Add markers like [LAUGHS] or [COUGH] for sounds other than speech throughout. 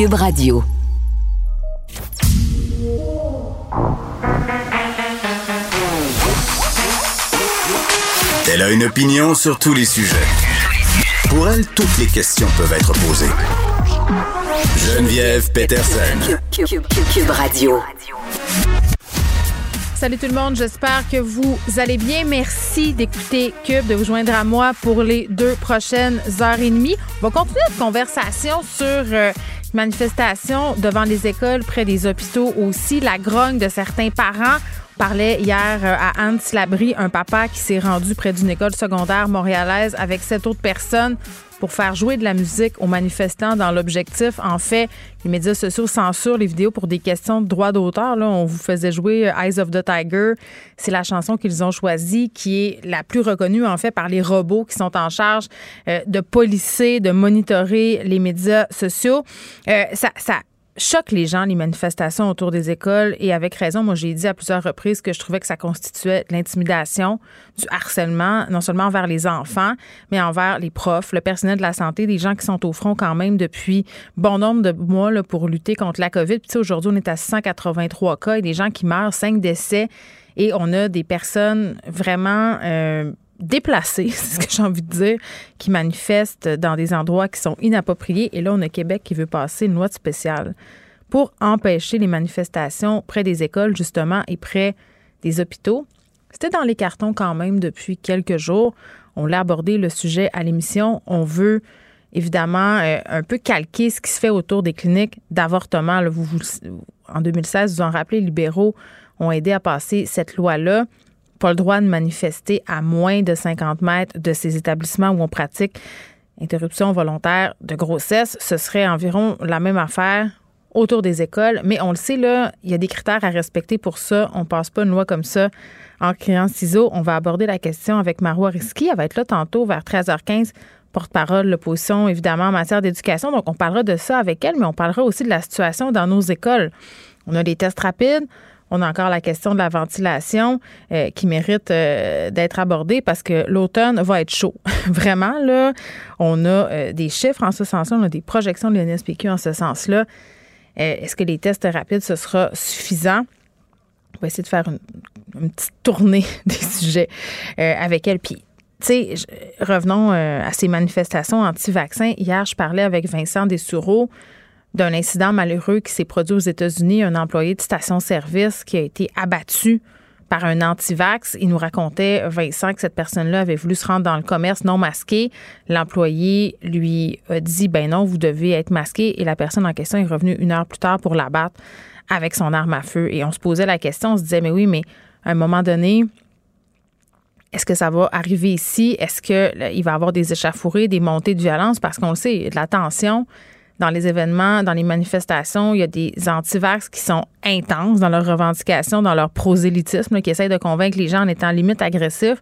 Cube Radio. Elle a une opinion sur tous les sujets. Pour elle, toutes les questions peuvent être posées. Geneviève Peterson. Cube, Radio. Salut tout le monde, j'espère que vous allez bien. Merci d'écouter Cube, de vous joindre à moi pour les deux prochaines heures et demie. On va continuer notre conversation sur euh, manifestations devant les écoles, près des hôpitaux aussi, la grogne de certains parents parlait hier euh, à Anne Labrie, un papa qui s'est rendu près d'une école secondaire montréalaise avec sept autres personnes pour faire jouer de la musique aux manifestants dans l'objectif. En fait, les médias sociaux censurent les vidéos pour des questions de droit d'auteur. Là, on vous faisait jouer euh, Eyes of the Tiger. C'est la chanson qu'ils ont choisie qui est la plus reconnue, en fait, par les robots qui sont en charge euh, de policer, de monitorer les médias sociaux. ça, ça choque les gens, les manifestations autour des écoles. Et avec raison, moi, j'ai dit à plusieurs reprises que je trouvais que ça constituait de l'intimidation, du harcèlement, non seulement envers les enfants, mais envers les profs, le personnel de la santé, des gens qui sont au front quand même depuis bon nombre de mois là, pour lutter contre la COVID. Puis aujourd'hui, on est à 183 cas et des gens qui meurent, 5 décès. Et on a des personnes vraiment... Euh, déplacés, [LAUGHS] c'est ce que j'ai envie de dire, qui manifestent dans des endroits qui sont inappropriés. Et là, on a Québec qui veut passer une loi spéciale pour empêcher les manifestations près des écoles, justement, et près des hôpitaux. C'était dans les cartons quand même depuis quelques jours. On l'a abordé le sujet à l'émission. On veut évidemment euh, un peu calquer ce qui se fait autour des cliniques d'avortement. Vous, en 2016, vous en rappelez, les libéraux ont aidé à passer cette loi-là pas le droit de manifester à moins de 50 mètres de ces établissements où on pratique interruption volontaire de grossesse. Ce serait environ la même affaire autour des écoles. Mais on le sait, là, il y a des critères à respecter pour ça. On passe pas une loi comme ça en criant ciseaux. On va aborder la question avec Marois Risky. Elle va être là tantôt vers 13h15 porte-parole de l'opposition, évidemment, en matière d'éducation. Donc, on parlera de ça avec elle, mais on parlera aussi de la situation dans nos écoles. On a des tests rapides, on a encore la question de la ventilation euh, qui mérite euh, d'être abordée parce que l'automne va être chaud. [LAUGHS] Vraiment, là, on a euh, des chiffres en ce sens-là, on a des projections de l'NSPQ en ce sens-là. Est-ce que les tests rapides, ce sera suffisant? On va essayer de faire une, petite tournée [LAUGHS] des sujets avec elle. Puis, tu sais, revenons à ces manifestations anti-vaccins. Hier, je parlais avec Vincent Dessureau d'un incident malheureux qui s'est produit aux États-Unis, un employé de station-service qui a été abattu par un anti-vax. Il nous racontait, Vincent, que cette personne-là avait voulu se rendre dans le commerce non masqué. L'employé lui a dit, ben non, vous devez être masqué. Et la personne en question est revenue une heure plus tard pour l'abattre avec son arme à feu. Et on se posait la question, on se disait, mais oui, mais à un moment donné, est-ce que ça va arriver ici? Est-ce qu'il va y avoir des échafourées, des montées de violence? Parce qu'on le sait, de la tension dans les événements, dans les manifestations, il y a des antivax qui sont intenses dans leurs revendications, dans leur prosélytisme, qui essayent de convaincre les gens en étant limite agressifs.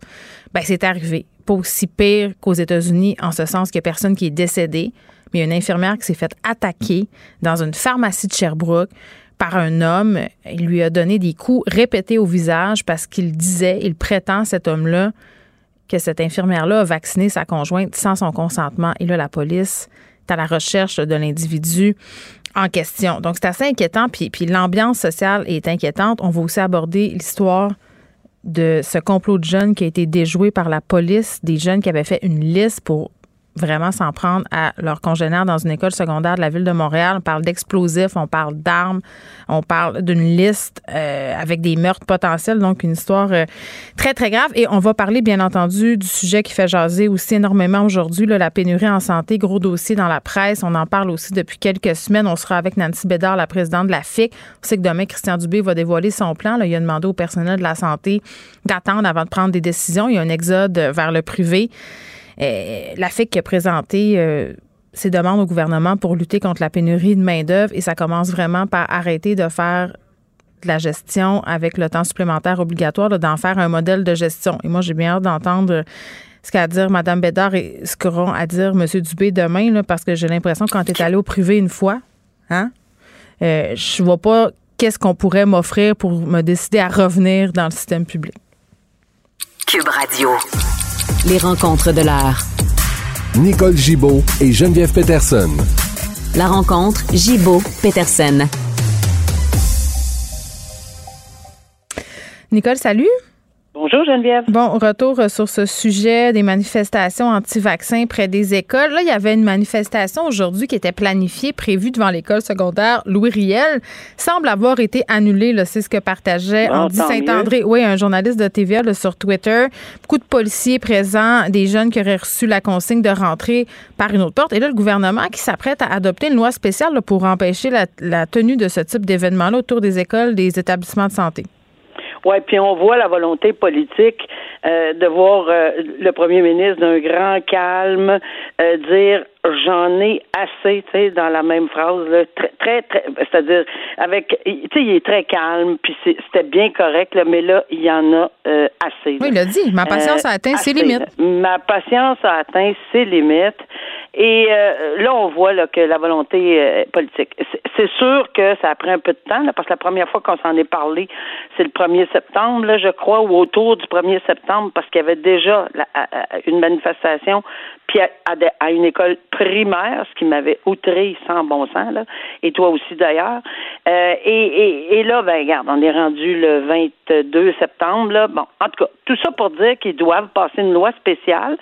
Ben, c'est arrivé. Pas aussi pire qu'aux États-Unis, en ce sens qu'il n'y a personne qui est décédé, mais il y a une infirmière qui s'est faite attaquer dans une pharmacie de Sherbrooke par un homme. Il lui a donné des coups répétés au visage parce qu'il disait, il prétend, cet homme-là, que cette infirmière-là a vacciné sa conjointe sans son consentement. Et là, la police à la recherche de l'individu en question. Donc, c'est assez inquiétant. Puis, l'ambiance sociale est inquiétante. On va aussi aborder l'histoire de ce complot de jeunes qui a été déjoué par la police, des jeunes qui avaient fait une liste pour vraiment s'en prendre à leurs congénères dans une école secondaire de la ville de Montréal. On parle d'explosifs, on parle d'armes, on parle d'une liste euh, avec des meurtres potentiels, donc une histoire euh, très, très grave. Et on va parler, bien entendu, du sujet qui fait jaser aussi énormément aujourd'hui, la pénurie en santé, gros dossier dans la presse. On en parle aussi depuis quelques semaines. On sera avec Nancy Bédard, la présidente de la FIC. On sait que demain, Christian Dubé va dévoiler son plan. Il a demandé au personnel de la santé d'attendre avant de prendre des décisions. Il y a un exode vers le privé. Euh, la FIC a présenté euh, ses demandes au gouvernement pour lutter contre la pénurie de main-d'œuvre et ça commence vraiment par arrêter de faire de la gestion avec le temps supplémentaire obligatoire, d'en faire un modèle de gestion. Et moi, j'ai bien hâte d'entendre ce qu'a à dire Mme Bédard et ce qu'auront à dire M. Dubé demain, parce que j'ai l'impression que quand tu es allé au privé une fois, hein, euh, je vois pas qu'est-ce qu'on pourrait m'offrir pour me décider à revenir dans le système public. Cube Radio. Les rencontres de l'heure. Nicole Gibaud et Geneviève Peterson. La rencontre Gibaud-Peterson. Nicole, salut. Bonjour Geneviève. Bon, retour euh, sur ce sujet des manifestations anti-vaccins près des écoles. Là, il y avait une manifestation aujourd'hui qui était planifiée, prévue devant l'école secondaire Louis Riel. Semble avoir été annulée, c'est ce que partageait Andy Saint-André, oui, un journaliste de TVA sur Twitter. Beaucoup de policiers présents, des jeunes qui auraient reçu la consigne de rentrer par une autre porte. Et là, le gouvernement qui s'apprête à adopter une loi spéciale pour empêcher la, la tenue de ce type d'événement-là autour des écoles, des établissements de santé. Oui, puis on voit la volonté politique euh, de voir euh, le premier ministre d'un grand calme euh, dire j'en ai assez, tu sais, dans la même phrase, là, très, très, très c'est-à-dire avec, tu sais, il est très calme, puis c'était bien correct, là, mais là, il y en a assez. Oui, il a dit, ma patience a atteint ses limites. Ma patience a atteint ses limites. Et là, on voit là, que la volonté politique. C'est sûr que ça a pris un peu de temps, là, parce que la première fois qu'on s'en est parlé, c'est le 1er septembre, là, je crois, ou autour du 1er septembre, parce qu'il y avait déjà une manifestation puis à, une école primaire, ce qui m'avait outré sans bon sens, là, et toi aussi d'ailleurs. Euh, et, et, là, ben regarde, on est rendu le 22 septembre. Là. Bon, en tout cas, tout ça pour dire qu'ils doivent passer une loi spéciale.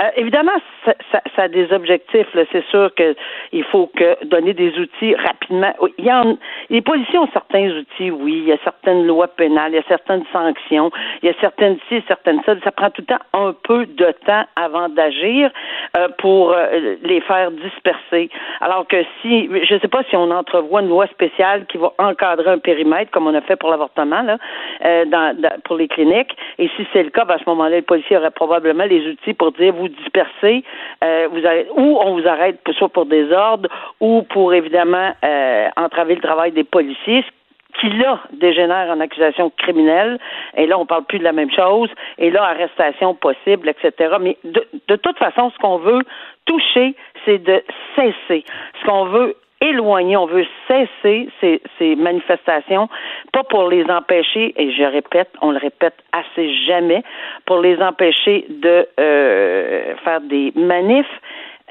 Euh, évidemment, ça, ça, a des objectifs. C'est sûr qu'il faut que donner des outils rapidement. Il y a les policiers ont certains outils, oui. Il y a certaines lois pénales, il y a certaines sanctions, il y a certaines ci, certaines ça. Ça prend tout le temps un peu de temps avant d'agir. Euh, pour euh, les faire disperser. Alors que si, je ne sais pas si on entrevoit une loi spéciale qui va encadrer un périmètre, comme on a fait pour l'avortement, là, euh, dans, pour les cliniques. Et si c'est le cas, ben, à ce moment-là, le policier aurait probablement les outils pour dire vous dispersez, vous arrêtez, ou on vous arrête soit pour des ordres ou pour évidemment entraver le travail des policiers, qui là dégénère en accusation criminelle, et là on parle plus de la même chose, et là arrestation possible, etc. Mais de, de toute façon, ce qu'on veut toucher, c'est de cesser. Ce qu'on veut éloigner, on veut cesser ces, ces, manifestations, pas pour les empêcher, et je répète, on le répète assez jamais, pour les empêcher de euh, faire des manifs,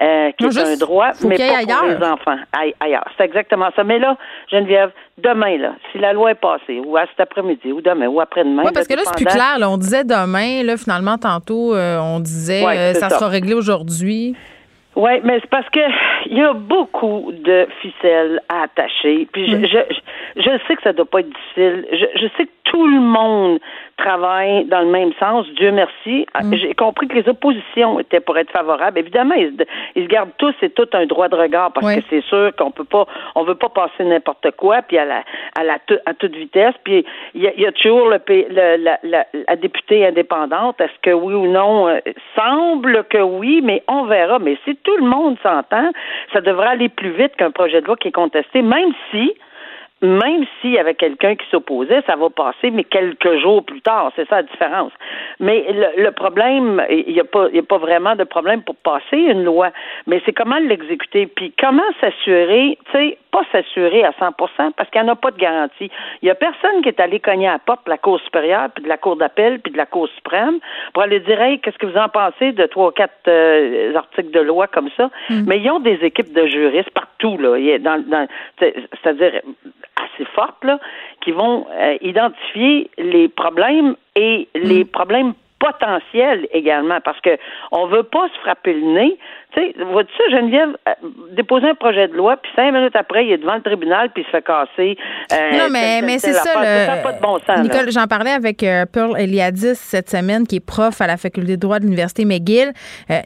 euh, qui est un droit, mais pas pour les enfants. Ailleurs. C'est exactement ça. Mais là, Geneviève, demain, là, si la loi est passée, ou à cet après-midi, ou demain, ou après-demain. Oui, parce que là, c'est plus clair. on disait demain, là, finalement, tantôt, euh, on disait euh, ça, sera réglé aujourd'hui. Oui, mais c'est parce que il y a beaucoup de ficelles à attacher. Puis je, je, je, sais que ça doit pas être difficile. Je, je sais que tout le monde travaillent dans le même sens. Dieu merci. Mm. J'ai compris que les oppositions étaient pour être favorables. Évidemment, ils, se gardent tous et tout un droit de regard parce que c'est sûr qu'on peut pas, on veut pas passer n'importe quoi puis à la, à la, à toute vitesse. Puis il y a, toujours le, la, la, députée indépendante. Est-ce que oui ou non? Euh, semble que oui, mais on verra. Mais si tout le monde s'entend, ça devrait aller plus vite qu'un projet de loi qui est contesté, même si même s'il y avait quelqu'un qui s'opposait, ça va passer, mais quelques jours plus tard, c'est ça la différence. Mais le, problème, il n'y a pas, il a pas vraiment de problème pour passer une loi, mais c'est comment l'exécuter, puis comment s'assurer, tu sais, pas s'assurer à 100 parce qu'il n'y en a pas de garantie. Il y a personne qui est allé cogner à la porte de la Cour supérieure, puis de la Cour d'appel, puis de la Cour suprême pour aller dire, hey, qu'est-ce que vous en pensez de trois ou quatre euh, articles de loi comme ça? Mm. Mais ils ont des équipes de juristes partout, là. Dans, dans, c'est-à-dire assez fortes, là, qui vont euh, identifier les problèmes et les mm. problèmes potentiels également, parce que on veut pas se frapper le nez tu sais, vois-tu ça, Geneviève, euh, déposer un projet de loi, puis cinq minutes après, il est devant le tribunal, puis il se fait casser. Euh, non, mais, mais c'est ça. Le... pas de bon sens. Nicole, j'en parlais avec euh, Pearl Eliadis cette semaine, qui est prof à la faculté de droit de l'Université McGill,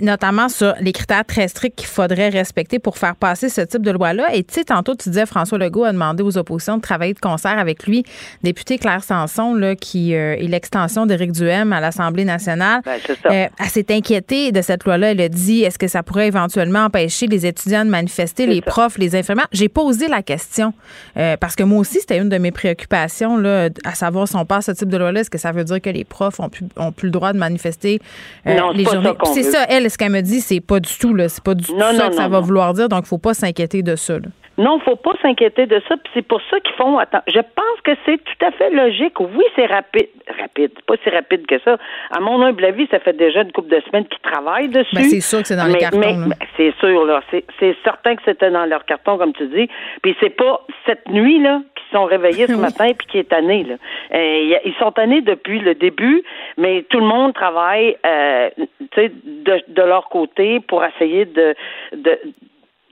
notamment sur les critères très stricts qu'il faudrait respecter pour faire passer ce type de loi-là. Et tu sais, tantôt, tu disais, François Legault a demandé aux oppositions de travailler de concert avec lui. Député Claire Sanson, là, qui est l'extension d'Éric Duhem à l'Assemblée nationale. Ben, ça. Euh, elle s'est inquiétée de cette loi-là. Elle a dit est-ce que ça pourrait éventuellement empêcher les étudiants de manifester, les ça. profs, les infirmières? J'ai posé la question euh, parce que moi aussi, c'était une de mes préoccupations, là, à savoir si on passe ce type de loi-là, est-ce que ça veut dire que les profs ont plus, ont plus le droit de manifester euh, Non, c'est les journées. C'est ça, elle, ce qu'elle me dit, c'est pas du tout, là. C'est pas du tout Non, ça que ça va vouloir dire, donc il faut pas s'inquiéter de ça. là. Non, faut pas s'inquiéter de ça. Puis c'est pour ça qu'ils font. Attends, je pense que c'est tout à fait logique. Oui, c'est rapide, rapide, pas si rapide que ça. À mon humble avis, ça fait déjà une couple de semaines qu'ils travaillent dessus. Ben, c'est sûr que c'est dans les Mais- cartons, mais- là. ben, c'est sûr là. C'est, certain que c'était dans leur carton, comme tu dis. Puis c'est pas cette nuit là qu'ils sont réveillés ce [LAUGHS] Oui. matin puis qui est tanné là. Euh, ils sont tannés depuis le début, mais tout le monde travaille, euh, tu sais, de, de leur côté pour essayer de, de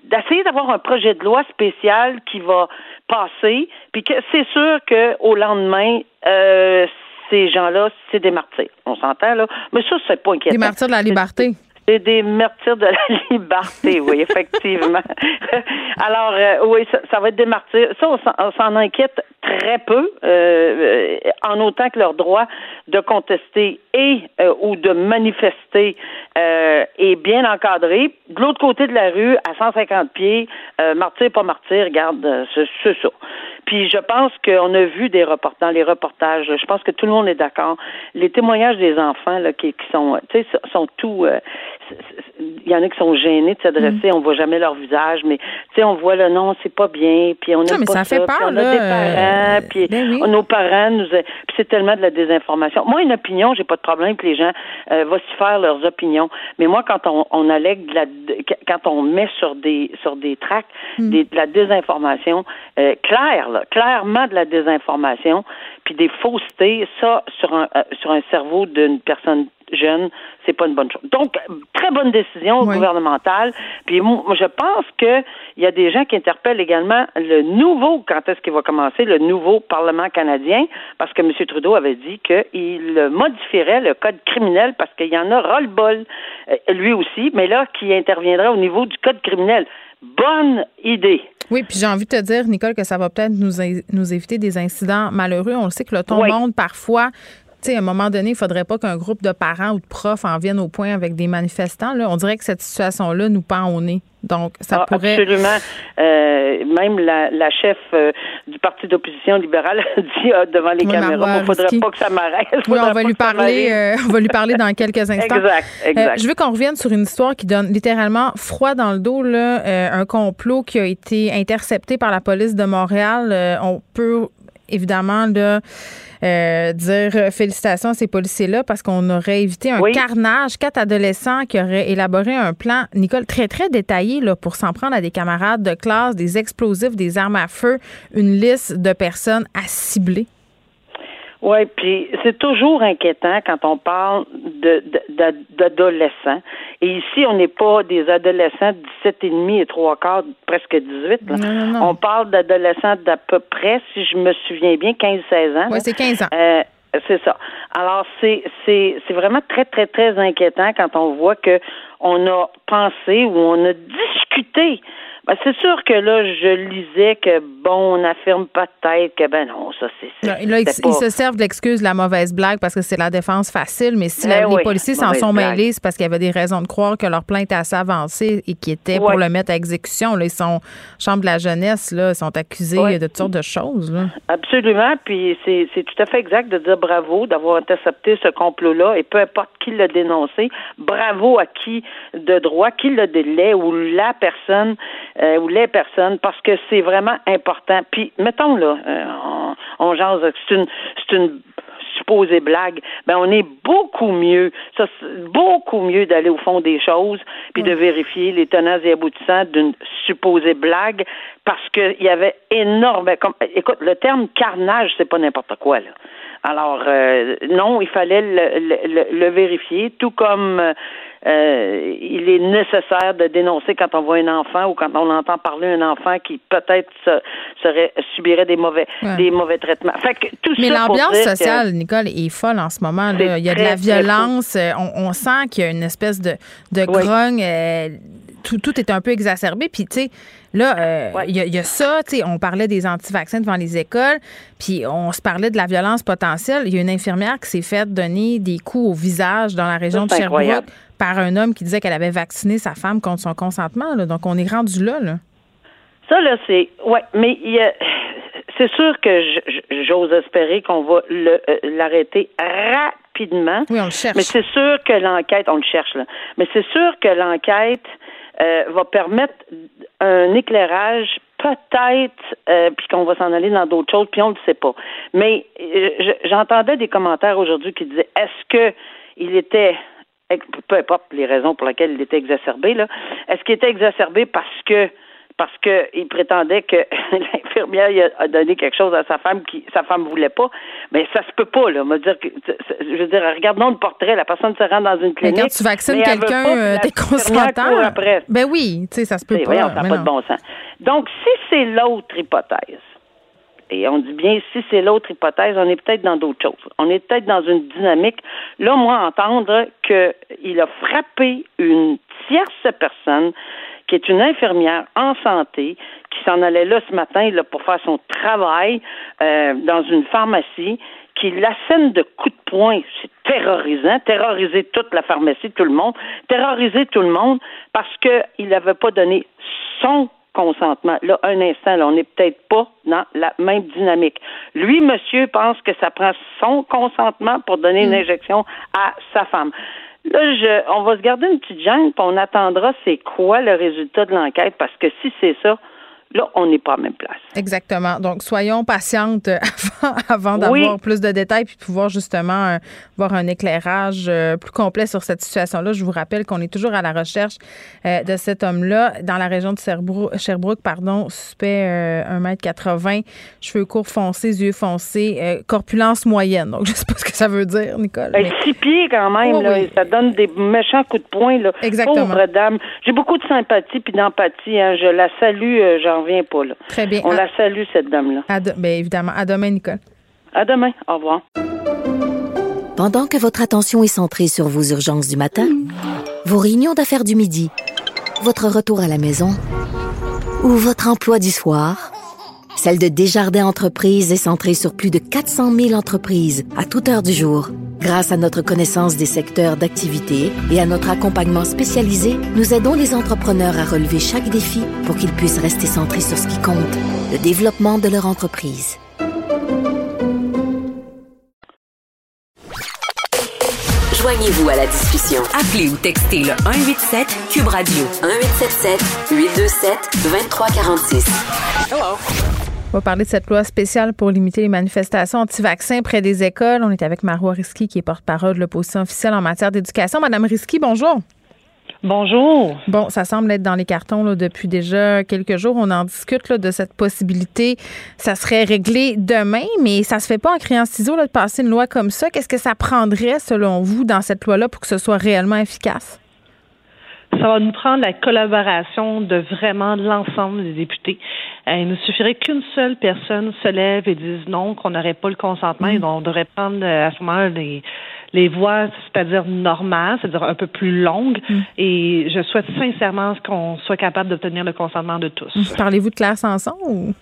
d'essayer d'avoir un projet de loi spécial qui va passer, puis que c'est sûr que au lendemain, euh, ces gens-là, c'est des martyrs. On s'entend là, mais ça c'est pas inquiétant. Des martyrs de la liberté. C'est des martyrs de la [LAUGHS] liberté, oui, effectivement. [LAUGHS] Alors, euh, oui, ça, ça va être des martyrs. Ça, on s'en- inquiète très peu, euh, euh, en autant que leur droit de contester et euh, ou de manifester euh, est bien encadré. De l'autre côté de la rue, à 150 pieds, euh, martyr, pas martyr, regarde, c'est ça. Puis je pense qu'on a vu des reportages, dans les reportages, je pense que tout le monde est d'accord. Les témoignages des enfants là, qui, qui sont, sont tout. euh, Il y en a qui sont gênés de s'adresser, Mm. on voit jamais leur visage, mais tu sais, on voit le nom, c'est pas bien, puis on mais pas ça fait puis peur, on a là, des parents, euh, puis ben oui. nos parents nous, a- puis c'est tellement de la désinformation. Moi, une opinion, j'ai pas de problème que les gens euh, vocifèrent leurs opinions, mais moi, quand on, on allègue de la, quand on met sur des sur des tracts Mm. des- de la désinformation euh, claire, là, clairement de la désinformation, puis des faussetés, ça sur un euh, sur un cerveau d'une personne jeune, c'est pas une bonne chose. Donc, très bonne décision Oui. gouvernementale. Puis moi, je pense que il y a des gens qui interpellent également le nouveau, quand est-ce qu'il va commencer, le nouveau Parlement canadien, parce que M. Trudeau avait dit qu'il modifierait le code criminel parce qu'il y en a ras-le-bol, euh, lui aussi, mais là, qui interviendrait au niveau du code criminel. Bonne idée. Oui, puis j'ai envie de te dire, Nicole, que ça va peut-être nous, nous éviter des incidents malheureux. On le sait que le ton Oui. monte parfois. Sais, à un moment donné, il faudrait pas qu'un groupe de parents ou de profs en viennent au point avec des manifestants. Là. On dirait que cette situation-là nous pend au nez. Donc, ça Ah, pourrait. Absolument. Euh, même la, la chef euh, du parti d'opposition libérale a [LAUGHS] dit euh, devant les Oui, caméras, il ne faudrait pas que ça m'arrête. Oui, on va lui parler. euh, on va lui parler dans quelques [LAUGHS] instants. Exact, exact. Je veux qu'on revienne sur une histoire qui donne littéralement froid dans le dos. Là, un complot qui a été intercepté par la police de Montréal. On peut évidemment là, euh, dire euh, félicitations à ces policiers-là parce qu'on aurait évité un Oui. carnage. Quatre adolescents qui auraient élaboré un plan, Nicole, très, très détaillé là, pour s'en prendre à des camarades de classe, des explosifs, des armes à feu, une liste de personnes à cibler. Oui, puis c'est toujours inquiétant quand on parle de, de- d'adolescents. Et ici, on n'est pas des adolescents de 17 et demi et trois quarts, presque 18. là. Non, non, non. On parle d'adolescents d'à peu près, si je me souviens bien, 15-16 ans. Oui, c'est 15 ans. Euh, c'est ça. Alors c'est c'est c'est vraiment très très très inquiétant quand on voit que on a pensé ou on a discuté. Ben, c'est sûr que là je lisais que bon on affirme peut-être que ben non ça c'est Là, là, ils, c'était pas- ils se servent de l'excuse de la mauvaise blague parce que c'est la défense facile, mais si Ben les oui, policiers s'en sont blague. mêlés, c'est parce qu'il y avait des raisons de croire que leur plainte était assez avancée et qui était pour le mettre à exécution. Là, ils sont chambre de la jeunesse, là, ils sont accusés Ouais. de toutes sortes de choses. Là. Absolument, puis c'est c'est tout à fait exact de dire bravo d'avoir intercepté ce complot-là et peu importe qui l'a dénoncé, bravo à qui de droit, qui le délai ou la personne euh, ou les personnes parce que c'est vraiment important. Puis mettons là, euh, on, on jase, c'est une c'est une supposée blague, ben on est beaucoup mieux, ça c'est beaucoup mieux d'aller au fond des choses puis de vérifier les tenants et aboutissants d'une supposée blague parce que il y avait énorme ben, comme écoute le terme carnage c'est pas n'importe quoi là. Alors euh, non, il fallait le, le- le- vérifier, tout comme euh, il est nécessaire de dénoncer quand on voit un enfant ou quand on entend parler d'un enfant qui peut-être se- serait subirait des mauvais Ouais. des mauvais traitements. Fait que tout Mais l'ambiance que- sociale, Nicole, est folle en ce moment. là. Il y a de la violence. euh, On, on sent qu'il y a une espèce de, de Oui. grogne. euh, tout, tout est un peu exacerbé. Puis, tu sais, là, euh, il y, a ça, tu sais, on parlait des anti-vaccins devant les écoles, puis on se parlait de la violence potentielle. Il y a une infirmière qui s'est faite donner des coups au visage dans la région de Sherbrooke par un homme qui disait qu'elle avait vacciné sa femme contre son consentement. Donc, on est rendu là, là. Ça, là, c'est. Ouais, mais il y a c'est sûr que j'ose espérer qu'on va euh, l'arrêter rapidement. Oui, on le cherche. Mais c'est sûr que l'enquête, on le cherche là. Mais c'est sûr que l'enquête euh, va permettre un éclairage peut-être, euh, puis qu'on va s'en aller dans d'autres choses, puis on ne le sait pas. Mais j'entendais des commentaires aujourd'hui qui disaient est-ce que il était peu importe les raisons pour lesquelles il était exacerbé, là, est-ce qu'il était exacerbé parce que parce qu'il prétendait que [LAUGHS] l'infirmière a donné quelque chose à sa femme qui sa femme voulait pas. Mais ça se peut pas, là. Me dire que, je veux dire, regardons le portrait. La personne se rend dans une clinique. Mais quand tu vaccines quelqu'un, euh, t'es consentant. Ben oui, tu sais, ça se peut pas. Voyons, ça n'a pas de bon sens. Donc, si c'est l'autre hypothèse, et on dit bien si c'est l'autre hypothèse, on est peut-être dans d'autres choses. On est peut-être dans une dynamique. Là, moi, entendre qu'il a frappé une tierce personne qui est une infirmière en santé, qui s'en allait là ce matin là, pour faire son travail euh, dans une pharmacie, qui l'assène de coups de poing. C'est terrorisant, terroriser toute la pharmacie, tout le monde, terroriser tout le monde parce qu'il n'avait pas donné son consentement. Là, un instant, là, on n'est peut-être pas dans la même dynamique. Lui, monsieur, pense que ça prend son consentement pour donner une mm. injection à sa femme. Là, je, on va se garder une petite gêne, puis on attendra c'est quoi le résultat de l'enquête, parce que si c'est ça, Là, on n'est pas à la même place. Exactement. Donc, soyons patientes [LAUGHS] avant, avant d'avoir plus de détails puis pouvoir justement euh, voir un éclairage euh, plus complet sur cette situation-là. Je vous rappelle qu'on est toujours à la recherche euh, de cet homme-là dans la région de Sherbrooke, Sherbrooke pardon, suspect 1m80, cheveux courts foncés, yeux foncés, corpulence moyenne. Donc, [LAUGHS] je sais pas ce que ça veut dire, Nicole. Ben, six pieds quand même, là, ça donne des méchants coups de poing. Là. Exactement. Pauvre dame. J'ai beaucoup de sympathie puis d'empathie. Hein. Je la salue, j'en reviens pas. Là. Très bien. On la salue, cette dame-là. Bien évidemment. À demain, Nicole. À demain. Au revoir. Pendant que votre attention est centrée sur vos urgences du matin, vos réunions d'affaires du midi, votre retour à la maison ou votre emploi du soir, celle de Desjardins Entreprises est centrée sur plus de 400 000 entreprises à toute heure du jour. Grâce à notre connaissance des secteurs d'activité et à notre accompagnement spécialisé, nous aidons les entrepreneurs à relever chaque défi pour qu'ils puissent rester centrés sur ce qui compte, le développement de leur entreprise. Joignez-vous à la discussion. Appelez ou textez le 187 Cube Radio 1877 827 2346. Hello. On va parler de cette loi spéciale pour limiter les manifestations anti-vaccins près des écoles. On est avec Marois Risky, qui est porte-parole de l'opposition officielle en matière d'éducation. Madame Risky, bonjour. Bonjour. Bon, ça semble être dans les cartons là, depuis déjà quelques jours. On en discute là, de cette possibilité. Ça serait réglé demain, mais ça se fait pas en criant ciseaux là, de passer une loi comme ça. Qu'est-ce que ça prendrait, selon vous, dans cette loi-là pour que ce soit réellement efficace? Ça va nous prendre la collaboration de vraiment l'ensemble des députés. Euh, il ne suffirait qu'une seule personne se lève et dise non, qu'on n'aurait pas le consentement et mm. on devrait prendre euh, à ce moment-là les, les voies, c'est-à-dire normales, c'est-à-dire un peu plus longues. Mm. Et je souhaite sincèrement qu'on soit capable d'obtenir le consentement de tous. Parlez-vous de Claire Sanson ou?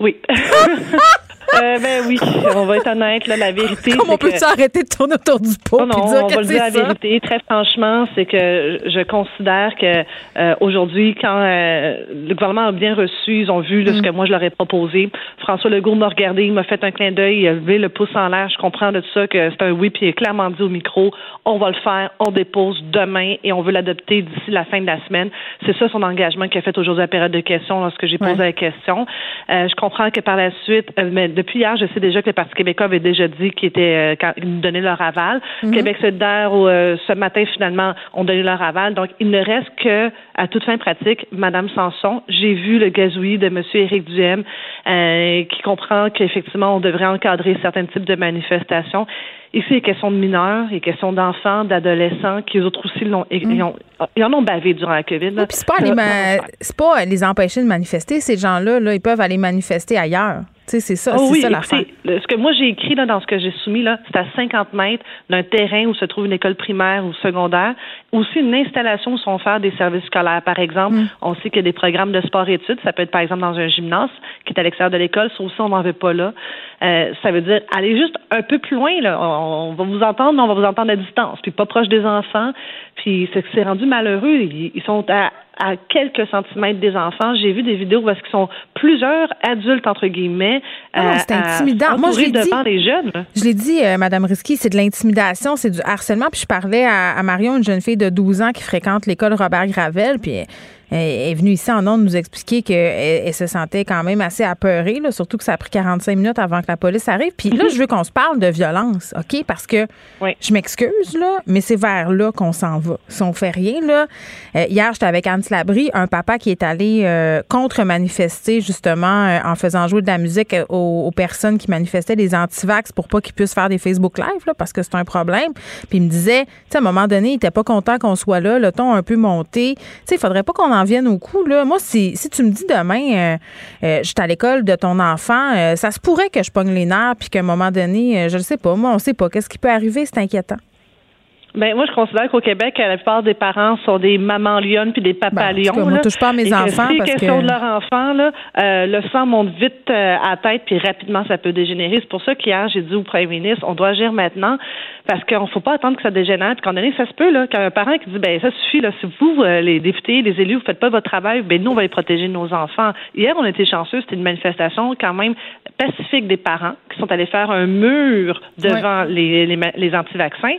Oui. [LAUGHS] Euh, ben oui, on va être honnête, là, la vérité. Comment on peut s'arrêter de tourner autour du pot? Non, non, on va le dire la vérité. Très franchement, c'est que je considère que euh, aujourd'hui, quand euh, le gouvernement a bien reçu, ils ont vu ce mm. que moi je leur ai proposé. François Legault m'a regardé, il m'a fait un clin d'œil, il a levé le pouce en l'air. Je comprends de ça que c'est un oui, puis il a clairement dit au micro, on va le faire, on dépose demain et on veut l'adopter d'ici la fin de la semaine. C'est ça son engagement qu'il a fait aujourd'hui à la période de questions lorsque j'ai posé la question. je comprends que par la suite, mais depuis hier, je sais déjà que le Parti québécois avait déjà dit qu'ils étaient euh, nous donnaient leur aval. Mhm. Québec solidaire, euh, ce matin, finalement, ont donné leur aval. Donc, il ne reste que, à toute fin pratique, Madame Sanson. J'ai vu le gazouillis de M. Éric Duhem, euh, qui comprend qu'effectivement, on devrait encadrer certains types de manifestations. Ici, il est question de mineurs, il est question d'enfants, d'adolescents qui, eux autres aussi, l'ont, ils, ont, ils en ont bavé durant la COVID. puis c'est pas, ma- c'est pas les empêcher de manifester. Ces gens-là, là, ils peuvent aller manifester ailleurs. Tu sais, c'est ça, Oh oui, ça écoutez, ce que moi j'ai écrit là, dans ce que j'ai soumis, là, c'est à 50 mètres d'un terrain où se trouve une école primaire ou secondaire. Aussi une installation où sont faire des services scolaires. Par exemple, Mm. on sait qu'il y a des programmes de sport-études. Ça peut être par exemple dans un gymnase qui est à l'extérieur de l'école. Ça aussi, on n'en veut pas là. Euh, ça veut dire aller juste un peu plus loin. Là. On, on va vous entendre, mais on va vous entendre à distance. Puis pas proche des enfants. Puis c'est c'est rendu malheureux. Ils, ils sont à à quelques centimètres des enfants. J'ai vu des vidéos où est-ce qu'ils sont plusieurs adultes, entre guillemets, Ah à- c'est intimidant. Moi, je l'ai dit. les jeunes. Je l'ai dit, euh, Madame Risky, c'est de l'intimidation, c'est du harcèlement. Puis je parlais à, à Marion, une jeune fille de 12 ans qui fréquente l'école Robert Gravel, puis est venue ici en ondes nous expliquer qu'elle elle se sentait quand même assez apeurée, là, surtout que ça a pris 45 minutes avant que la police arrive. Puis là, je veux qu'on se parle de violence, OK? Parce que Oui. je m'excuse, là, mais c'est vers là qu'on s'en va. Si on fait rien, là. euh, hier, j'étais avec Anne Labrie, un papa qui est allé euh, contre-manifester, justement, euh, en faisant jouer de la musique aux, aux personnes qui manifestaient, les antivax, pour pas qu'ils puissent faire des Facebook Live, là, parce que c'est un problème. Puis il me disait, tu sais, à un moment donné, il était pas content qu'on soit là, le ton un peu monté. Tu sais, il faudrait pas qu'on en au coup. Moi, si, tu me dis demain, euh, euh, à l'école de ton enfant, euh, ça se pourrait que je pogne les nerfs, puis qu'à un moment donné, euh, je le sais pas, moi, on sait pas. Qu'est-ce qui peut arriver? C'est inquiétant. Ben, moi, je considère qu'au Québec, la plupart des parents sont des mamans lionnes puis des papas Ben, cas, lions. là. touche pas à mes Et que enfants si parce question que- de leur enfant, là, euh, le sang monte vite euh, à la tête puis rapidement, ça peut dégénérer. C'est pour ça qu'hier, j'ai dit au premier ministre, on doit agir maintenant parce qu'il ne faut pas attendre que ça dégénère. Puis qu'en donné, ça se peut, là, qu'un parent qui dit, ben ça suffit, là, si vous, euh, les députés, les élus, vous faites pas votre travail, ben nous, on va les protéger nos enfants. Hier, on était chanceux, c'était une manifestation quand même pacifique des parents qui sont allés faire un mur devant les, les, les anti-vaccins.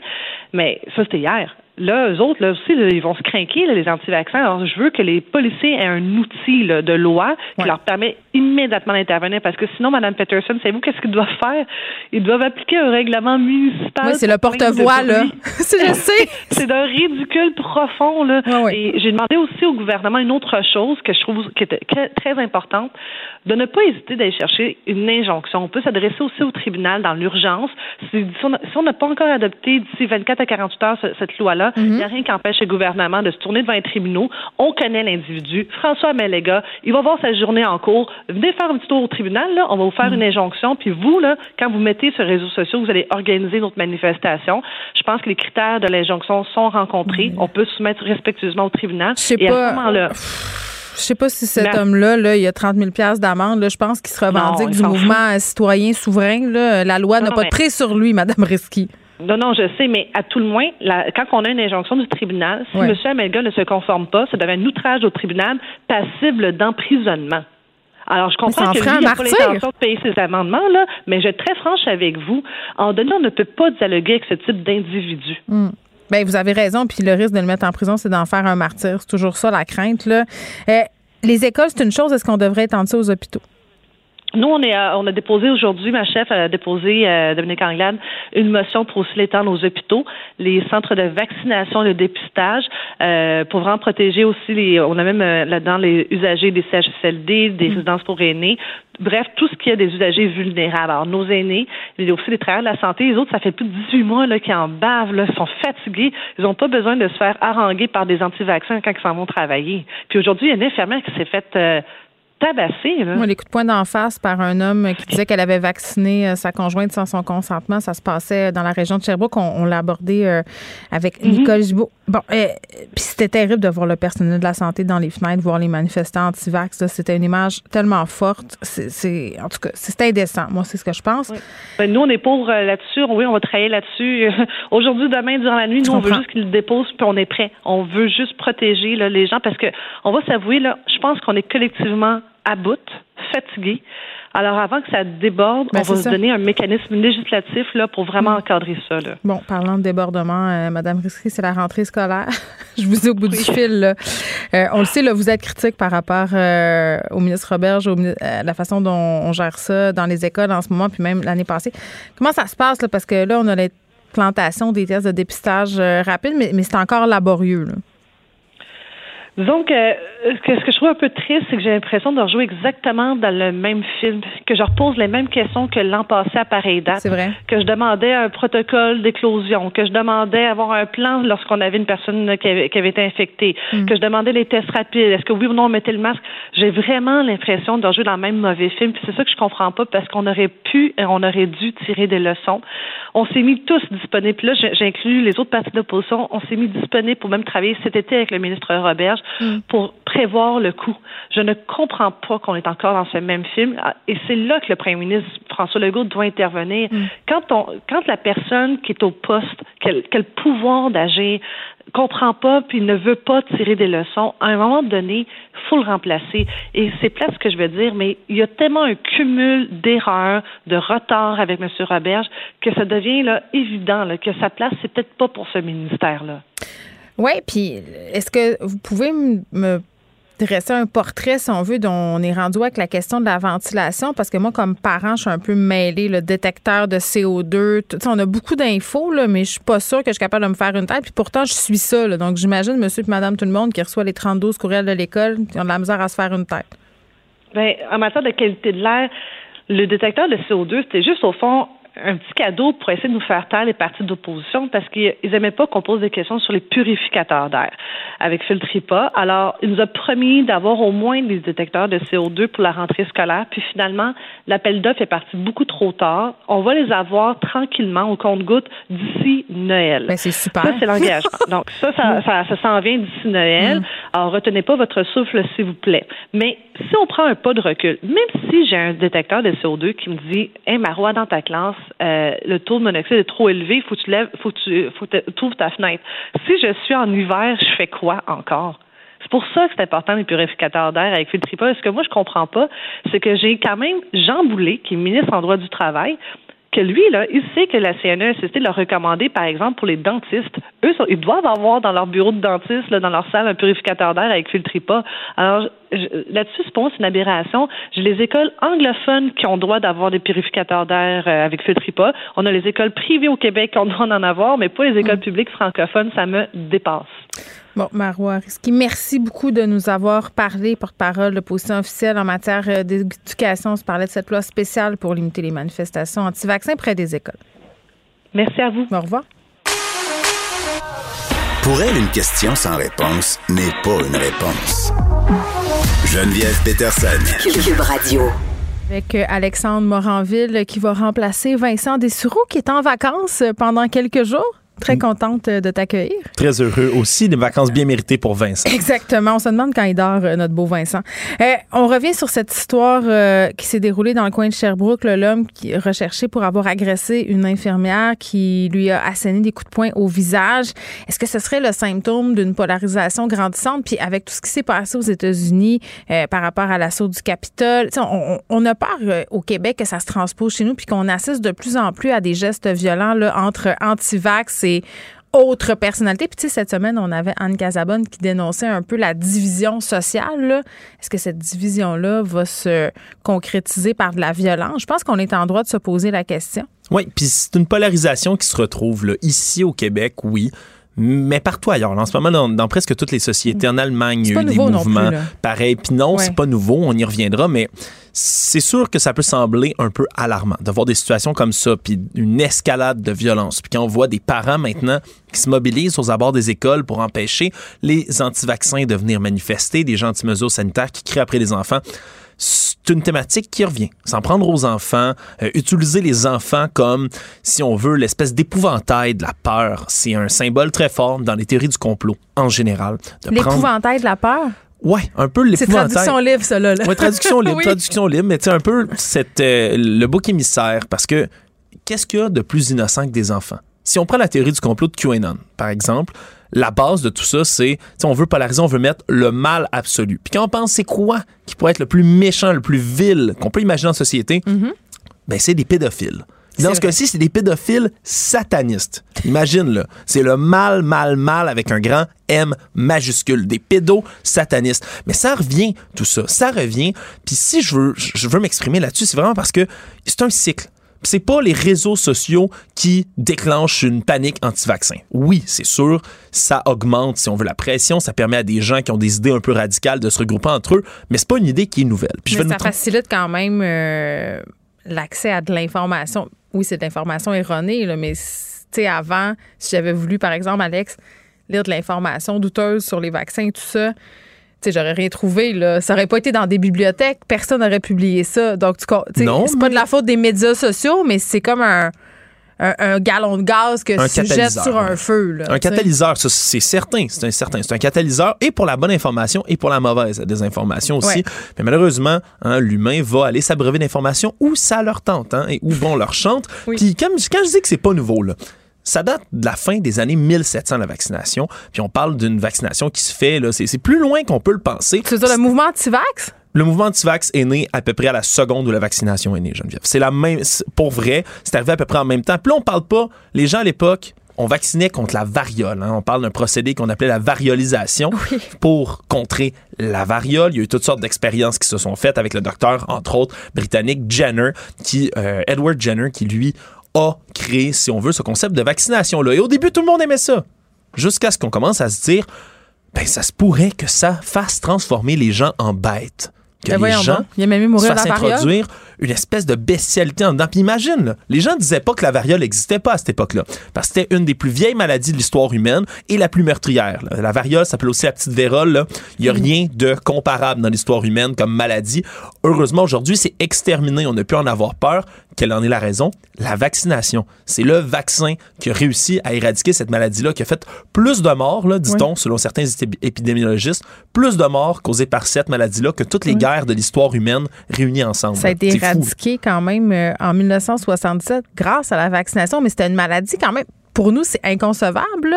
Mais ça, c'était hier. Là, eux autres, là aussi, là, ils vont se craquer, les anti-vaccins. Alors, je veux que les policiers aient un outil là, de loi qui Ouais. leur permet immédiatement d'intervenir. Parce que sinon, Mme Peterson, savez-vous qu'est-ce qu'ils doivent faire? Ils doivent appliquer un règlement municipal. Oui, c'est le porte-voix, là. [LAUGHS] C'est- je sais. [LAUGHS] C'est d'un ridicule profond, là. Ouais, ouais. Et j'ai demandé aussi au gouvernement une autre chose que je trouve qui était très- très importante, de ne pas hésiter d'aller chercher une injonction. On peut s'adresser aussi au tribunal dans l'urgence. Si, on n'a pas encore adopté d'ici 24 à 48 heures ce- cette loi-là, il Mhm. n'y a rien qui empêche le gouvernement de se tourner devant les tribunaux. On connaît l'individu. François Melega, il va voir sa journée en cours. Venez faire un petit tour au tribunal, là. On va vous faire Mhm. une injonction. Puis vous, là, quand vous mettez sur les réseaux sociaux, vous allez organiser notre manifestation. Je pense que les critères de l'injonction sont rencontrés. On peut se soumettre respectueusement au tribunal. Et à pas. ce moment-là, Je sais pas si cet homme-là, là, il a 30 000 d'amende. Je pense qu'il se revendique Non, du mouvement citoyen souverain. Là. La loi n'a pas de mais- prise sur lui, Madame Risky. Non, non, je sais, mais à tout le moins, la- quand on a une injonction du tribunal, si Ouais. M. Amelga ne se conforme pas, ça devient un outrage au tribunal passible d'emprisonnement. Alors, je comprends en que lui il n'a pas l'intention de payer ses amendements, là, mais je vais être très franche avec vous. En donnant, on ne peut pas dialoguer avec ce type d'individu. Ben, vous avez raison. Puis le risque de le mettre en prison, c'est d'en faire un martyr. C'est toujours ça, la crainte. Là. Euh, les écoles, c'est une chose. Est-ce qu'on devrait étendre ça aux hôpitaux? Nous, on, est, euh, on a déposé aujourd'hui, ma chef a déposé, euh, Dominique Anglade, une motion pour aussi l'étendre aux hôpitaux, les centres de vaccination et de dépistage, euh, pour vraiment protéger aussi les. On a même euh, là-dedans les usagers des CHSLD, des résidences pour aînés. Bref, tout ce qui est des usagers vulnérables. Alors, nos aînés, il y a aussi les travailleurs de la santé. Les autres, ça fait plus de 18 mois là, qu'ils en bavent, là, ils sont fatigués. Ils n'ont pas besoin de se faire haranguer par des anti-vaccins quand ils s'en vont travailler. Puis aujourd'hui, il y a une infirmière qui s'est faite euh, tabasser. Là. Moi, les coups de poing d'en face par un homme qui disait qu'elle avait vacciné euh, sa conjointe sans son consentement, ça se passait dans la région de Sherbrooke. On, on l'a abordé euh, avec Nicole Gibault. Bon, euh, puis c'était terrible de voir le personnel de la santé dans les fenêtres, voir les manifestants anti-vax. C'était une image tellement forte. C'est, c'est- en tout cas, c'était indécent. Moi, c'est ce que je pense. Ben, nous, on est pour euh, là-dessus. Oui, on va travailler là-dessus. [LAUGHS] Aujourd'hui, demain, durant la nuit, nous, on veut juste qu'ils le déposent, puis on est prêt. On veut juste protéger là, les gens parce que on va s'avouer, là, je pense qu'on est collectivement à bout, fatigués. Alors, avant que ça déborde, Ben, on va se ça. donner un mécanisme législatif là, pour vraiment Mm. encadrer ça. Là. Bon, parlant de débordement, euh, Madame Risky, c'est la rentrée scolaire. [LAUGHS] je vous ai au bout du fil. là. Euh, on le sait, là, vous êtes critique par rapport euh, au ministre Roberge, au, la façon dont on gère ça dans les écoles en ce moment, puis même l'année passée. Comment ça se passe? Là? Parce que là, on a l'implantation des tests de dépistage rapide, mais, mais c'est encore laborieux. Là. Donc, euh, ce, que, je trouve un peu triste, c'est que j'ai l'impression de rejouer exactement dans le même film, que je repose les mêmes questions que l'an passé à pareille date. C'est vrai. Que je demandais un protocole d'éclosion, que je demandais avoir un plan lorsqu'on avait une personne qui avait, qui avait été infectée, Mm. que je demandais les tests rapides, est-ce que oui ou non on mettait le masque. J'ai vraiment l'impression de rejouer dans le même mauvais film. Puis c'est ça que je comprends pas parce qu'on aurait pu et on aurait dû tirer des leçons. On s'est mis tous disponibles. Puis là, j'inclus les autres partis d'opposition. On s'est mis disponibles pour même travailler cet été avec le ministre Roberge pour prévoir le coup. Je ne comprends pas qu'on est encore dans ce même film. Ah, Et c'est là que le premier ministre François Legault doit intervenir. Quand, on, quand la personne qui est au poste, quel, quel pouvoir d'agir, comprend pas puis ne veut pas tirer des leçons, à un moment donné, faut le remplacer. Et c'est plate ce que je veux dire, mais il y a tellement un cumul d'erreurs, de retard avec M. Roberge que ça devient là, évident là, que sa place, c'est peut-être pas pour ce ministère-là. Oui, puis est-ce que vous pouvez me dresser un portrait, si on veut, dont on est rendu avec la question de la ventilation? Parce que moi, comme parent, je suis un peu mêlée, le détecteur de CO2. tout- tu sais, on a beaucoup d'infos, mais je suis pas sûre que je suis capable de me faire une tête. Puis pourtant, je suis ça. Donc, j'imagine monsieur et madame tout le monde qui reçoit les 32 courriels de l'école, qui ont de la misère à se faire une tête. Ben, en matière de qualité de l'air, le détecteur de CO2, c'était juste au fond un petit cadeau pour essayer de nous faire taire les partis d'opposition parce qu'ils n'aimaient pas qu'on pose des questions sur les purificateurs d'air avec Filtripa. Alors, il nous a promis d'avoir au moins des détecteurs de CO2 pour la rentrée scolaire. Puis finalement, l'appel d'offres est parti beaucoup trop tard. On va les avoir tranquillement au compte-gouttes d'ici Noël. Ben, c'est super. Ça, c'est l'engagement. [LAUGHS] Donc, ça, ça, ça, ça s'en vient d'ici Noël. Alors, retenez pas votre souffle, s'il vous plaît. Mais si on prend un pas de recul, même si j'ai un détecteur de CO2 qui me dit, Hey, Marois, dans ta classe, euh, le taux de monoxyde est trop élevé, faut que tu lèves, faut que tu, faut que tu ouvres ta fenêtre. Si je suis en hiver, je fais quoi encore? C'est pour ça que c'est important les purificateurs d'air avec Filtripa. Ce que moi je comprends pas, c'est que j'ai quand même Jean Boulet, qui est ministre en droit du travail, que lui, là, il sait que la CNESST l'a recommandé, par exemple, pour les dentistes. Eux, ils doivent avoir dans leur bureau de dentiste, là, dans leur salle, un purificateur d'air avec Filtripa. Alors, je- là-dessus, moi, c'est une aberration. J'ai les écoles anglophones qui ont droit d'avoir des purificateurs d'air euh, avec Filtripa. On a les écoles privées au Québec qui ont droit d'en avoir, mais pas les écoles publiques francophones. Ça me dépasse. Bon, Marois Risky, merci beaucoup de nous avoir parlé, porte-parole de position officielle en matière euh, d'éducation. On se parlait de cette loi spéciale pour limiter les manifestations anti-vaccins près des écoles. Merci à vous. Au revoir. Pour elle, une question sans réponse n'est pas une réponse. Geneviève Peterson. Cube Radio. Avec euh, Alexandre Moranville qui va remplacer Vincent Dessureau qui est en vacances euh, pendant quelques jours. Très contente euh, de t'accueillir. Très heureux aussi, des vacances bien méritées pour Vincent. Exactement. On se demande quand il dort, euh, notre beau Vincent. Euh, on revient sur cette histoire euh, qui s'est déroulée dans le coin de Sherbrooke. L'homme qui est recherché pour avoir agressé une infirmière qui lui a asséné des coups de poing au visage. Est-ce que ce serait le symptôme d'une polarisation grandissante? Puis avec tout ce qui s'est passé aux États-Unis euh, par rapport à l'assaut du Capitole, on, on- a peur au Québec que ça se transpose chez nous puis qu'on assiste de plus en plus à des gestes violents là, entre anti-vax et autres personnalités. Puis, tu sais, cette semaine, on avait Anne Casabonne qui dénonçait un peu la division sociale. Est-ce que cette division-là va se concrétiser par de la violence? Je pense qu'on est en droit de se poser la question. Oui, puis c'est une polarisation qui se retrouve là, ici au Québec, oui. Mais partout ailleurs. En ce moment, dans, dans presque toutes les sociétés, en Allemagne, il y a eu des plus, mouvements pareils. Puis non, Ouais. c'est pas nouveau, on y reviendra, mais c'est sûr que ça peut sembler un peu alarmant de voir des situations comme ça, puis une escalade de violence. Puis quand on voit des parents maintenant qui se mobilisent aux abords des écoles pour empêcher les anti-vaccins de venir manifester, des gens anti-mesures sanitaires qui crient après les enfants, c'est une thématique qui revient. S'en prendre aux enfants, euh, utiliser les enfants comme, si on veut, l'espèce d'épouvantail de la peur. C'est un symbole très fort dans les théories du complot en général. Prendre- L'épouvantail de la peur? Ouais, un peu C'est l'épouvantail. traduction livre, ça, là. là. Ouais, traduction libre, [LAUGHS] Oui. traduction libre, mais tu sais, un peu cette, euh, le bouc émissaire, parce que qu'est-ce qu'il y a de plus innocent que des enfants? Si on prend la théorie du complot de QAnon, par exemple, la base de tout ça, c'est, on veut polariser, on veut mettre le mal absolu. Puis quand on pense, c'est quoi qui pourrait être le plus méchant, le plus vil qu'on peut imaginer en société? Ben, c'est des pédophiles. Dans ce cas-ci, c'est des pédophiles satanistes. Imagine, là. C'est le mal, mal, mal avec un grand M majuscule. Des pédos satanistes. Mais ça revient, tout ça. Ça revient. Puis si je veux, je veux m'exprimer là-dessus, c'est vraiment parce que c'est un cycle. C'est pas les réseaux sociaux qui déclenchent une panique anti-vaccin. Oui, c'est sûr, ça augmente, si on veut, la pression, ça permet à des gens qui ont des idées un peu radicales de se regrouper entre eux, mais c'est pas une idée qui est nouvelle. Puis je vais ça facilite quand même euh, l'accès à de l'information. Oui, c'est de l'information erronée, là, mais avant, si j'avais voulu, par exemple, Alex, lire de l'information douteuse sur les vaccins et tout ça, j'aurais rien trouvé. Là. Ça aurait pas été dans des bibliothèques. Personne n'aurait publié ça. Donc, tu c'est pas de la faute des médias sociaux, mais c'est comme un, un, galon de gaz que tu jettes sur un feu. un catalyseur, c'est certain. C'est un certain. C'est un catalyseur et pour la bonne information et pour la mauvaise désinformation aussi. Mais malheureusement, hein, l'humain va aller s'abreuver d'informations où ça leur tente hein, et où bon leur chante. Puis quand, quand je dis que c'est pas nouveau, là, ça date de la fin des années 1700, la vaccination. Puis on parle d'une vaccination qui se fait, là, c'est, plus loin qu'on peut le penser. Tu veux dire le mouvement anti-vax? Le mouvement anti-vax est né à peu près à la seconde où la vaccination est née, Geneviève. C'est la même, pour vrai, c'est arrivé à peu près en même temps. Puis là, on parle pas, les gens à l'époque, on vaccinait contre la variole. Hein. On parle d'un procédé qu'on appelait la variolisation pour contrer la variole. Il y a eu toutes sortes d'expériences qui se sont faites avec le docteur, entre autres, britannique Jenner, qui, euh, Edward Jenner, qui lui a créé, si on veut, ce concept de vaccination-là. Et au début, tout le monde aimait ça. Jusqu'à ce qu'on commence à se dire, ben, ça se pourrait que ça fasse transformer les gens en bêtes que ben les gens il a même mourir introduire une espèce de bestialité en dedans. Puis imagine, les gens disaient pas que la variole n'existait pas à cette époque-là, parce que c'était une des plus vieilles maladies de l'histoire humaine et la plus meurtrière. La variole s'appelle aussi la petite vérole. Il n'y a mm. rien de comparable dans l'histoire humaine comme maladie. Heureusement, aujourd'hui, c'est exterminé. On ne peut en avoir peur. Quelle en est la raison? La vaccination. C'est le vaccin qui a réussi à éradiquer cette maladie-là, qui a fait plus de morts, dit-on, selon certains épidémiologistes, plus de morts causées par cette maladie-là que toutes les guerres de l'histoire humaine réunies ensemble. Ça a été éradiqué quand même euh, en 1967 grâce à la vaccination, mais c'était une maladie quand même pour nous, c'est inconcevable,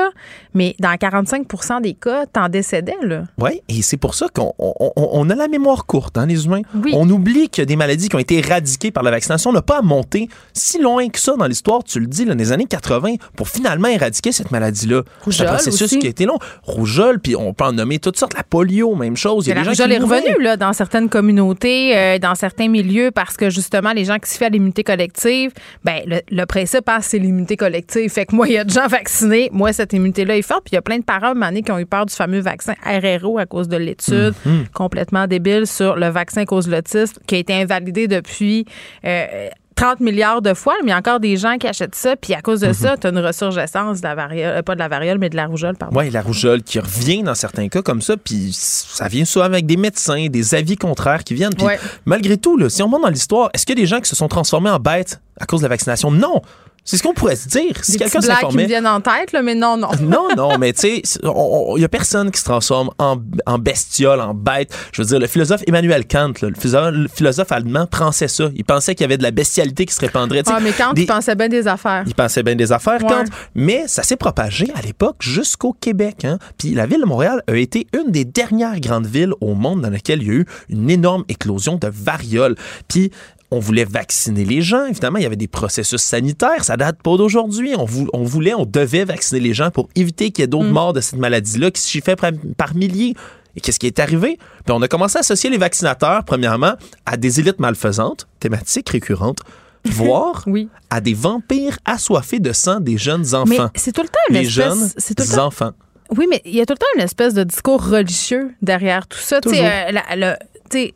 mais dans 45% des cas, t'en décédais. Oui, et c'est pour ça qu'on a la mémoire courte, hein, les humains. On oublie qu'il y a des maladies qui ont été éradiquées par la vaccination. On n'a pas à monter si loin que ça dans l'histoire, tu le dis, dans les années 80, pour finalement éradiquer cette maladie-là. C'est un processus qui a été long. Rougeole, puis on peut en nommer toutes sortes. La polio, même chose. Il y a la rougeole est revenue là, dans certaines communautés, euh, dans certains milieux, parce que justement, les gens qui se font à l'immunité collective, ben, le, le principe, hein, c'est l'immunité collective. Fait que moi, il y a de gens vaccinés. Moi, cette immunité-là est forte. Puis il y a plein de parents année qui ont eu peur du fameux vaccin RRO à cause de l'étude mhm. complètement débile sur le vaccin cause l'autisme qui a été invalidé depuis. 30 euh, milliards de fois, mais il y a encore des gens qui achètent ça, puis à cause de mhm. ça, tu as une ressurgescence de la variole, euh, pas de la variole, mais de la rougeole, pardon. Oui, la rougeole qui revient dans certains cas comme ça, puis ça vient souvent avec des médecins, des avis contraires qui viennent. Puis malgré tout, là, si on monte dans l'histoire, est-ce qu'il y a des gens qui se sont transformés en bêtes à cause de la vaccination? Non! C'est ce qu'on pourrait se dire. Si quelqu'un s'informait. qui me viennent en tête, là, mais non, non. [LAUGHS] non, non, mais tu sais, il y a personne qui se transforme en, en, bestiole, en bête. Je veux dire, le philosophe Emmanuel Kant, le, philosophe, allemand, pensait ça. Il pensait qu'il y avait de la bestialité qui se répandrait. Ah, mais Kant, il pensait bien des affaires. Il pensait bien des affaires, Kant. Mais ça s'est propagé à l'époque jusqu'au Québec. Hein. Puis la ville de Montréal a été une des dernières grandes villes au monde dans laquelle il y a eu une énorme éclosion de variole. Puis on voulait vacciner les gens. Évidemment, il y avait des processus sanitaires. Ça date pas d'aujourd'hui. On, voulait, on devait vacciner les gens pour éviter qu'il y ait d'autres mm. morts de cette maladie-là qui se chiffraient par, milliers. Et qu'est-ce qui est arrivé? Puis on a commencé à associer les vaccinateurs, premièrement, à des élites malfaisantes, thématiques récurrentes, [LAUGHS] voire à des vampires assoiffés de sang des jeunes enfants. Mais c'est tout le temps une les jeunes enfants. Oui, mais il y a tout le temps une espèce de discours religieux derrière tout ça.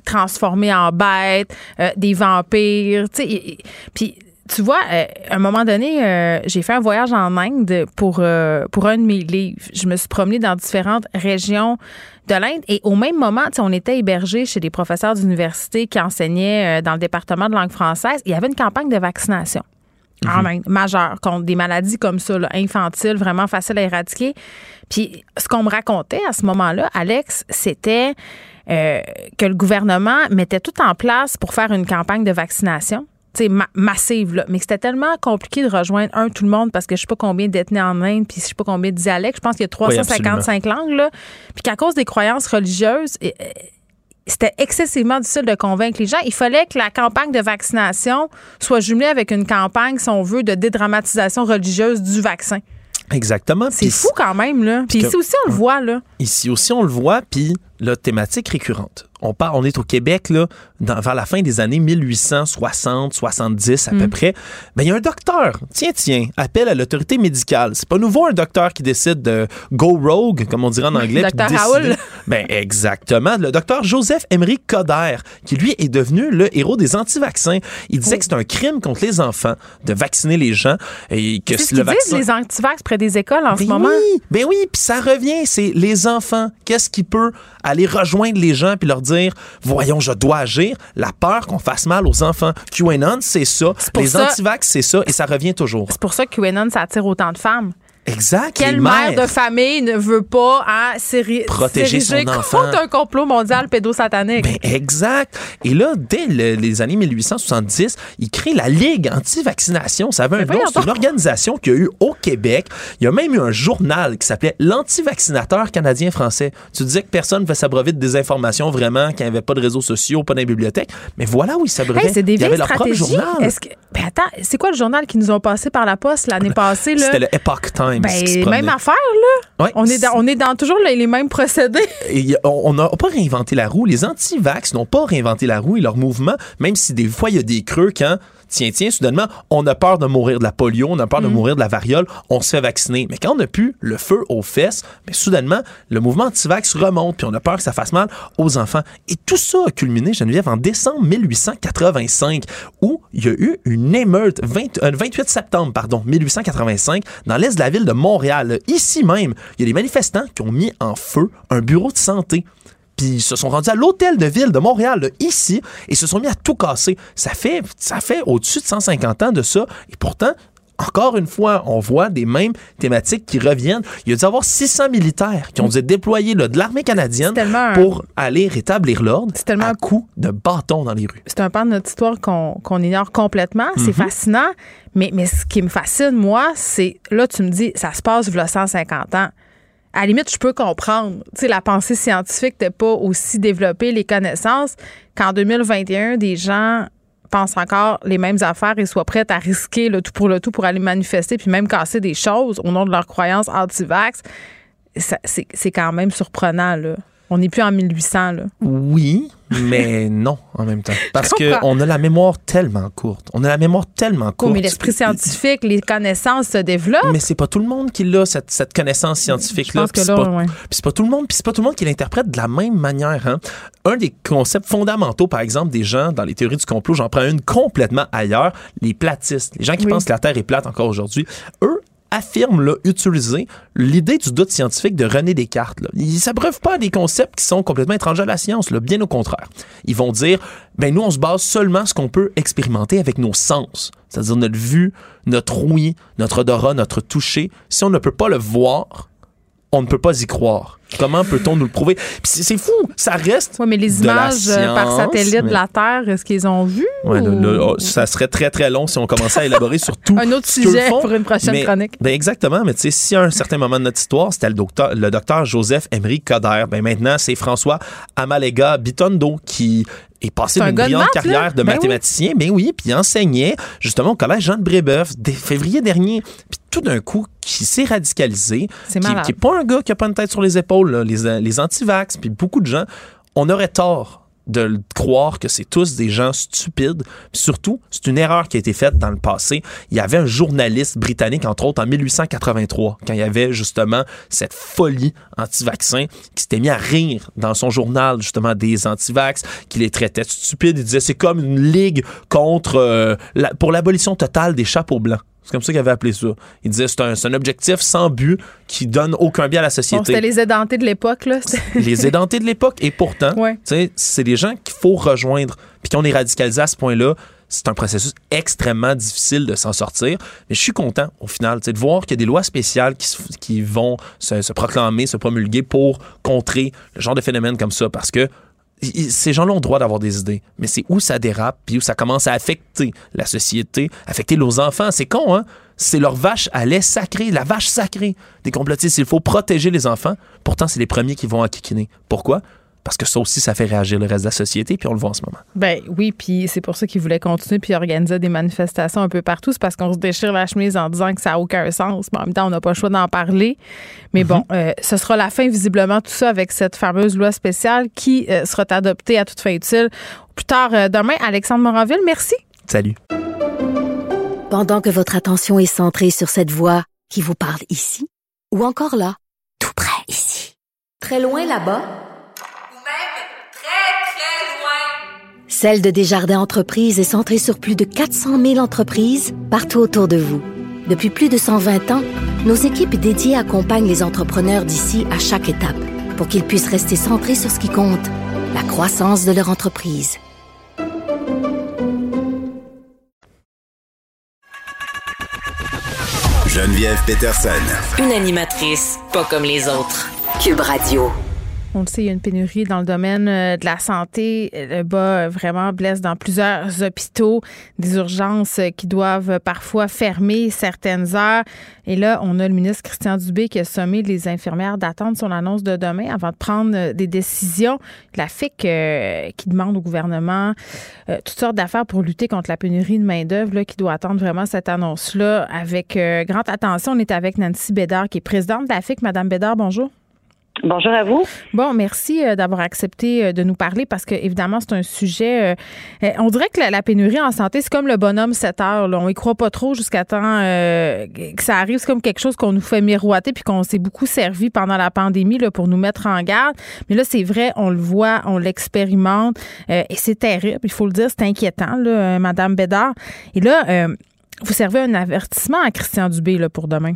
Transformés en bêtes, euh, des vampires. Puis tu vois, euh, à un moment donné, euh, j'ai fait un voyage en Inde pour, pour un de mes livres. Je me suis promenée dans différentes régions de l'Inde et au même moment, on était hébergés chez des professeurs d'université qui enseignaient dans le département de langue française. Il y avait une campagne de vaccination. En mhm. Inde, majeure, contre des maladies comme ça, infantiles, vraiment faciles à éradiquer. Puis ce qu'on me racontait à ce moment-là, Alex, c'était euh, que le gouvernement mettait tout en place pour faire une campagne de vaccination. massive, là. mais c'était tellement compliqué de rejoindre, un, tout le monde, parce que je sais pas combien d'ethnies en Inde, puis je sais pas combien de dialectes, je pense qu'il y a 355 langues, là, puis qu'à cause des croyances religieuses, c'était excessivement difficile de convaincre les gens. Il fallait que la campagne de vaccination soit jumelée avec une campagne, si on veut, de dédramatisation religieuse du vaccin. Exactement. C'est fou quand même, là. Puis ici aussi, on le voit, là. Ici aussi, on le voit, puis la thématique récurrente. On, part, on est au Québec, là, dans, vers la fin des années 1860, 70 à peu près. Ben, il y a un docteur, tiens, tiens, appelle à l'autorité médicale. C'est pas nouveau un docteur qui décide de go rogue, comme on dirait en anglais. Docteur Raoul. Ben, exactement. Le docteur Joseph Emery Coder, qui lui est devenu le héros des anti-vaccins. Il disait que c'est un crime contre les enfants de vacciner les gens et que C'est ce le qu'ils vaccin. disent, les antivax près des écoles en ce Ben moment. oui, ben oui, puis ça revient, c'est les enfants. Qu'est-ce qui peut aller rejoindre les gens puis leur dire, voyons, je dois agir. La peur qu'on fasse mal aux enfants. QAnon, c'est ça. Les antivax, c'est ça, et ça revient toujours. C'est pour ça que QAnon, ça attire autant de femmes. Exact. Quelle les mère de famille ne veut pas hein, Protéger son enfant. contre un complot mondial pédosatanique? Ben, exact. Et là, dès le- les années 1870, il crée la Ligue anti-vaccination. Ça avait un Mais nom. C'est une organisation qu'il y a eu au Québec. Il y a même eu un journal qui s'appelait l'anti-vaccinateur canadien-français. Tu disais que personne ne fait s'abreuver de désinformation vraiment, qu'il n'y avait pas de réseaux sociaux, pas de bibliothèque. Mais voilà où ils s'abreuvait. Hey, il y avait leur propre journal. Que... Ben attends, c'est quoi le journal qui nous ont passé par la poste l'année passée? C'était le Epoch Times. Ben, qui se promenait. même affaire, là. Ouais. On est dans, on est dans toujours les les mêmes procédés. [LAUGHS] Et on n'a pas réinventé la roue. Les anti-vax n'ont pas réinventé la roue et leur mouvement, même si des fois il y a des creux quand, tiens, tiens, soudainement, on a peur de mourir de la polio, on a peur de mourir de la variole, on se fait vacciner. Mais quand on n'a plus le feu aux fesses, mais soudainement, le mouvement anti-vax remonte, puis on a peur que ça fasse mal aux enfants. Et tout ça a culminé, Geneviève, en décembre 1885, où il y a eu une émeute, 20 euh, 28 septembre, pardon, 1885, dans l'est de la ville de Montréal. Ici même, il y a des manifestants qui ont mis en feu un bureau de santé. Puis ils se sont rendus à l'hôtel de ville de Montréal, là, ici, et se sont mis à tout casser. Ça fait, ça fait au-dessus de 150 ans de ça. Et pourtant, encore une fois, on voit des mêmes thématiques qui reviennent. Il y a dû y avoir 600 militaires qui ont dû être déployés là, de l'armée canadienne un- pour aller rétablir l'ordre C'est tellement à un- coups de bâton dans les rues. c'est un pan de notre histoire qu'on ignore complètement. Mhm. C'est fascinant. Mais, mais ce qui me fascine, moi, c'est là, tu me dis, ça se passe v'là 150 ans. À la limite, je peux comprendre. Tu sais, la pensée scientifique n'était pas aussi développée, les connaissances, qu'en 2021, des gens pensent encore les mêmes affaires et soient prêts à risquer le tout pour le tout pour aller manifester puis même casser des choses au nom de leurs croyances anti-vax. C'est quand même surprenant, là. On n'est plus en 1800, là. Oui, mais [LAUGHS] non en même temps. Parce qu'on a la mémoire tellement courte. On a la mémoire tellement Oh, courte. mais l'esprit scientifique, les connaissances se développent. Mais c'est pas tout le monde qui l'a, cette, cette connaissance scientifique-là. Puis c'est pas, ouais. pas tout le monde, puis c'est pas tout le monde qui l'interprète de la même manière. Hein. Un des concepts fondamentaux, par exemple, des gens dans les théories du complot, j'en prends une complètement ailleurs, les platistes, les gens qui Oui. pensent que la Terre est plate encore aujourd'hui, eux affirment là, utiliser l'idée du doute scientifique de René Descartes. Là. Ils s'abreuvent pas à des concepts qui sont complètement étrangers à la science, là, bien au contraire. Ils vont dire, ben nous, on se base seulement ce qu'on peut expérimenter avec nos sens, c'est-à-dire notre vue, notre ouïe, notre odorat, notre toucher. Si on ne peut pas le voir, on ne peut pas y croire. Comment peut-on nous le prouver? Puis c'est fou, ça reste. Oui, mais les de images euh, par satellite mais- de la Terre, est-ce qu'ils ont vu? Ouais, ou- oh, ça serait très très long si on commençait à élaborer sur tout. [LAUGHS] Un autre sujet font. pour une prochaine Mais- chronique. Ben exactement, mais tu sais, si à un certain moment de notre histoire, c'était le docteur, le docteur Joseph Emery Coder, ben maintenant c'est François Amalega Bitondo qui est passé C'est un d'une gars de brillante maths, carrière là. de Ben oui. mathématicien, mais oui, puis il enseignait justement au collège Jean de Brébeuf dès février dernier. Puis tout d'un coup, qui s'est radicalisé, C'est qui, malade. qui est pas un gars qui a pas une tête sur les épaules, là, les, les anti-vax, puis beaucoup de gens, on aurait tort de croire que c'est tous des gens stupides. Surtout, c'est une erreur qui a été faite dans le passé. Il y avait un journaliste britannique, entre autres, en 1883, quand il y avait justement cette folie anti-vaccin, qui s'était mis à rire dans son journal, justement, des anti-vax, qui les traitait de stupides. Il disait c'est comme une ligue contre euh, pour l'abolition totale des chapeaux blancs. C'est comme ça qu'il avait appelé ça. Il disait c'est un, c'est un objectif sans but qui donne aucun bien à la Bon, société c'était les édentés de l'époque, là. Les édentés de l'époque. Et pourtant, Ouais. c'est des gens qu'il faut rejoindre. Puis qu'on est radicalisé à ce point-là, c'est un processus extrêmement difficile de s'en sortir. Mais je suis content, au final, tu sais, de voir qu'il y a des lois spéciales qui, qui vont se, se proclamer, se promulguer pour contrer le genre de phénomène comme ça. Parce que ces gens-là ont le droit d'avoir des idées, mais c'est où ça dérape, puis où ça commence à affecter la société, affecter nos enfants. C'est con, hein? C'est leur vache à lait sacré, la vache sacrée des complotistes. Il faut protéger les enfants. Pourtant, c'est les premiers qui vont enquiquiner. Pourquoi? Parce que ça aussi, ça fait réagir le reste de la société, puis on le voit en ce moment. Ben oui, puis c'est pour ça qu'ils voulaient continuer puis organiser des manifestations un peu partout. C'est parce qu'on se déchire la chemise en disant que ça n'a aucun sens. Mais en même temps, on n'a pas le choix d'en parler. Mais bon, euh, ce sera la fin, visiblement, tout ça avec cette fameuse loi spéciale qui euh, sera adoptée à toute fin utile. Plus tard euh, demain, Alexandre Moranville, merci. Salut. Pendant que votre attention est centrée sur cette voix qui vous parle ici, ou encore là, tout près ici, très loin là-bas, Ou même très, très loin. Celle de Desjardins Entreprises est centrée sur plus de 400 000 entreprises partout autour de vous. Depuis plus de 120 ans, nos équipes dédiées accompagnent les entrepreneurs d'ici à chaque étape pour qu'ils puissent rester centrés sur ce qui compte, la croissance de leur entreprise. Geneviève Peterson. Une animatrice pas comme les autres. Cube Radio. On le sait, il y a une pénurie dans le domaine euh, de la santé. Le bas euh, vraiment blesse dans plusieurs hôpitaux, des urgences euh, qui doivent parfois fermer certaines heures. Et là, on a le ministre Christian Dubé qui a sommé les infirmières d'attendre son annonce de demain avant de prendre des décisions. La FIC qui demande au gouvernement toutes sortes d'affaires pour lutter contre la pénurie de main-d'œuvre, qui doit attendre vraiment cette annonce-là avec grande attention. On est avec Nancy Bédard, qui est présidente de la FIC. Madame Bédard, bonjour. Bonjour à vous. Bon, merci euh, d'avoir accepté euh, de nous parler parce que évidemment c'est un sujet. euh, on dirait que la, pénurie en santé c'est comme le bonhomme 7 heures. On y croit pas trop jusqu'à temps que ça arrive. C'est comme quelque chose qu'on nous fait miroiter puis qu'on s'est beaucoup servi pendant la pandémie pour nous mettre en garde. Mais là c'est vrai, on le voit, on l'expérimente et c'est terrible. Il faut le dire, c'est inquiétant, Madame Bédard. Et là, vous servez un avertissement à Christian Dubé pour demain.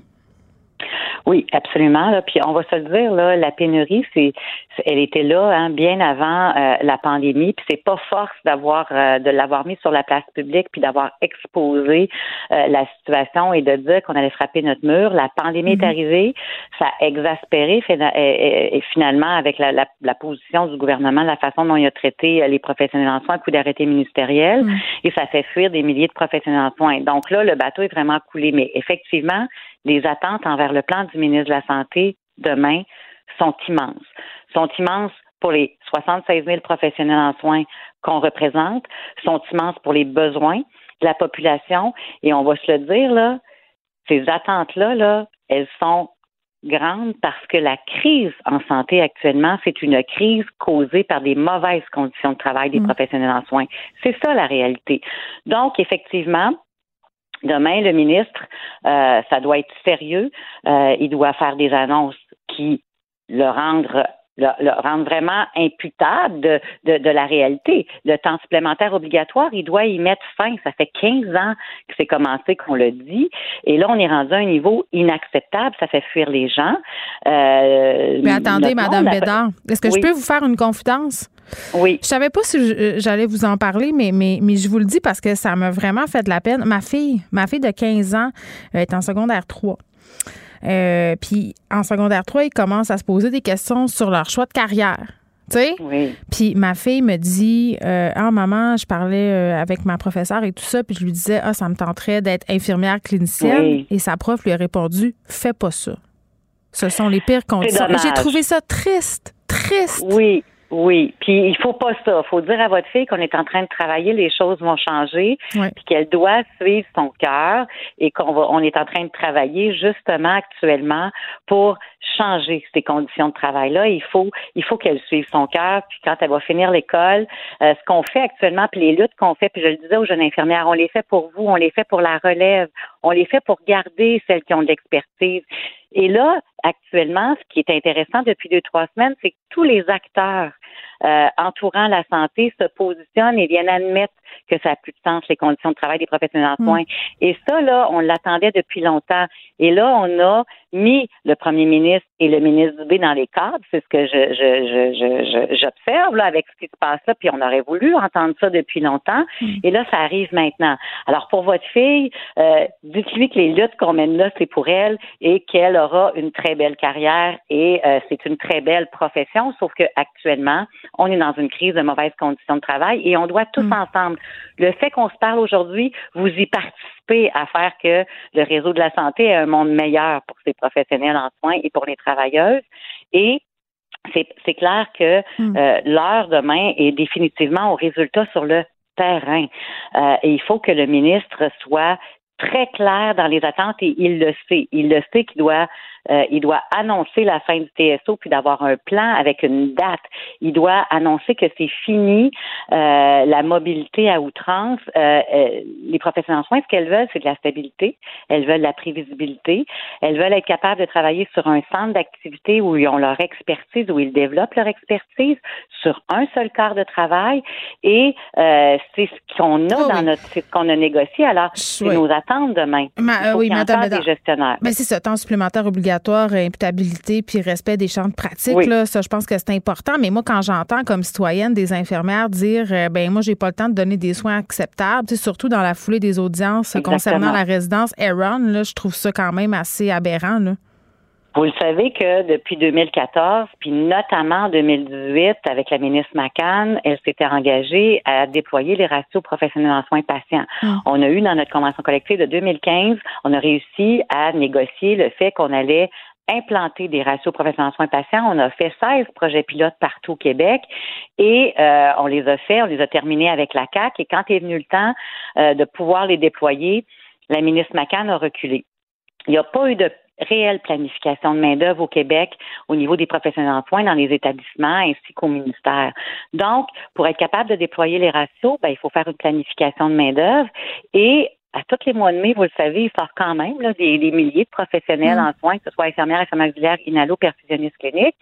Oui, absolument. Là. Puis on va se le dire, là, la pénurie, c'est, elle était là hein, bien avant euh, la pandémie. Puis c'est pas force d'avoir euh, de l'avoir mis sur la place publique puis d'avoir exposé euh, la situation et de dire qu'on allait frapper notre mur. La pandémie est arrivée, ça a exaspéré et, finalement avec la, la, la position du gouvernement, la façon dont il a traité euh, les professionnels en soins, coup d'arrêté ministériel, et ça fait fuir des milliers de professionnels en soins. Donc là, le bateau est vraiment coulé. Mais effectivement, les attentes envers le plan du ministre de la Santé demain sont immenses. Sont immenses pour les 76 000 professionnels en soins qu'on représente, sont immenses pour les besoins de la population. Et on va se le dire, là, ces attentes-là, là, elles sont grandes parce que la crise en santé actuellement, c'est une crise causée par des mauvaises conditions de travail des professionnels en soins. C'est ça la réalité. Donc, effectivement, Demain, le ministre, euh, ça doit être sérieux. Euh, il doit faire des annonces qui le rendent le, le rendre vraiment imputable de, de, de, la réalité. Le temps supplémentaire obligatoire, il doit y mettre fin. Ça fait 15 ans que c'est commencé qu'on le dit. Et là, on est rendu à un niveau inacceptable. Ça fait fuir les gens. Euh, Mais attendez, Madame Bédard, est-ce que Oui. je peux vous faire une confidence? Oui. Je savais pas si j'allais vous en parler, mais, mais, mais je vous le dis parce que ça m'a vraiment fait de la peine. Ma fille, ma fille de 15 ans est en secondaire 3. Euh, puis en secondaire 3, ils commencent à se poser des questions sur leur choix de carrière. Tu sais? Oui. Puis ma fille me dit euh, Ah, maman, je parlais euh, avec ma professeure et tout ça, puis je lui disais Ah, ça me tenterait d'être infirmière clinicienne. Oui. Et sa prof lui a répondu Fais pas ça. Ce sont les pires conditions. J'ai trouvé ça triste, triste. Oui, oui. Puis il faut pas ça. Il faut dire à votre fille qu'on est en train de travailler, les choses vont changer, Ouais. puis qu'elle doit suivre son cœur et qu'on va, on est en train de travailler justement actuellement pour changer ces conditions de travail-là. Il faut, il faut qu'elle suive son cœur. Puis quand elle va finir l'école, euh, ce qu'on fait actuellement, puis les luttes qu'on fait, puis je le disais aux jeunes infirmières, on les fait pour vous, on les fait pour la relève, on les fait pour garder celles qui ont de l'expertise. Et là, actuellement, ce qui est intéressant depuis deux, trois semaines, c'est que tous les acteurs euh, entourant la santé se positionnent et viennent admettre que ça n'a plus de sens, les conditions de travail des professionnels en soins. Et ça, là, on l'attendait depuis longtemps. Et là, on a mis le premier ministre et le ministre Dubé dans les cadres. C'est ce que je, je, je, je, je- j'observe là, avec ce qui se passe là. Puis on aurait voulu entendre ça depuis longtemps. Et là, ça arrive maintenant. Alors, pour votre fille, euh, dites-lui que les luttes qu'on mène là, c'est pour elle et qu'elle aura une très belle carrière et euh, c'est une très belle profession. Sauf que actuellement, on est dans une crise de mauvaises conditions de travail et on doit tous ensemble. Le fait qu'on se parle aujourd'hui, vous y participez à faire que le réseau de la santé ait un monde meilleur pour ses professionnels en soins et pour les travailleuses. Et c'est clair que Hmm. euh, l'heure demain est définitivement au résultat sur le terrain. Euh, et il faut que le ministre soit très clair dans les attentes et il le sait. Il le sait qu'il doit, euh, il doit annoncer la fin du TSO puis d'avoir un plan avec une date. Il doit annoncer que c'est fini euh, la mobilité à outrance. Euh, les professionnels en soins, ce qu'elles veulent, c'est de la stabilité. Elles veulent de la prévisibilité. Elles veulent être capables de travailler sur un centre d'activité où ils ont leur expertise, où ils développent leur expertise sur un seul quart de travail. Et c'est ce qu'on a Oh dans oui. notre, c'est ce qu'on a négocié. Alors, c'est Oui. nos attentes demain. Ma- oui, Madame des gestionnaires. Ben c'est ça, temps supplémentaire obligatoire, euh, imputabilité, puis respect des champs de pratique. Oui. Là, ça, je pense que c'est important. Mais moi, quand j'entends comme citoyenne des infirmières dire, euh, ben moi, j'ai pas le temps de donner des soins acceptables, surtout dans la foulée des audiences Exactement. concernant la résidence Aaron, là, je trouve ça quand même assez aberrant. Là. Vous le savez que depuis 2014, puis notamment en 2018, avec la ministre McCann, elle s'était engagée à déployer les ratios professionnels en soins patients. Mm. On a eu dans notre convention collective de 2015, on a réussi à négocier le fait qu'on allait implanter des ratios professionnels en soins patients. On a fait 16 projets pilotes partout au Québec et euh, on les a fait, on les a terminés avec la CAC. Et quand est venu le temps euh, de pouvoir les déployer, la ministre McCann a reculé. Il n'y a pas eu de réelle planification de main-d'œuvre au Québec au niveau des professionnels en soins dans les établissements ainsi qu'au ministère. Donc, pour être capable de déployer les ratios, ben, il faut faire une planification de main-d'œuvre et à tous les mois de mai, vous le savez, il sort quand même là, des, des milliers de professionnels Mm. en soins, que ce soit infirmières, infirmières auxiliaires, inhalo, perfusionnistes cliniques.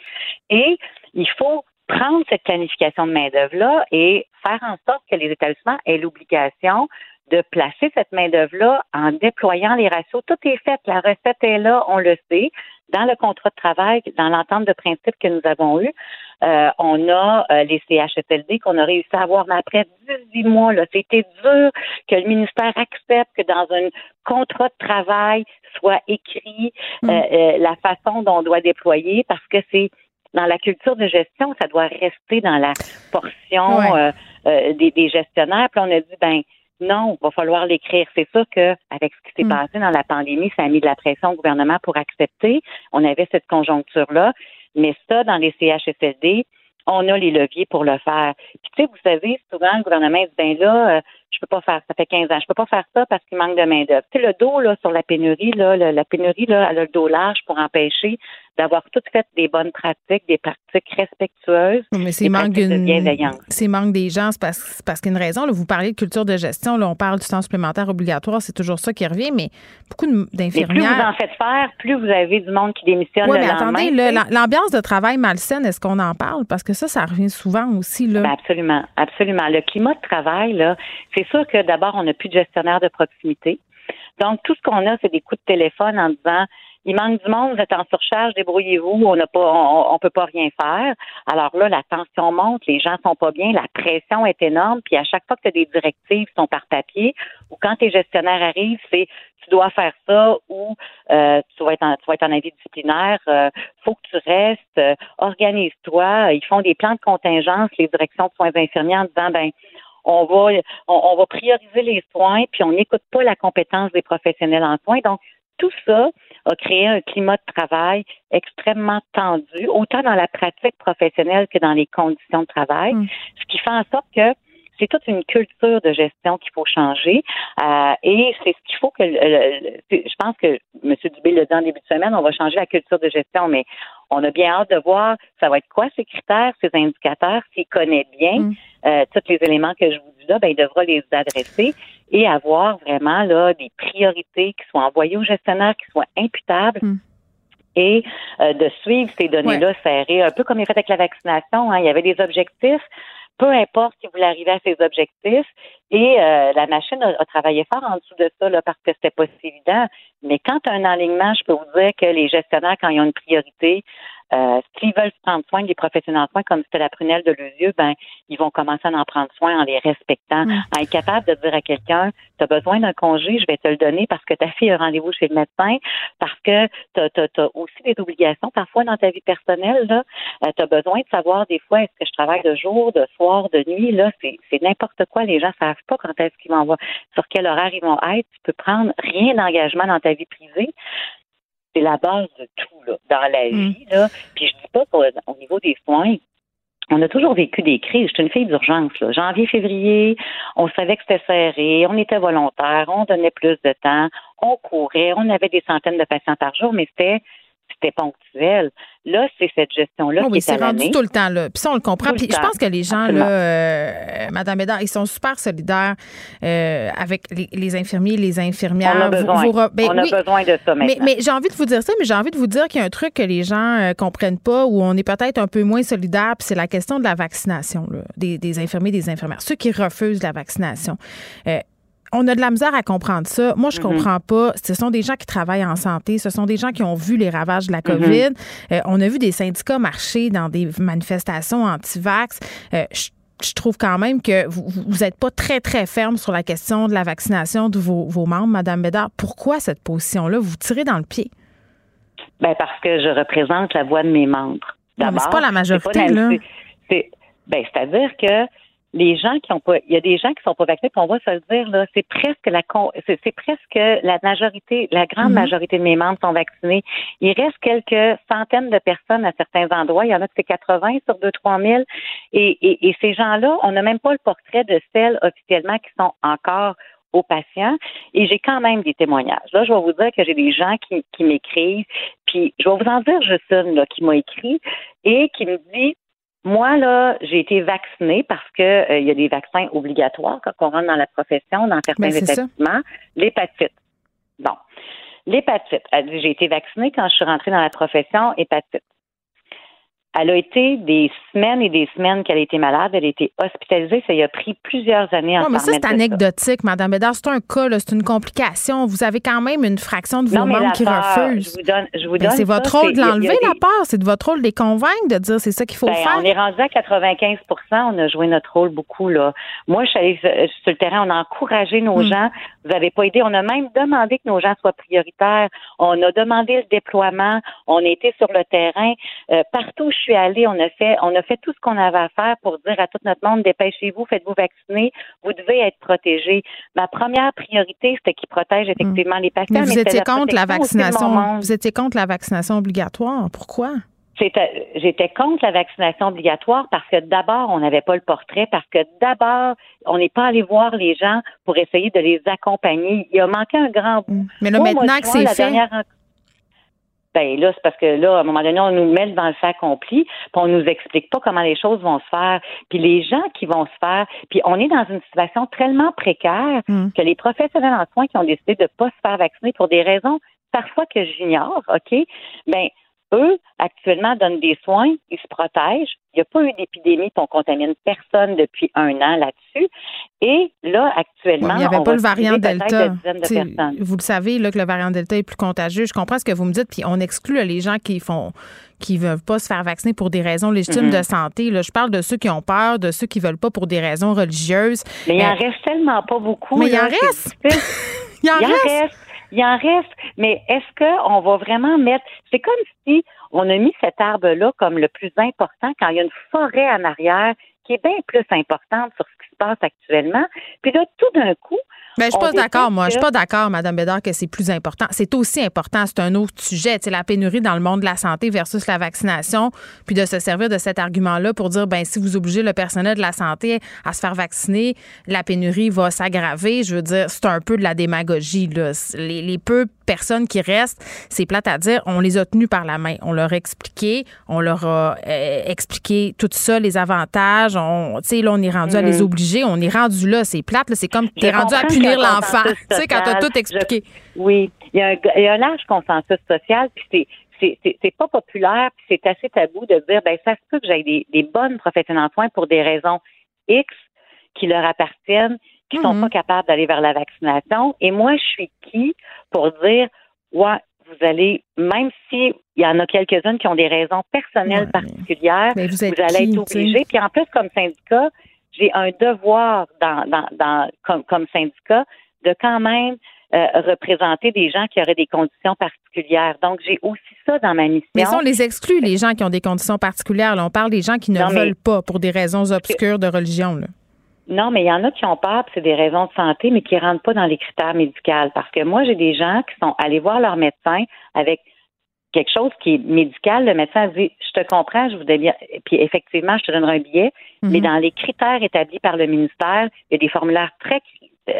Et il faut prendre cette planification de main-d'œuvre-là et faire en sorte que les établissements aient l'obligation de placer cette main-d'œuvre-là en déployant les ratios. Tout est fait. La recette est là, on le sait. Dans le contrat de travail, dans l'entente de principe que nous avons eu, euh, on a euh, les CHSLD qu'on a réussi à avoir, mais après 18 mois, là, c'était dur que le ministère accepte que dans un contrat de travail soit écrit euh, euh, la façon dont on doit déployer parce que c'est dans la culture de gestion, ça doit rester dans la portion Ouais. euh, euh, des, des gestionnaires. Puis on a dit, ben non, il va falloir l'écrire. C'est sûr que avec ce qui s'est Mm. passé dans la pandémie, ça a mis de la pression au gouvernement pour accepter. On avait cette conjoncture-là. Mais ça, dans les CHSLD, on a les leviers pour le faire. Puis, tu sais, vous savez, souvent, le gouvernement dit, ben là, euh, je peux pas faire, ça fait 15 ans, je peux pas faire ça parce qu'il manque de main-d'œuvre. Tu sais, le dos, là, sur la pénurie, là, le- la pénurie, là, elle a le dos large pour empêcher d'avoir toutes fait des bonnes pratiques, des pratiques respectueuses. Mais c'est manque d'une- bienveillance. C'est manque des gens, c'est parce, parce qu'il y a une raison. Là, vous parlez de culture de gestion, là, on parle du temps supplémentaire obligatoire, c'est toujours ça qui revient, mais beaucoup Mais plus vous d'infirmières. en faites faire, plus vous avez du monde qui démissionne Oui, mais attendez, l'ambiance de travail malsaine, est-ce qu'on en parle? Parce que ça, ça revient souvent aussi. Là. Ben, absolument, absolument. Le climat de travail, là, c'est sûr que d'abord, on n'a plus de gestionnaire de proximité. Donc, tout ce qu'on a, c'est des coups de téléphone en disant il manque du monde, vous êtes en surcharge, débrouillez-vous, on n'a pas, on, on peut pas rien faire. Alors là, la tension monte, les gens sont pas bien, la pression est énorme, puis à chaque fois que tu as des directives qui sont par papier, ou quand tes gestionnaires arrivent, c'est tu dois faire ça ou euh, tu vas être en, tu vas être en avis disciplinaire, euh, faut que tu restes, euh, organise-toi. Ils font des plans de contingence, les directions de soins infirmiers en disant ben on va on, on va prioriser les soins, puis on n'écoute pas la compétence des professionnels en soins. Donc tout ça a créé un climat de travail extrêmement tendu, autant dans la pratique professionnelle que dans les conditions de travail, Mm. ce qui fait en sorte que c'est toute une culture de gestion qu'il faut changer. Euh, et c'est ce qu'il faut que. le- le- le- je pense que M. Dubé l'a dit en début de semaine, on va changer la culture de gestion, mais on a bien hâte de voir ça va être quoi ces critères, ces indicateurs, s'il connaît bien Mm. euh, tous les éléments que je vous dis là, ben, il devra les adresser et avoir vraiment là des priorités qui soient envoyées aux gestionnaires, qui soient imputables. Mm. Et euh, de suivre ces données-là serrées, un peu comme il fait avec la vaccination. Hein, il y avait des objectifs, peu importe si vous voulez arriver à ces objectifs. Et euh, la machine a, a travaillé fort en dessous de ça là, parce que c'était pas si évident. Mais quand tu as un enlignement, je peux vous dire que les gestionnaires, quand ils ont une priorité, euh, s'ils veulent prendre soin des professionnels en soins, comme c'était la prunelle de yeux, ben ils vont commencer à en prendre soin en les respectant. Mm. À être capable de dire à quelqu'un, tu as besoin d'un congé, je vais te le donner parce que ta fille a rendez-vous chez le médecin, parce que tu as, aussi des obligations parfois dans ta vie personnelle. tu as besoin de savoir des fois, est-ce que je travaille de jour, de soir, de nuit? Là, c'est n'importe quoi. Les gens savent pas quand est-ce qu'ils vont sur quel horaire ils vont être. Tu peux prendre rien d'engagement dans ta vie privée. C'est la base de tout là, dans la Mm. vie. Là. Puis je dis pas qu'au au niveau des soins, on a toujours vécu des crises. Je suis une fille d'urgence. là. Janvier, février, on savait que c'était serré, on était volontaire, on donnait plus de temps, on courait, on avait des centaines de patients par jour, mais c'était c'était ponctuel. Là, c'est cette gestion-là Oh qui oui, est c'est à rendu tout le temps là. Puis ça, on le comprend. Tout le Puis je temps. pense que les gens Absolument. là, euh, Madame Bédard, ils sont super solidaires euh, avec les, les infirmiers, les infirmières. On a besoin. vous ben on a oui. besoin de ça Mais, maintenant. mais j'ai envie de vous dire ça, mais j'ai envie de vous dire qu'il y a un truc que les gens euh, comprennent pas, où on est peut-être un peu moins solidaire, puis c'est la question de la vaccination là, des, des infirmiers, des infirmières, ceux qui refusent la vaccination. On a de la misère à comprendre ça. Moi, je Mm-hmm. comprends pas. Ce sont des gens qui travaillent en santé. Ce sont des gens qui ont vu les ravages de la Mm-hmm. COVID. Euh, on a vu des syndicats marcher dans des manifestations anti-vax. Euh, je je trouve quand même que vous n'êtes pas très, très ferme sur la question de la vaccination de vos, vos membres, Madame Bédard. Pourquoi cette position-là? Vous tirez dans le pied. Ben parce que je représente la voix de mes membres. Mais c'est D'abord, pas la majorité, là. c'est- ben, c'est-à-dire que les gens qui ont pas, il y a des gens qui sont pas vaccinés, puis on va se le dire là, c'est presque la, con- c'est, presque la majorité, la grande Mhm. majorité de mes membres sont vaccinés. Il reste quelques centaines de personnes à certains endroits. Il y en a que c'est 80 sur 2 trois mille. Et, et, et ces gens-là, on n'a même pas le portrait de celles officiellement qui sont encore aux patients. Et j'ai quand même des témoignages. Là, je vais vous dire que j'ai des gens qui, qui m'écrivent. Puis, je vais vous en dire juste une là, qui m'a écrit et qui me dit moi, là, j'ai été vaccinée parce que euh, il y a des vaccins obligatoires quand on rentre dans la profession, dans certains Ben, établissements. L'hépatite. Bon. L'hépatite. Elle dit, j'ai été vaccinée quand je suis rentrée dans la profession, hépatite. Elle a été des semaines et des semaines qu'elle a été malade. Elle a été hospitalisée. Ça y a pris plusieurs années Oui, mais ça, c'est anecdotique, Madame Bédard. C'est un cas, c'est une complication. Vous avez quand même une fraction de vos Non, membres qui refusent. Je vous donne, je vous Ben, donne c'est votre rôle de l'enlever, la peur. C'est de votre rôle de les convaincre, de dire c'est ça qu'il faut Ben, faire. on est rendu à 95% On a joué notre rôle beaucoup. là. Moi, je suis allée euh, sur le terrain, on a encouragé nos Mm. gens. Vous n'avez pas aidé. On a même demandé que nos gens soient prioritaires. On a demandé le déploiement. On a été sur le terrain. Euh, partout je suis allée, on a fait, on a fait tout ce qu'on avait à faire pour dire à tout notre monde, dépêchez-vous, faites-vous vacciner. Vous devez être protégés. Ma première priorité, c'était qu'ils protègent effectivement les patients. Mais vous c'était étiez la contre la vaccination. Vous étiez contre la vaccination obligatoire. Pourquoi? J'étais contre la vaccination obligatoire parce que d'abord, on n'avait pas le portrait, parce que d'abord, on n'est pas allé voir les gens pour essayer de les accompagner. Il a manqué un grand bout. Mais là, Moi, maintenant que c'est fait. dernière Ben là, c'est parce que là, à un moment donné, on nous met dans le fait accompli, puis on nous explique pas comment les choses vont se faire. Puis les gens qui vont se faire, puis on est dans une situation tellement précaire Mm. que les professionnels en soins qui ont décidé de pas se faire vacciner pour des raisons parfois que j'ignore, OK? Ben eux, actuellement, donnent des soins, ils se protègent. Il n'y a pas eu d'épidémie, puis on contamine personne depuis un an là-dessus. Et là, actuellement, Ouais, il n'y avait on pas le variant Delta. de. Vous le savez là, que le variant Delta est plus contagieux. Je comprends ce que vous me dites, puis on exclut là, les gens qui font qui veulent pas se faire vacciner pour des raisons légitimes Mhm. de santé. Là, je parle de ceux qui ont peur, de ceux qui veulent pas pour des raisons religieuses. Mais il en Euh, reste tellement pas beaucoup. Mais il en reste. [LAUGHS] il en reste. Il en reste. Mais est-ce qu'on va vraiment mettre. C'est comme si on a mis cet arbre-là comme le plus important quand il y a une forêt en arrière qui est bien plus importante sur ce qui se passe actuellement. Puis là, tout d'un coup. Ben, je suis pas d'accord, moi. Je suis pas d'accord, Mme Bédard, que c'est plus important. C'est aussi important. C'est un autre sujet. C'est la pénurie dans le monde de la santé versus la vaccination. Puis de se servir de cet argument-là pour dire, ben, si vous obligez le personnel de la santé à se faire vacciner, la pénurie va s'aggraver. Je veux dire, c'est un peu de la démagogie, là. Les, les peu personnes qui restent, c'est plate à dire, on les a tenus par la main. On leur a expliqué, on leur a euh, expliqué tout ça, les avantages. On, tu sais, là, on est rendu à les obliger. On est rendu là. C'est plate, là. C'est comme, t'es rendu à a punir l'enfant. Tu sais, quand t'as social. tout expliqué. Je- oui, il y, a un, il y a un large consensus social, puis c'est c'est- pas populaire, puis c'est assez tabou de dire ben ça se peut que j'aille des, des bonnes professionnels en soins pour des raisons X qui leur appartiennent, qui sont Mhm. pas capables d'aller vers la vaccination. Et moi, je suis qui pour dire ouais, vous allez, même si il y en a quelques-unes qui ont des raisons personnelles Ouais, particulières, Mais vous allez qui, être tu sais? obligé. Puis en plus, comme syndicat, j'ai un devoir dans, dans, dans comme, comme syndicat de quand même euh, représenter des gens qui auraient des conditions particulières. Donc, j'ai aussi ça dans ma mission. Mais ça, on les exclut, les gens qui ont des conditions particulières. Là, on parle des gens qui ne Non, veulent pas pour des raisons obscures de religion. Là. Non, mais il y en a qui ont peur, puis c'est des raisons de santé, mais qui rentrent pas dans les critères médicaux. Parce que moi, j'ai des gens qui sont allés voir leur médecin avec quelque chose qui est médical, le médecin dit Je te comprends, je vous donne puis effectivement, je te donnerai un billet, Mhm. mais dans les critères établis par le ministère, il y a des formulaires très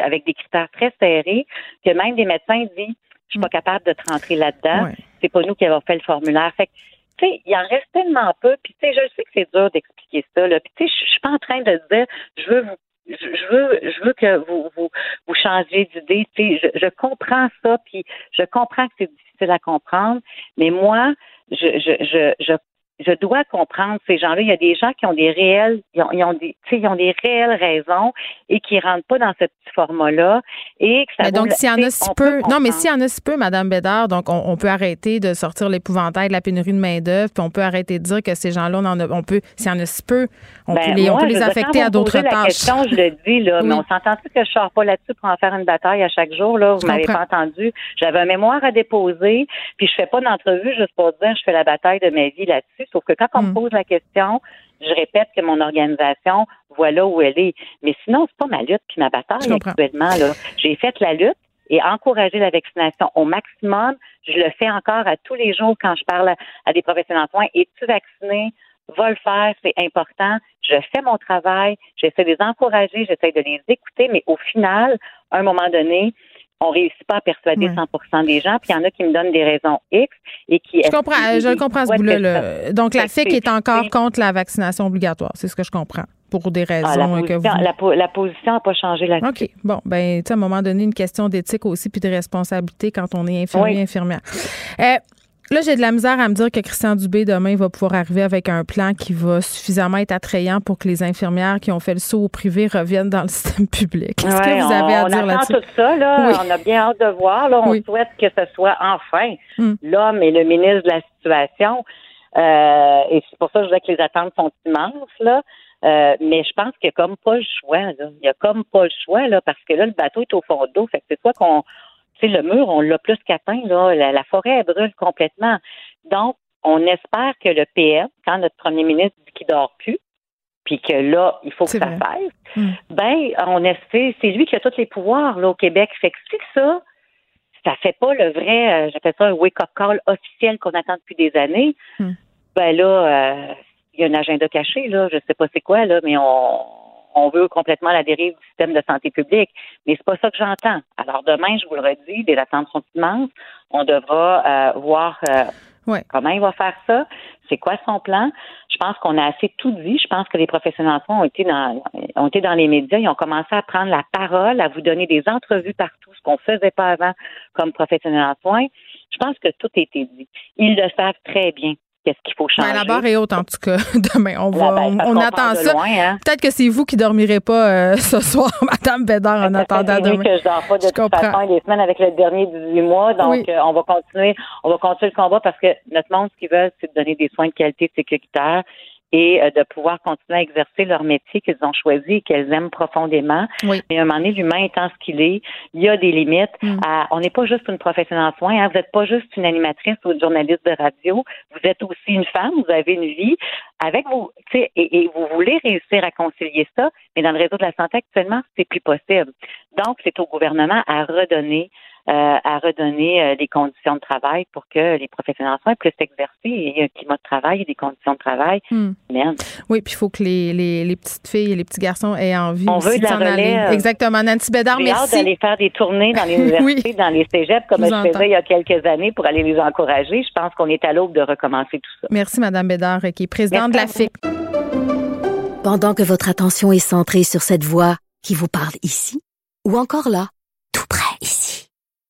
avec des critères très serrés, que même des médecins disent Je suis pas capable de te rentrer là-dedans. Ouais. C'est pas nous qui avons fait le formulaire. Fait que, tu sais, il en reste tellement peu. Puis, tu sais, je sais que c'est dur d'expliquer ça. Là. Puis, tu sais, je je suis pas en train de dire, je veux vous je veux, je veux que vous, vous, vous changiez d'idée. Tu sais, je, je comprends ça, puis je comprends que c'est difficile à comprendre, mais moi, je, je, je, je, je dois comprendre ces gens-là. Il y a des gens qui ont des réels, ils ont, ils ont des, tu sais, ils ont des réelles raisons et qui rentrent pas dans ce petit format-là. Et que ça Mais donc, s'il y en a si peu, non, mais s'il y en a si peu, Madame Bédard, donc on, on peut arrêter de sortir l'épouvantail de la pénurie de main-d'œuvre, puis on peut arrêter de dire que ces gens-là, on, en a- on peut, s'il y en a si peu, on Ben, peut les, on moi, peut je les dire, affecter à d'autres posez la tâches. question, je le dis, là, [LAUGHS] Oui. mais on s'entend-tu que je sors pas là-dessus pour en faire une bataille à chaque jour, là? Vous m'avez pas entendu. J'avais un mémoire à déposer, puis je fais pas d'entrevue juste pour dire je fais la bataille de ma vie là-dessus. Sauf que quand on Mm. me pose la question, je répète que mon organisation, voilà où elle est. Mais sinon, c'est pas ma lutte puis ma bataille actuellement. J'ai fait la lutte et encourager la vaccination au maximum. Je le fais encore à tous les jours quand je parle à, à des professionnels en soins. Es-tu vacciné? Va le faire, c'est important. Je fais mon travail, j'essaie de les encourager, j'essaie de les écouter, mais au final, à un moment donné, on réussit pas à persuader Ouais. 100% des gens, puis il y en a qui me donnent des raisons X et qui... Je comprends, et- je le comprends ce bout-là. Donc, la FIC est encore contre la vaccination obligatoire, c'est ce que je comprends, pour des raisons Ah, la, euh, que vous... la, la position n'a pas changé là-dessus. OK. Bon, ben, tu sais, à un moment donné, une question d'éthique aussi, puis de responsabilité quand on est infirmier, Oui. infirmière. Euh, là, j'ai de la misère à me dire que Christian Dubé, demain, va pouvoir arriver avec un plan qui va suffisamment être attrayant pour que les infirmières qui ont fait le saut au privé reviennent dans le [LAUGHS] système public. Qu'est-ce Ouais, que vous avez on, à on dire attend là-dessus? tout ça, là. Oui. On a bien hâte de voir. Là. On Oui. souhaite que ce soit enfin Mm. l'homme et le ministre de la situation. Euh, et c'est pour ça que je disais que les attentes sont immenses, là. Euh, mais je pense qu'il n'y a comme pas le choix, là. Il n'y a comme pas le choix, là, parce que là, le bateau est au fond d'eau. Fait que c'est soit qu'on, sais, le mur, on l'a plus qu'atteint, là. La, la forêt, elle brûle complètement. Donc, on espère que le PM, quand notre premier ministre dit qu'il dort plus, puis que là, il faut que ça fasse, Mm. ben, on espère, c'est lui qui a tous les pouvoirs, là, au Québec. Fait que si ça, ça fait pas le vrai, euh, j'appelle ça un wake-up call officiel qu'on attend depuis des années, Mm. ben là, euh, il y a un agenda caché, là, je sais pas c'est quoi, là, mais on, on veut complètement la dérive du système de santé publique. Mais c'est pas ça que j'entends. Alors demain, je vous le redis, les attentes sont immenses. On devra euh, voir euh, Ouais. comment il va faire ça, c'est quoi son plan? Je pense qu'on a assez tout dit. Je pense que les professionnels en soins ont été dans ont été dans les médias, ils ont commencé à prendre la parole, à vous donner des entrevues partout, ce qu'on faisait pas avant comme professionnels en soins. Je pense que tout a été dit. Ils le savent très bien. Qu'est-ce qu'il faut changer? Ben, la barre est haute, en tout cas, [LAUGHS] demain. On, va, Là, ben, on, on attend ça. hein. Peut-être que c'est vous qui dormirez pas euh, [LAUGHS] ce soir, [LAUGHS] Madame Bédard, en Ça attendant demain. que je dors pas de Je toute comprends. façon des semaines avec le dernier 18 mois. Donc, Oui. euh, on va continuer, on va continuer le combat parce que notre monde, ce qu'ils veulent, c'est de donner des soins de qualité sécuritaire et euh, de pouvoir continuer à exercer leur métier qu'ils ont choisi et qu'elles aiment profondément. Oui. Mais à un moment donné, l'humain étant ce qu'il est, il y a des limites. Mm. à- on n'est pas juste une professionnelle en soins. hein. Vous n'êtes pas juste une animatrice ou une journaliste de radio. Vous êtes aussi une femme. Vous avez une vie avec vous. Et, et vous voulez réussir à concilier ça. Mais dans le réseau de la santé actuellement, c'est plus possible. Donc, c'est au gouvernement à redonner à redonner euh, des conditions de travail pour que les professionnels en soins puissent s'exercer et un climat de travail et des conditions de travail humaines. Oui, puis il faut que les, les, les petites filles et les petits garçons aient envie On aussi veut de la s'en aller. relève. Exactement. Nancy Bédard, J'ai hâte merci. d'aller faire des tournées dans les universités, [LAUGHS] dans les cégeps, comme Je je, faisais il y a quelques années pour aller les encourager. Je pense qu'on est à l'aube de recommencer tout ça. Merci, Madame Bédard, qui est présidente de la Merci FIC. Pendant que votre attention est centrée sur cette voix qui vous parle ici, ou encore là, tout près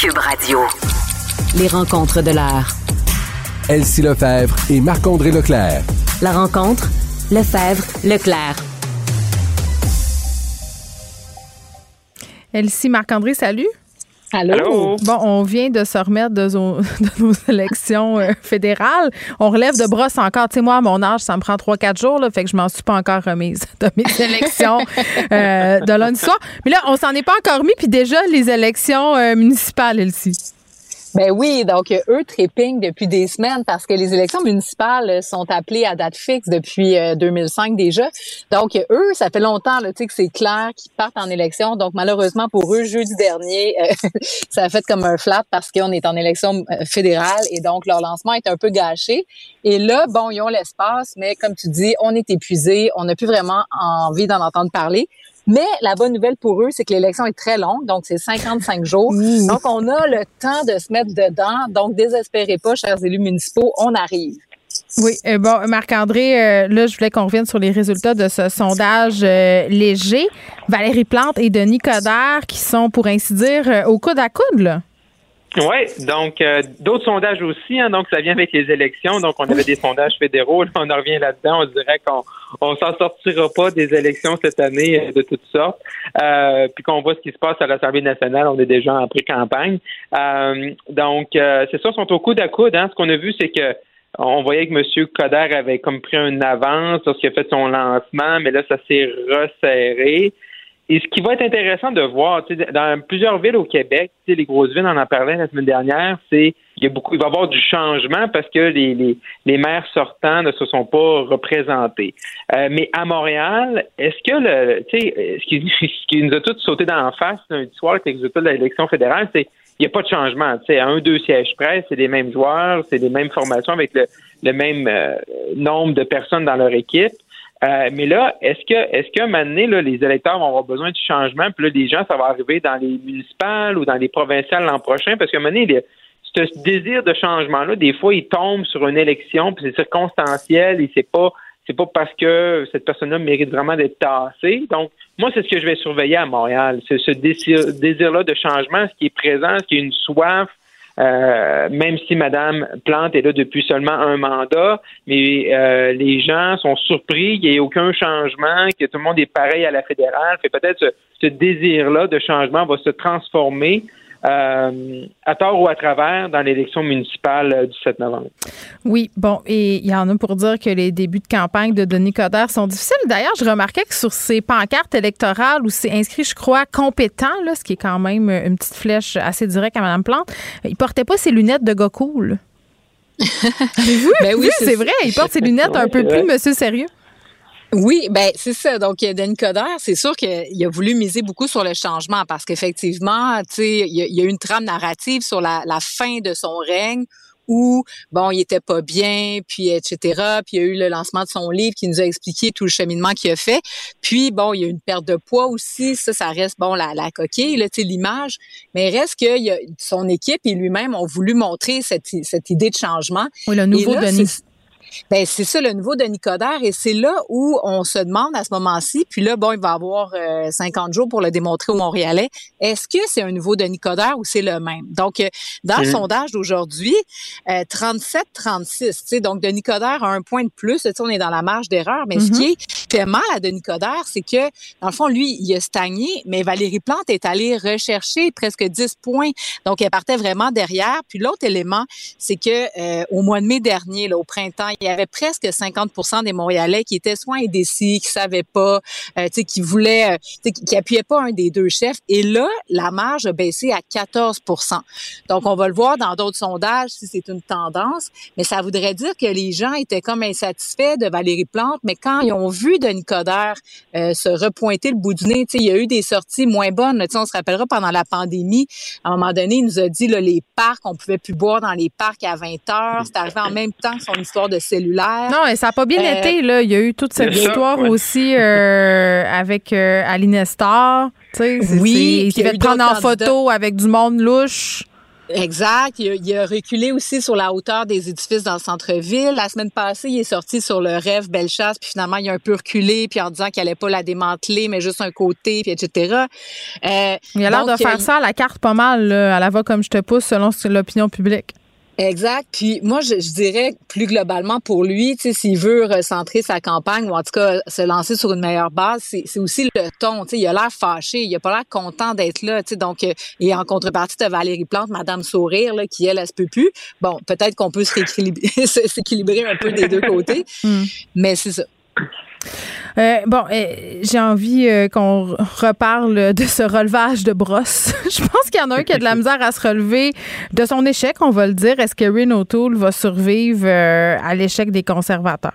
Cube Radio. Les rencontres de l'heure. Elsie Lefebvre et Marc-André Leclerc. La rencontre, Lefebvre, Leclerc. Elsie Marc-André, salut. Allô? Bon, on vient de se remettre de, zo- [LAUGHS] de nos élections euh, fédérales. On relève de brosse encore. Tu sais, moi, à mon âge, ça me prend 3-4 jours, là, fait que je m'en suis pas encore remise [LAUGHS] de mes élections euh, de lundi soir. Mais là, on s'en est pas encore mis, puis déjà, les élections euh, municipales, Elsie. Ben oui, donc euh, eux trépignent depuis des semaines parce que les élections municipales euh, sont appelées à date fixe depuis euh, 2005 déjà. Donc euh, eux, ça fait longtemps là, que c'est clair qu'ils partent en élection. Donc malheureusement pour eux, jeudi dernier, euh, [LAUGHS] ça a fait comme un flap parce qu'on est en élection euh, fédérale et donc leur lancement est un peu gâché. Et là, bon, ils ont l'espace, mais comme tu dis, on est épuisé, on n'a plus vraiment envie d'en entendre parler. Mais la bonne nouvelle pour eux, c'est que l'élection est très longue, donc c'est 55 jours. Donc, on a le temps de se mettre dedans. Donc, désespérez pas, chers élus municipaux, on arrive. Oui, euh, bon, Marc-André, euh, là, je voulais qu'on revienne sur les résultats de ce sondage euh, léger. Valérie Plante et Denis Coderre qui sont, pour ainsi dire, euh, au coude à coude, là. Oui, donc euh, d'autres sondages aussi, hein, donc ça vient avec les élections. Donc on avait des sondages fédéraux, là, on en revient là-dedans. On dirait qu'on on s'en sortira pas des élections cette année euh, de toutes sortes. Euh, puis qu'on voit ce qui se passe à l'Assemblée nationale, on est déjà en pré-campagne. Euh, donc euh, c'est ça, ils sont au coude à coude. Hein. Ce qu'on a vu, c'est que on voyait que M. Coder avait comme pris une avance lorsqu'il a fait son lancement, mais là, ça s'est resserré. Et ce qui va être intéressant de voir, dans plusieurs villes au Québec, les grosses villes, on en parlait la semaine dernière, c'est il y a beaucoup, il va y avoir du changement parce que les, les, les maires sortants ne se sont pas représentés. Euh, mais à Montréal, est-ce que le, tu sais, ce [LAUGHS] ce qui nous a tous sauté dans la face lundi soir avec les résultats de l'élection fédérale, c'est il n'y a pas de changement. Tu sais, un, deux sièges près, c'est les mêmes joueurs, c'est les mêmes formations avec le, le même euh, nombre de personnes dans leur équipe. Euh, mais là, est-ce que est-ce qu'à un là, les électeurs vont avoir besoin de changement, puis là, les gens, ça va arriver dans les municipales ou dans les provinciales l'an prochain, parce qu'à un moment donné, ce désir de changement-là, des fois, il tombe sur une élection, puis c'est circonstanciel, et c'est pas c'est pas parce que cette personne-là mérite vraiment d'être tassée. Donc, moi, c'est ce que je vais surveiller à Montréal. C'est ce désir- désir-là de changement, ce qui est présent, ce qui est une soif, euh, même si Madame Plante est là depuis seulement un mandat, mais euh, les gens sont surpris qu'il n'y ait aucun changement, que tout le monde est pareil à la fédérale. Fait peut-être ce, ce désir-là de changement va se transformer euh, à tort ou à travers dans l'élection municipale euh, du 7 novembre. Oui, bon, et il y en a pour dire que les débuts de campagne de Denis Coderre sont difficiles. D'ailleurs, je remarquais que sur ses pancartes électorales où c'est inscrit, je crois, compétent, là, ce qui est quand même une petite flèche assez directe à Mme Plante, il portait pas ses lunettes de gars [LAUGHS] cool. Avez-vous Ben oui, c'est vrai, il porte ses lunettes un peu plus monsieur sérieux. Oui, ben c'est ça. Donc, euh, Denis Coderre, c'est sûr qu'il a voulu miser beaucoup sur le changement parce qu'effectivement, tu sais, il y, a- une trame narrative sur la, la fin de son règne où, bon, il était pas bien, puis etc. Puis il y a eu le lancement de son livre qui nous a expliqué tout le cheminement qu'il a fait. Puis, bon, il y a eu une perte de poids aussi. Ça, ça reste, bon, la, la coquille, là, tu sais, l'image. Mais il reste que il a, son équipe et lui-même ont voulu montrer cette, cette idée de changement. Oui, le nouveau Et là, Denis. Ben, c'est ça, le nouveau Denis Coderre. Et c'est là où on se demande à ce moment-ci, puis là, bon, il va avoir euh, 50 jours pour le démontrer aux Montréalais, est-ce que c'est un nouveau Denis Coderre ou c'est le même? Donc, euh, dans le sondage d'aujourd'hui, euh, 37-36, tu sais, donc Denis Coderre a un point de plus, tu sais, on est dans la marge d'erreur, mais ce Mhm. qui est fait mal à Denis Coderre, c'est que, dans le fond, lui, il a stagné, mais Valérie Plante est allée rechercher presque 10 points. Donc, elle partait vraiment derrière. Puis l'autre élément, c'est que euh, au mois de mai dernier, là, au printemps, il y avait presque 50% des Montréalais qui étaient soit indécis, qui savaient pas, euh, tu sais, qui voulaient, euh, qui, qui appuyaient pas un des deux chefs. Et là, la marge a baissé à 14% Donc, on va le voir dans d'autres sondages si c'est une tendance, mais ça voudrait dire que les gens étaient comme insatisfaits de Valérie Plante, mais quand ils ont vu Denis Coderre euh, se repointer le bout du nez, tu sais, il y a eu des sorties moins bonnes. Tu sais, on se rappellera pendant la pandémie, à un moment donné, il nous a dit là, les parcs, on pouvait plus boire dans les parcs à 20 heures. C'est arrivé en même temps que son histoire de cellulaire. Non, et ça n'a pas bien Euh, été. Là. Il y a eu toute cette ça, histoire ouais. aussi euh, avec euh, Aline Nestor. Tu sais, c'est- Oui, fait eu prendre en photo avec du monde louche. Exact. Il a, il a reculé aussi sur la hauteur des édifices dans le centre-ville. La semaine passée, il est sorti sur le rêve Bellechasse, puis finalement, il a un peu reculé, puis en disant qu'il allait pas la démanteler, mais juste un côté, puis etc. Euh, Il a l'air de faire ça à la carte pas mal. Là. À la va comme je te pousse selon l'opinion publique. Exact. Puis moi, je, je dirais plus globalement pour lui, tu sais, s'il veut recentrer sa campagne ou en tout cas se lancer sur une meilleure base, c'est aussi le ton. Tu sais, il a l'air fâché, il a pas l'air content d'être là. Tu sais, donc euh, et en contrepartie de Valérie Plante, Madame Sourire, là, qui elle, elle se peut plus. Bon, peut-être qu'on peut [LAUGHS] s'équilibrer un peu des deux côtés, [LAUGHS] mais c'est ça. Euh, bon, euh, j'ai envie euh, qu'on re- reparle de ce relevage de brosse. [LAUGHS] Je pense qu'il y en a un qui a de la [LAUGHS] misère à se relever de son échec, on va le dire. Est-ce que Rin O'Toole va survivre à l'échec des conservateurs?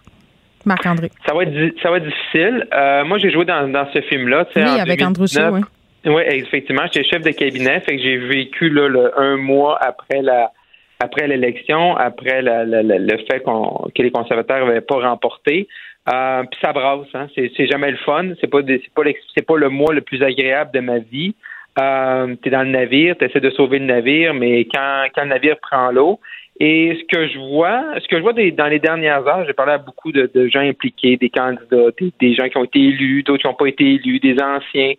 Marc-André. Ça va être, ça va être difficile. Moi, j'ai joué dans, dans ce film-là. Oui, en avec Andrew Scheer, 2019. Oui, effectivement. J'étais chef de cabinet, fait que j'ai vécu là, le, un mois après la après l'élection, après la- la- la- le fait qu'on que les conservateurs n'avaient pas remporté. Euh, Puis ça brasse, hein. C'est jamais le fun. C'est pas c'est pas pas le mois le plus agréable de ma vie. Euh, t'es dans le navire, t'essaies de sauver le navire, mais quand, quand le navire prend l'eau, et ce que je vois, ce que je vois des- dans les dernières heures, j'ai parlé à beaucoup de, de gens impliqués, des candidats, des, des gens qui ont été élus, d'autres qui n'ont pas été élus, des anciens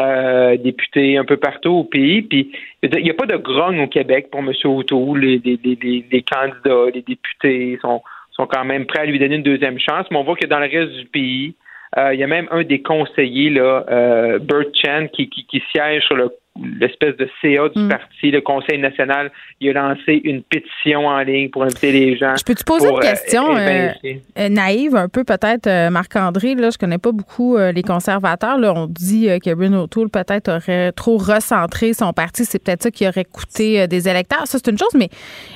euh, députés un peu partout au pays. Puis il n'y a pas de grogne au Québec pour M. O'Toole. Les, les, les- les candidats, les députés sont, sont quand même prêts à lui donner une deuxième chance. Mais on voit que dans le reste du pays, euh, il y a même un des conseillers, là, euh, Bert Chen, qui, siège sur le- l'espèce de CA du parti, le Conseil national. Il a lancé une pétition en ligne pour inviter les gens. Je peux te poser une euh, question euh, euh, naïve, un peu peut-être, euh, Marc-André. Là, je connais pas beaucoup les conservateurs. Là, on dit que Rin O'Toole peut-être aurait trop recentré son parti. C'est peut-être ça qui aurait coûté des électeurs. Ça, c'est une chose, mais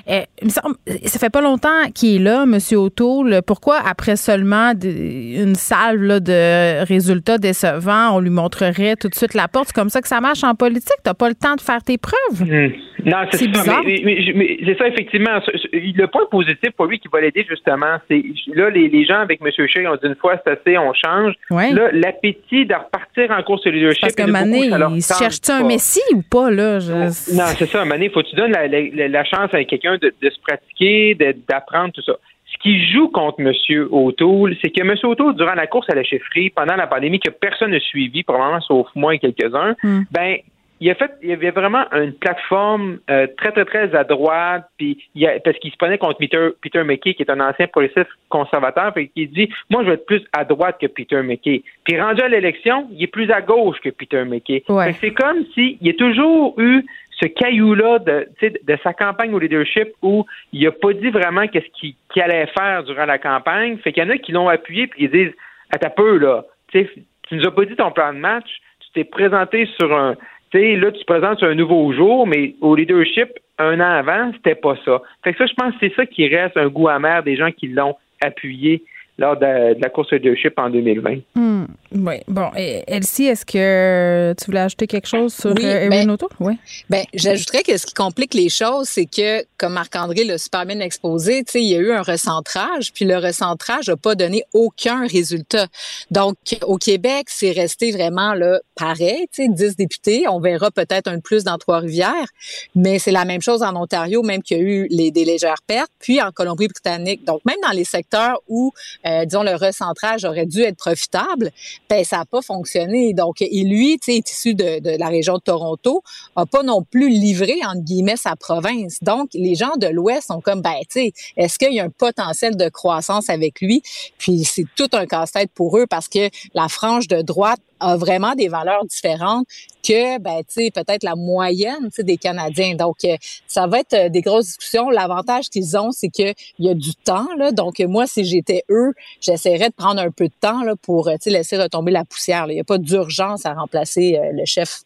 il me semble, ça fait pas longtemps qu'il est là, M. O'Toole. Pourquoi, après seulement une salve là, de résultats décevants, on lui montrerait tout de suite la porte? C'est comme ça que ça marche en politique. T'as pas le temps de faire tes preuves. Hmm. Non, c'est ça. bizarre. Mais, mais- mais- mais c'est ça, effectivement. Le point positif pour lui qui va l'aider, justement, c'est là, les, les gens avec M. Shea ont dit une fois, c'est assez, on change. Ouais. Là, l'appétit de repartir en course de leadership. Parce que il Mané, il cherche-tu un messie ou pas, là? Je- Non, c'est ça, Mané. Faut que tu donnes la, la- la chance à quelqu'un de, de se pratiquer, d'apprendre tout ça. Ce qui joue contre M. O'Toole, c'est que M. O'Toole, durant la course à la chefferie, pendant la pandémie, que personne n'a suivi, probablement sauf moi et quelques-uns, ben, il a fait, il y avait vraiment une plateforme euh, très, très, très à droite, puis il y a- parce qu'il se prenait contre Peter, Peter McKay, qui est un ancien progressiste conservateur, fait qu'il dit, moi, je vais être plus à droite que Peter McKay. Puis rendu à l'élection, il est plus à gauche que Peter McKay. Ouais. C'est comme s'il y a toujours eu ce caillou-là de, de sa campagne au leadership où il a pas dit vraiment qu'est-ce qu'il allait faire durant la campagne. Fait qu'il y en a qui l'ont appuyé puis ils disent, à ta peu, là, tu sais, tu nous as pas dit ton plan de match, tu t'es présenté sur un, là, tu te présentes un nouveau jour, mais au leadership, un an avant, c'était pas ça. Fait que ça, je pense que c'est ça qui reste un goût amer des gens qui l'ont appuyé lors de, de la course au leadership en 2020. Hmm, oui. Bon, et Elsie, est-ce que tu voulais ajouter quelque chose sur Oui, euh, ben-? Oui. Ben, j'ajouterais que ce qui complique les choses, c'est que, comme Marc-André l'a super bien exposé, tu sais, il y a eu un recentrage, puis le recentrage n'a pas donné aucun résultat. Donc, au Québec, c'est resté vraiment là pareil, tu sais, 10 députés. On verra peut-être un de plus dans Trois-Rivières, mais c'est la même chose en Ontario, même qu'il y a eu les, des légères pertes, puis en Colombie-Britannique. Donc, même dans les secteurs où, euh, disons, le recentrage aurait dû être profitable, ben, ça n'a pas fonctionné. Donc, et lui, tu sais, est issu de, de la région de Toronto, a pas non plus livré, entre guillemets, sa province. Donc, les gens de l'Ouest sont comme, ben, tu sais, est-ce qu'il y a un potentiel de croissance avec lui? Puis, c'est tout un casse-tête pour eux parce que la frange de droite a vraiment des valeurs différentes que, ben, tu sais, peut-être la moyenne, tu sais, des Canadiens. Donc, euh, ça va être euh, des grosses discussions. L'avantage qu'ils ont, c'est qu'il y a du temps, là. Donc, euh, moi, si j'étais eux, j'essaierais de prendre un peu de temps, là, pour, tu sais, laisser retomber la poussière. Il n'y a pas d'urgence à remplacer euh, le chef.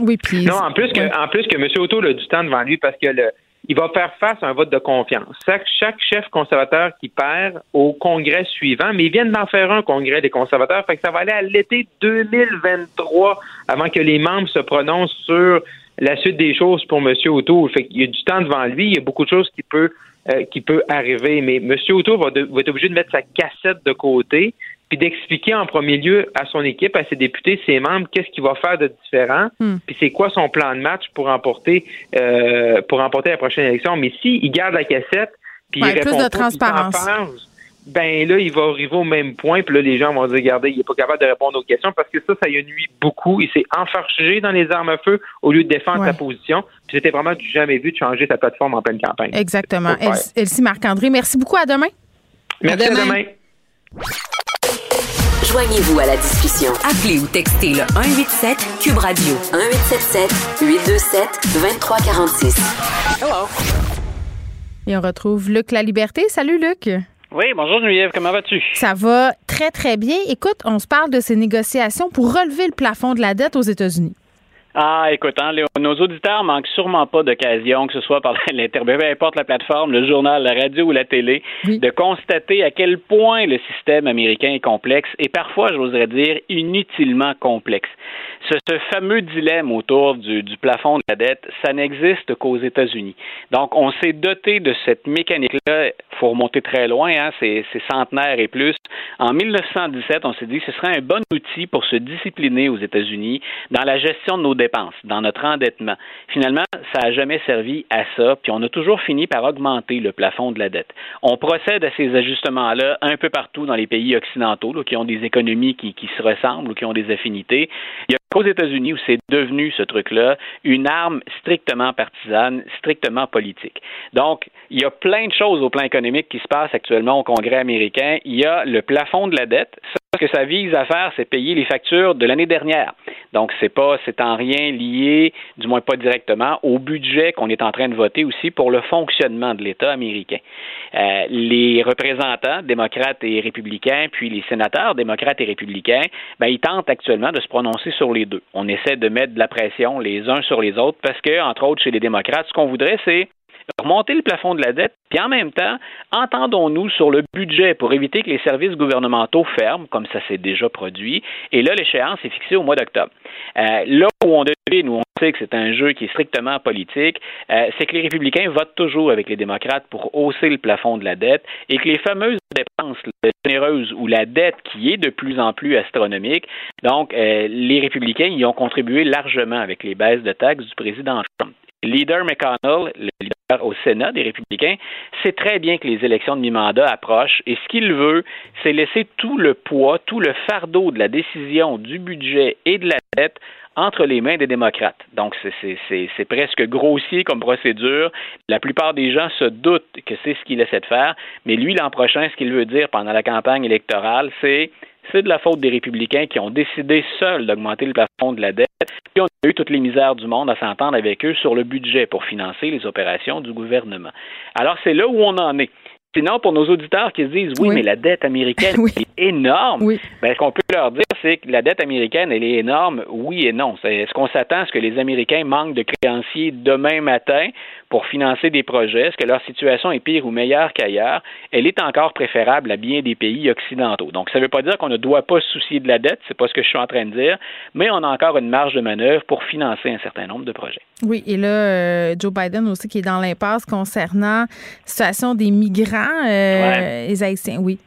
Oui, puis. Non, en plus que, en plus que M. O'Toole a du temps devant lui parce que le, il va faire face à un vote de confiance. Chaque, chef conservateur qui perd au congrès suivant, mais ils viennent d'en faire un congrès des conservateurs, fait que ça va aller à l'été 2023 avant que les membres se prononcent sur la suite des choses pour M. O'Toole. Fait qu'il y a du temps devant lui, il y a beaucoup de choses qui peut euh, qui peut arriver, mais M. O'Toole va être obligé de mettre sa cassette de côté puis d'expliquer en premier lieu à son équipe, à ses députés, ses membres, qu'est-ce qu'il va faire de différent, Hmm. puis c'est quoi son plan de match pour remporter euh, pour remporter la prochaine élection. Mais s'il garde la cassette, puis Ouais, il plus répond de pas, puis il transparence. ben là, il va arriver au même point, puis là, les gens vont dire, regardez, il n'est pas capable de répondre aux questions parce que ça, ça y a nuit beaucoup. Il s'est enfargé dans les armes à feu au lieu de défendre sa position. Puis c'était vraiment du jamais vu de changer sa plateforme en pleine campagne. Exactement. Elsie Marc-André, merci beaucoup. À demain. Merci, à demain. Joignez-vous à la discussion. Appelez ou textez le 187 Cube Radio 1877 827 2346. Hello. Et on retrouve Luc La Liberté. Salut Luc. Oui, bonjour Geneviève, comment vas-tu? Ça va très très bien. Écoute, on se parle de ces négociations pour relever le plafond de la dette aux États-Unis. Ah, écoute, hein, nos auditeurs manquent sûrement pas d'occasion, que ce soit par [LAUGHS] l'intermédiaire, peu importe la plateforme, le journal, la radio ou la télé, de constater à quel point le système américain est complexe et parfois, j'oserais dire, inutilement complexe. Ce, fameux dilemme autour du, plafond de la dette, ça n'existe qu'aux États-Unis. Donc, on s'est doté de cette mécanique-là. Il faut remonter très loin, hein, c'est centenaire et plus. En 1917, on s'est dit que ce serait un bon outil pour se discipliner aux États-Unis dans la gestion de nos dépenses, dans notre endettement. Finalement, ça n'a jamais servi à ça, puis on a toujours fini par augmenter le plafond de la dette. On procède à ces ajustements-là un peu partout dans les pays occidentaux qui ont des économies qui, qui, se ressemblent ou qui ont des affinités. Qu'aux États-Unis où c'est devenu ce truc-là une arme strictement partisane, strictement politique. Donc, il y a plein de choses au plan économique qui se passent actuellement au Congrès américain. Il y a le plafond de la dette. Ce que ça vise à faire, c'est payer les factures de l'année dernière. Donc, c'est pas, c'est en rien lié, du moins pas directement, au budget qu'on est en train de voter aussi pour le fonctionnement de l'État américain. Euh, les représentants démocrates et républicains, puis les sénateurs démocrates et républicains, ben, ils tentent actuellement de se prononcer sur les deux. On essaie de mettre de la pression les uns sur les autres parce que, entre autres, chez les démocrates, ce qu'on voudrait, c'est remonter le plafond de la dette, puis en même temps, entendons-nous sur le budget pour éviter que les services gouvernementaux ferment, comme ça s'est déjà produit. Et là, l'échéance est fixée au mois d'octobre. Euh, là où on devine, où on sait que c'est un jeu qui est strictement politique, euh, c'est que les républicains votent toujours avec les démocrates pour hausser le plafond de la dette et que les fameuses dépenses généreuses ou la dette qui est de plus en plus astronomique, donc euh, les républicains y ont contribué largement avec les baisses de taxes du président Trump. Leader McConnell, le leader au Sénat des républicains, sait très bien que les élections de mi-mandat approchent et ce qu'il veut, c'est laisser tout le poids, tout le fardeau de la décision du budget et de la dette entre les mains des démocrates. Donc, c'est presque grossier comme procédure. La plupart des gens se doutent que c'est ce qu'il essaie de faire, mais lui, l'an prochain, ce qu'il veut dire pendant la campagne électorale, c'est c'est de la faute des républicains qui ont décidé seuls d'augmenter le plafond de la dette. Puis on a eu toutes les misères du monde à s'entendre avec eux sur le budget pour financer les opérations du gouvernement. Alors c'est là où on en est. Sinon, pour nos auditeurs qui se disent oui, mais la dette américaine [LAUGHS] est énorme, ben, ce qu'on peut leur dire, c'est que la dette américaine, elle est énorme, oui et non. Est-ce qu'on s'attend à ce que les Américains manquent de créanciers demain matin pour financer des projets? Est-ce que leur situation est pire ou meilleure qu'ailleurs? Elle est encore préférable à bien des pays occidentaux. Donc, ça ne veut pas dire qu'on ne doit pas se soucier de la dette, c'est pas ce que je suis en train de dire, mais on a encore une marge de manœuvre pour financer un certain nombre de projets. Oui, et là, euh, Joe Biden aussi qui est dans l'impasse concernant la situation des migrants euh, les Haïtiens, oui.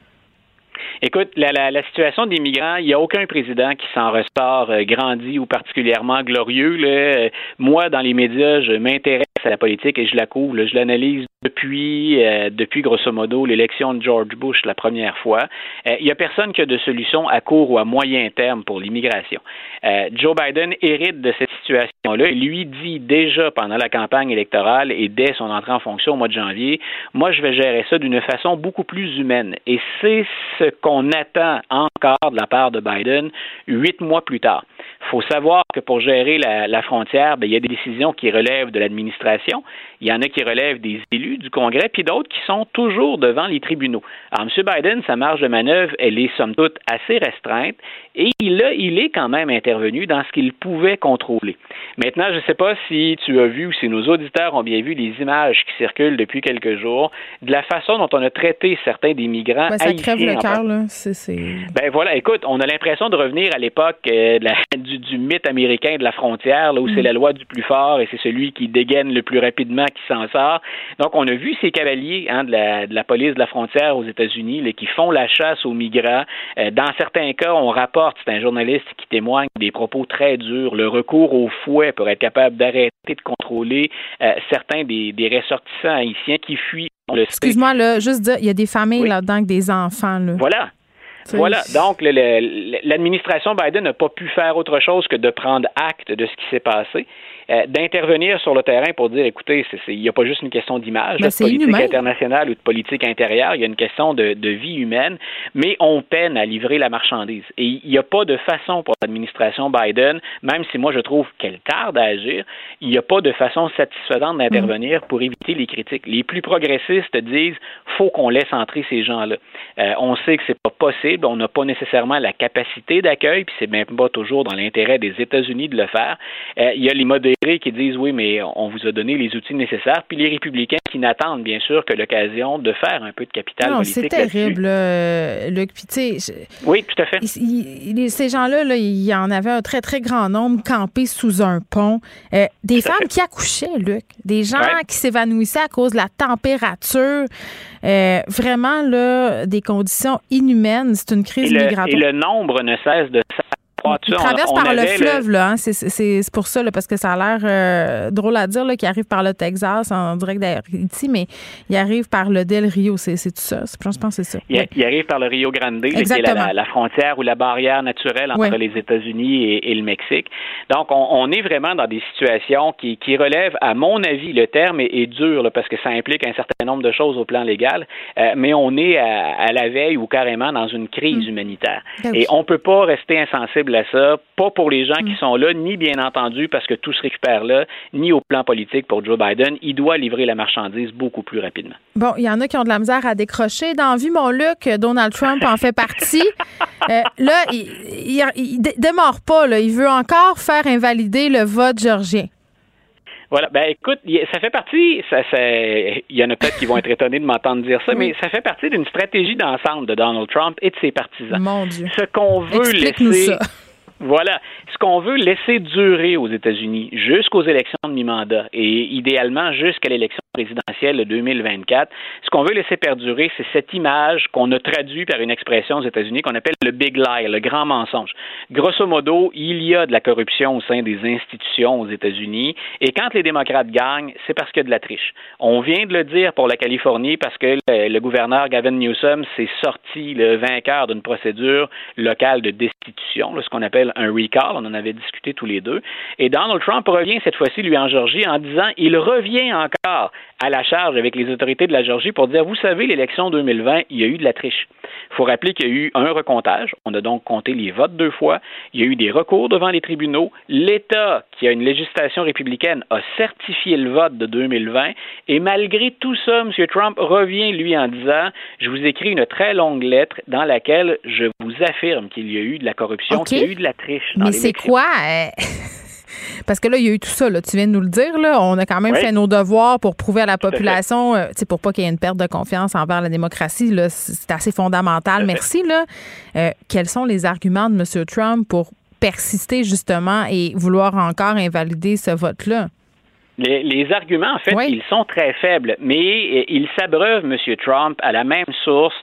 Écoute, la, la, situation des migrants, il n'y a aucun président qui s'en ressort euh, grandi ou particulièrement glorieux. Là. Moi, dans les médias, je m'intéresse à la politique et je la couvre. Je l'analyse depuis, euh, depuis grosso modo l'élection de George Bush la première fois. Euh, il n'y a personne qui a de solution à court ou à moyen terme pour l'immigration. Euh, Joe Biden hérite de cette situation-là. Lui dit déjà pendant la campagne électorale et dès son entrée en fonction au mois de janvier, moi je vais gérer ça d'une façon beaucoup plus humaine. Et c'est ce qu'on attend encore de la part de Biden huit mois plus tard. Il faut savoir que pour gérer la, frontière, ben, il y a des décisions qui relèvent de l'administration, il y en a qui relèvent des élus du Congrès, puis d'autres qui sont toujours devant les tribunaux. Alors, M. Biden, sa marge de manœuvre, elle est somme toute assez restreinte, et il, a, il est quand même intervenu dans ce qu'il pouvait contrôler. Maintenant, je ne sais pas si tu as vu ou si nos auditeurs ont bien vu les images qui circulent depuis quelques jours de la façon dont on a traité certains des migrants. Ben, ça crève le cœur, là. C'est, Ben voilà, écoute, on a l'impression de revenir à l'époque euh, [LAUGHS] du, du, mythe américain de la frontière, là, où c'est mm. la loi du plus fort et c'est celui qui dégaine le plus rapidement qui s'en sort. Donc, on a vu ces cavaliers hein, de, la, de, la, police de la frontière aux États-Unis qui font la chasse aux migrants. Euh, dans certains cas, on rapporte, c'est un journaliste qui témoigne des propos très durs, le recours au fouet pour être capable d'arrêter de contrôler euh, certains des, des ressortissants haïtiens qui fuient. Excuse-moi, là, juste dire, il y a des familles là-dedans avec des enfants. Là. Voilà. Voilà. Donc, l'administration Biden n'a pas pu faire autre chose que de prendre acte de ce qui s'est passé. Euh, d'intervenir sur le terrain pour dire, écoutez, il n'y a pas juste une question d'image, de politique internationale ou de politique intérieure, il y a une question de, de vie humaine, mais on peine à livrer la marchandise. Et il n'y a pas de façon pour l'administration Biden, même si moi je trouve qu'elle tarde à agir, il n'y a pas de façon satisfaisante d'intervenir pour éviter les critiques. Les plus progressistes disent, faut qu'on laisse entrer ces gens-là. Euh, on sait que c'est pas possible, on n'a pas nécessairement la capacité d'accueil, puis c'est même pas toujours dans l'intérêt des États-Unis de le faire. Euh, il y a les modérés qui disent oui, mais on vous a donné les outils nécessaires, puis les républicains qui n'attendent bien sûr que l'occasion de faire un peu de capital Non, politique. c'est terrible, là, Luc. Puis, tu sais, je- Oui, tout à fait. il- il- ces gens-là, là, il y en avait un très, très grand nombre campés sous un pont. Euh, des femmes qui accouchaient, Luc. Des gens Ouais. qui s'évanouissaient à cause de la température. Euh, vraiment, là, des conditions inhumaines. C'est une Et crise le, migratoire. et le nombre ne cesse de s'accroître. Ils On- traversent on par le fleuve, là. hein. C'est- C'est c'est pour ça, là, parce que ça a l'air euh, drôle à dire, là, qu'ils arrivent par le Texas en direct d'Haïti, mais ils arrivent par le Del Rio. C'est c'est tout ça. Je pense que c'est ça. Il, il arrive par le Rio Grande, qui est la, la frontière ou la barrière naturelle entre Ouais. les États-Unis et, et le Mexique. Donc, on, on est vraiment dans des situations qui, qui relèvent, à mon avis, le terme est, est dur là, parce que ça implique un certain nombre de choses au plan légal, euh, mais on est à, à la veille ou carrément dans une crise humanitaire. Ben oui. Et on peut pas rester insensible à ça, pas pour les gens qui sont là, ni bien entendu parce que tout se récupère là, ni au plan politique pour Joe Biden. Il doit livrer la marchandise beaucoup plus rapidement. Bon, il y en a qui ont de la misère à décrocher. Dans Vie, mon Luc, Donald Trump en fait partie. [LAUGHS] Euh, là, il, il, il dé- démarre pas. Là. Il veut encore faire invalider le vote georgien. Voilà. Ben écoute, ça fait partie. Ça, ça- il y en a peut-être qui vont être étonnés de m'entendre dire ça, mais ça fait partie d'une stratégie d'ensemble de Donald Trump et de ses partisans. Mon Dieu. Ce qu'on veut laisser. ça. Voilà. Ce qu'on veut laisser durer aux États-Unis jusqu'aux élections de mi-mandat et idéalement jusqu'à l'élection présidentielle de 2024, ce qu'on veut laisser perdurer, c'est cette image qu'on a traduit par une expression aux États-Unis qu'on appelle le big lie, le grand mensonge. Grosso modo, il y a de la corruption au sein des institutions aux États-Unis et quand les démocrates gagnent, c'est parce qu'il y a de la triche. On vient de le dire pour la Californie parce que le, gouverneur Gavin Newsom s'est sorti le vainqueur d'une procédure locale de destitution, ce qu'on appelle un recall. On en avait discuté tous les deux. Et Donald Trump revient cette fois-ci, lui, en Georgie, en disant il revient encore à la charge avec les autorités de la Georgie pour dire vous savez, l'élection 2020, il y a eu de la triche. Il faut rappeler qu'il y a eu un recomptage. On a donc compté les votes deux fois. Il y a eu des recours devant les tribunaux. L'État, qui a une législation républicaine, a certifié le vote de 2020. Et malgré tout ça, M. Trump revient, lui, en disant Je vous écris une très longue lettre dans laquelle je vous affirme qu'il y a eu de la corruption, qu'il y a eu de la triche. dans Mais c'est quoi? euh, [LAUGHS] Parce que là, il y a eu tout ça, là, tu viens de nous le dire. Là. On a quand même Oui. fait nos devoirs pour prouver à la population, euh, pour pas qu'il y ait une perte de confiance envers la démocratie. c'est assez fondamental. Merci. Là. Euh, quels sont les arguments de M. Trump pour persister justement et vouloir encore invalider ce vote-là? Les, les arguments, en fait, ils sont très faibles, mais euh, il s'abreuve, M. Trump, à la même source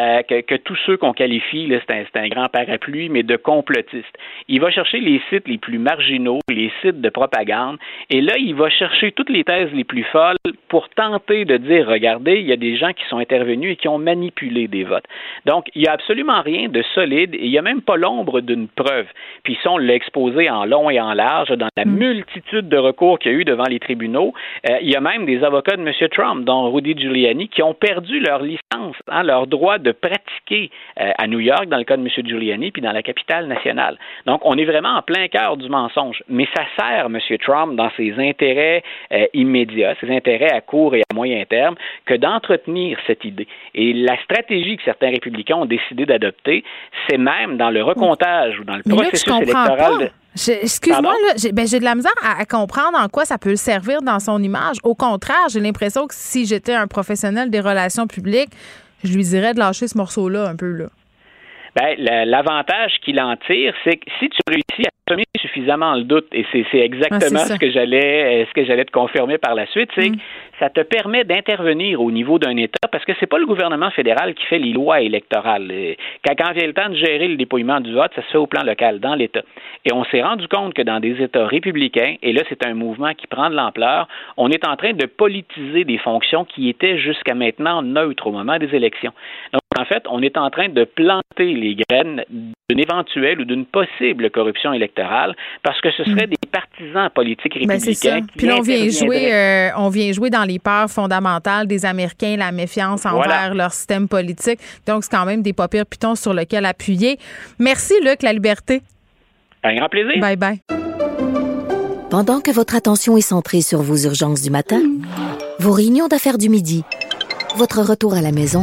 euh, que, que tous ceux qu'on qualifie, c'est un, grand parapluie, mais de complotistes. Il va chercher les sites les plus marginaux, les sites de propagande, et là, il va chercher toutes les thèses les plus folles pour tenter de dire, regardez, il y a des gens qui sont intervenus et qui ont manipulé des votes. Donc, il n'y a absolument rien de solide, et il n'y a même pas l'ombre d'une preuve. Puis ça, on l'a exposé en long et en large dans la multitude de recours qu'il y a eu devant les tribunaux. Euh, il y a même des avocats de M. Trump, dont Rudy Giuliani, qui ont perdu leur licence, hein, leur droit de pratiquer euh, à New York, dans le cas de M. Giuliani, puis dans la capitale nationale. Donc, on est vraiment en plein cœur du mensonge. Mais ça sert M. Trump dans ses intérêts euh, immédiats, ses intérêts à court et à moyen terme, que d'entretenir cette idée. Et la stratégie que certains républicains ont décidé d'adopter, c'est même dans le recomptage ou dans le Mais là, processus comprends électoral. Excuse-moi, j'ai ben, j'ai de la misère à, à comprendre en quoi ça peut le servir dans son image. Au contraire, j'ai l'impression que si j'étais un professionnel des relations publiques, je lui dirais de lâcher ce morceau-là un peu. là. Ben, l'avantage qu'il en tire, c'est que si tu réussis à semer suffisamment le doute, et c'est exactement Ah, ce que j'allais ce que j'allais te confirmer par la suite, c'est Mm. que ça te permet d'intervenir au niveau d'un État parce que c'est pas le gouvernement fédéral qui fait les lois électorales. Euh, Quand, quand vient le temps de gérer le dépouillement du vote, ça se fait au plan local, dans l'État. Et on s'est rendu compte que dans des États républicains, et là c'est un mouvement qui prend de l'ampleur, on est en train de politiser des fonctions qui étaient jusqu'à maintenant neutres au moment des élections. Donc en fait, on est en train de planter les graines d'une éventuelle ou d'une possible corruption électorale parce que ce seraient des partisans politiques Ben, c'est ça. républicains. qui Puis là, on vient jouer, euh, on vient jouer dans les peurs fondamentales des Américains, la méfiance envers Voilà. leur système politique. Donc, c'est quand même des pas pires pitons sur lesquels appuyer. Merci, Luc, la liberté. Un grand plaisir. Bye bye. Pendant que votre attention est centrée sur vos urgences du matin, vos réunions d'affaires du midi, votre retour à la maison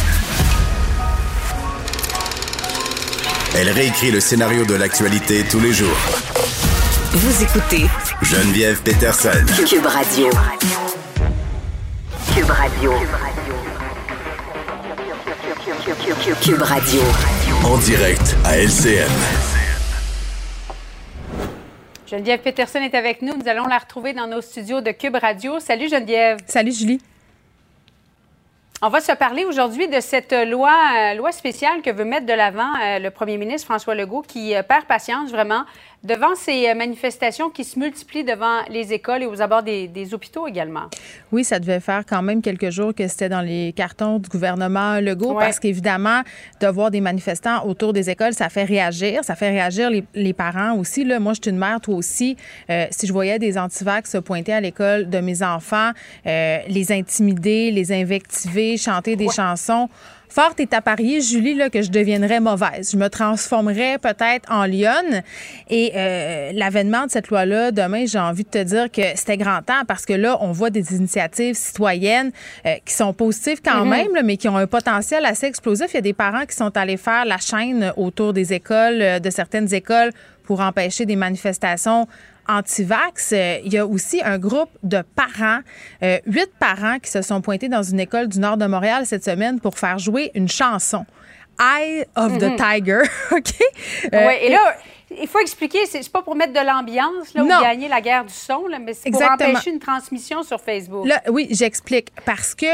Elle réécrit le scénario de l'actualité tous les jours. Vous écoutez Geneviève Peterson. Cube Radio. Cube Radio. Cube Radio. En direct à LCN. Geneviève Peterson est avec nous. Nous allons la retrouver dans nos studios de Cube Radio. Salut Geneviève. Salut Julie. On va se parler aujourd'hui de cette loi, euh, loi spéciale que veut mettre de l'avant euh, le premier ministre François Legault qui euh, perd patience vraiment devant ces euh, manifestations qui se multiplient devant les écoles et aux abords des, des hôpitaux également. Oui, ça devait faire quand même quelques jours que c'était dans les cartons du gouvernement Legault Ouais. parce qu'évidemment, de voir des manifestants autour des écoles, ça fait réagir. Ça fait réagir les, les parents aussi. Là, moi, je suis une mère, toi aussi. Euh, si je voyais des antivax se pointer à l'école de mes enfants, euh, les intimider, les invectiver, chanter des chansons, Fort est à parier, Julie, là, que je deviendrais mauvaise. Je me transformerais peut-être en lionne. Et euh, l'avènement de cette loi-là, demain, j'ai envie de te dire que c'était grand temps parce que là, on voit des initiatives citoyennes euh, qui sont positives quand Mhm. même, là, mais qui ont un potentiel assez explosif. Il y a des parents qui sont allés faire la chaîne autour des écoles, euh, de certaines écoles, pour empêcher des manifestations anti-vax. Euh, Il y a aussi un groupe de parents, euh, huit parents qui se sont pointés dans une école du nord de Montréal cette semaine pour faire jouer une chanson. Eye of the Mhm. Tiger, [LAUGHS] OK? Euh, Ouais, et là, il faut expliquer, c'est pas pour mettre de l'ambiance ou gagner la guerre du son, là, mais c'est pour empêcher une transmission sur Facebook. Là, oui, j'explique. Parce que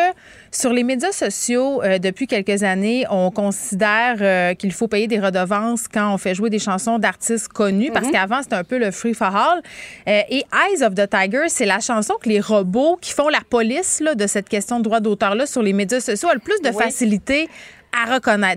sur les médias sociaux, euh, depuis quelques années, on considère euh, qu'il faut payer des redevances quand on fait jouer des chansons d'artistes connus, parce Mhm. qu'avant, c'était un peu le free for all. Euh, et Eyes of the Tiger, c'est la chanson que les robots qui font la police là, de cette question de droit d'auteur-là sur les médias sociaux ont le plus de Oui. facilité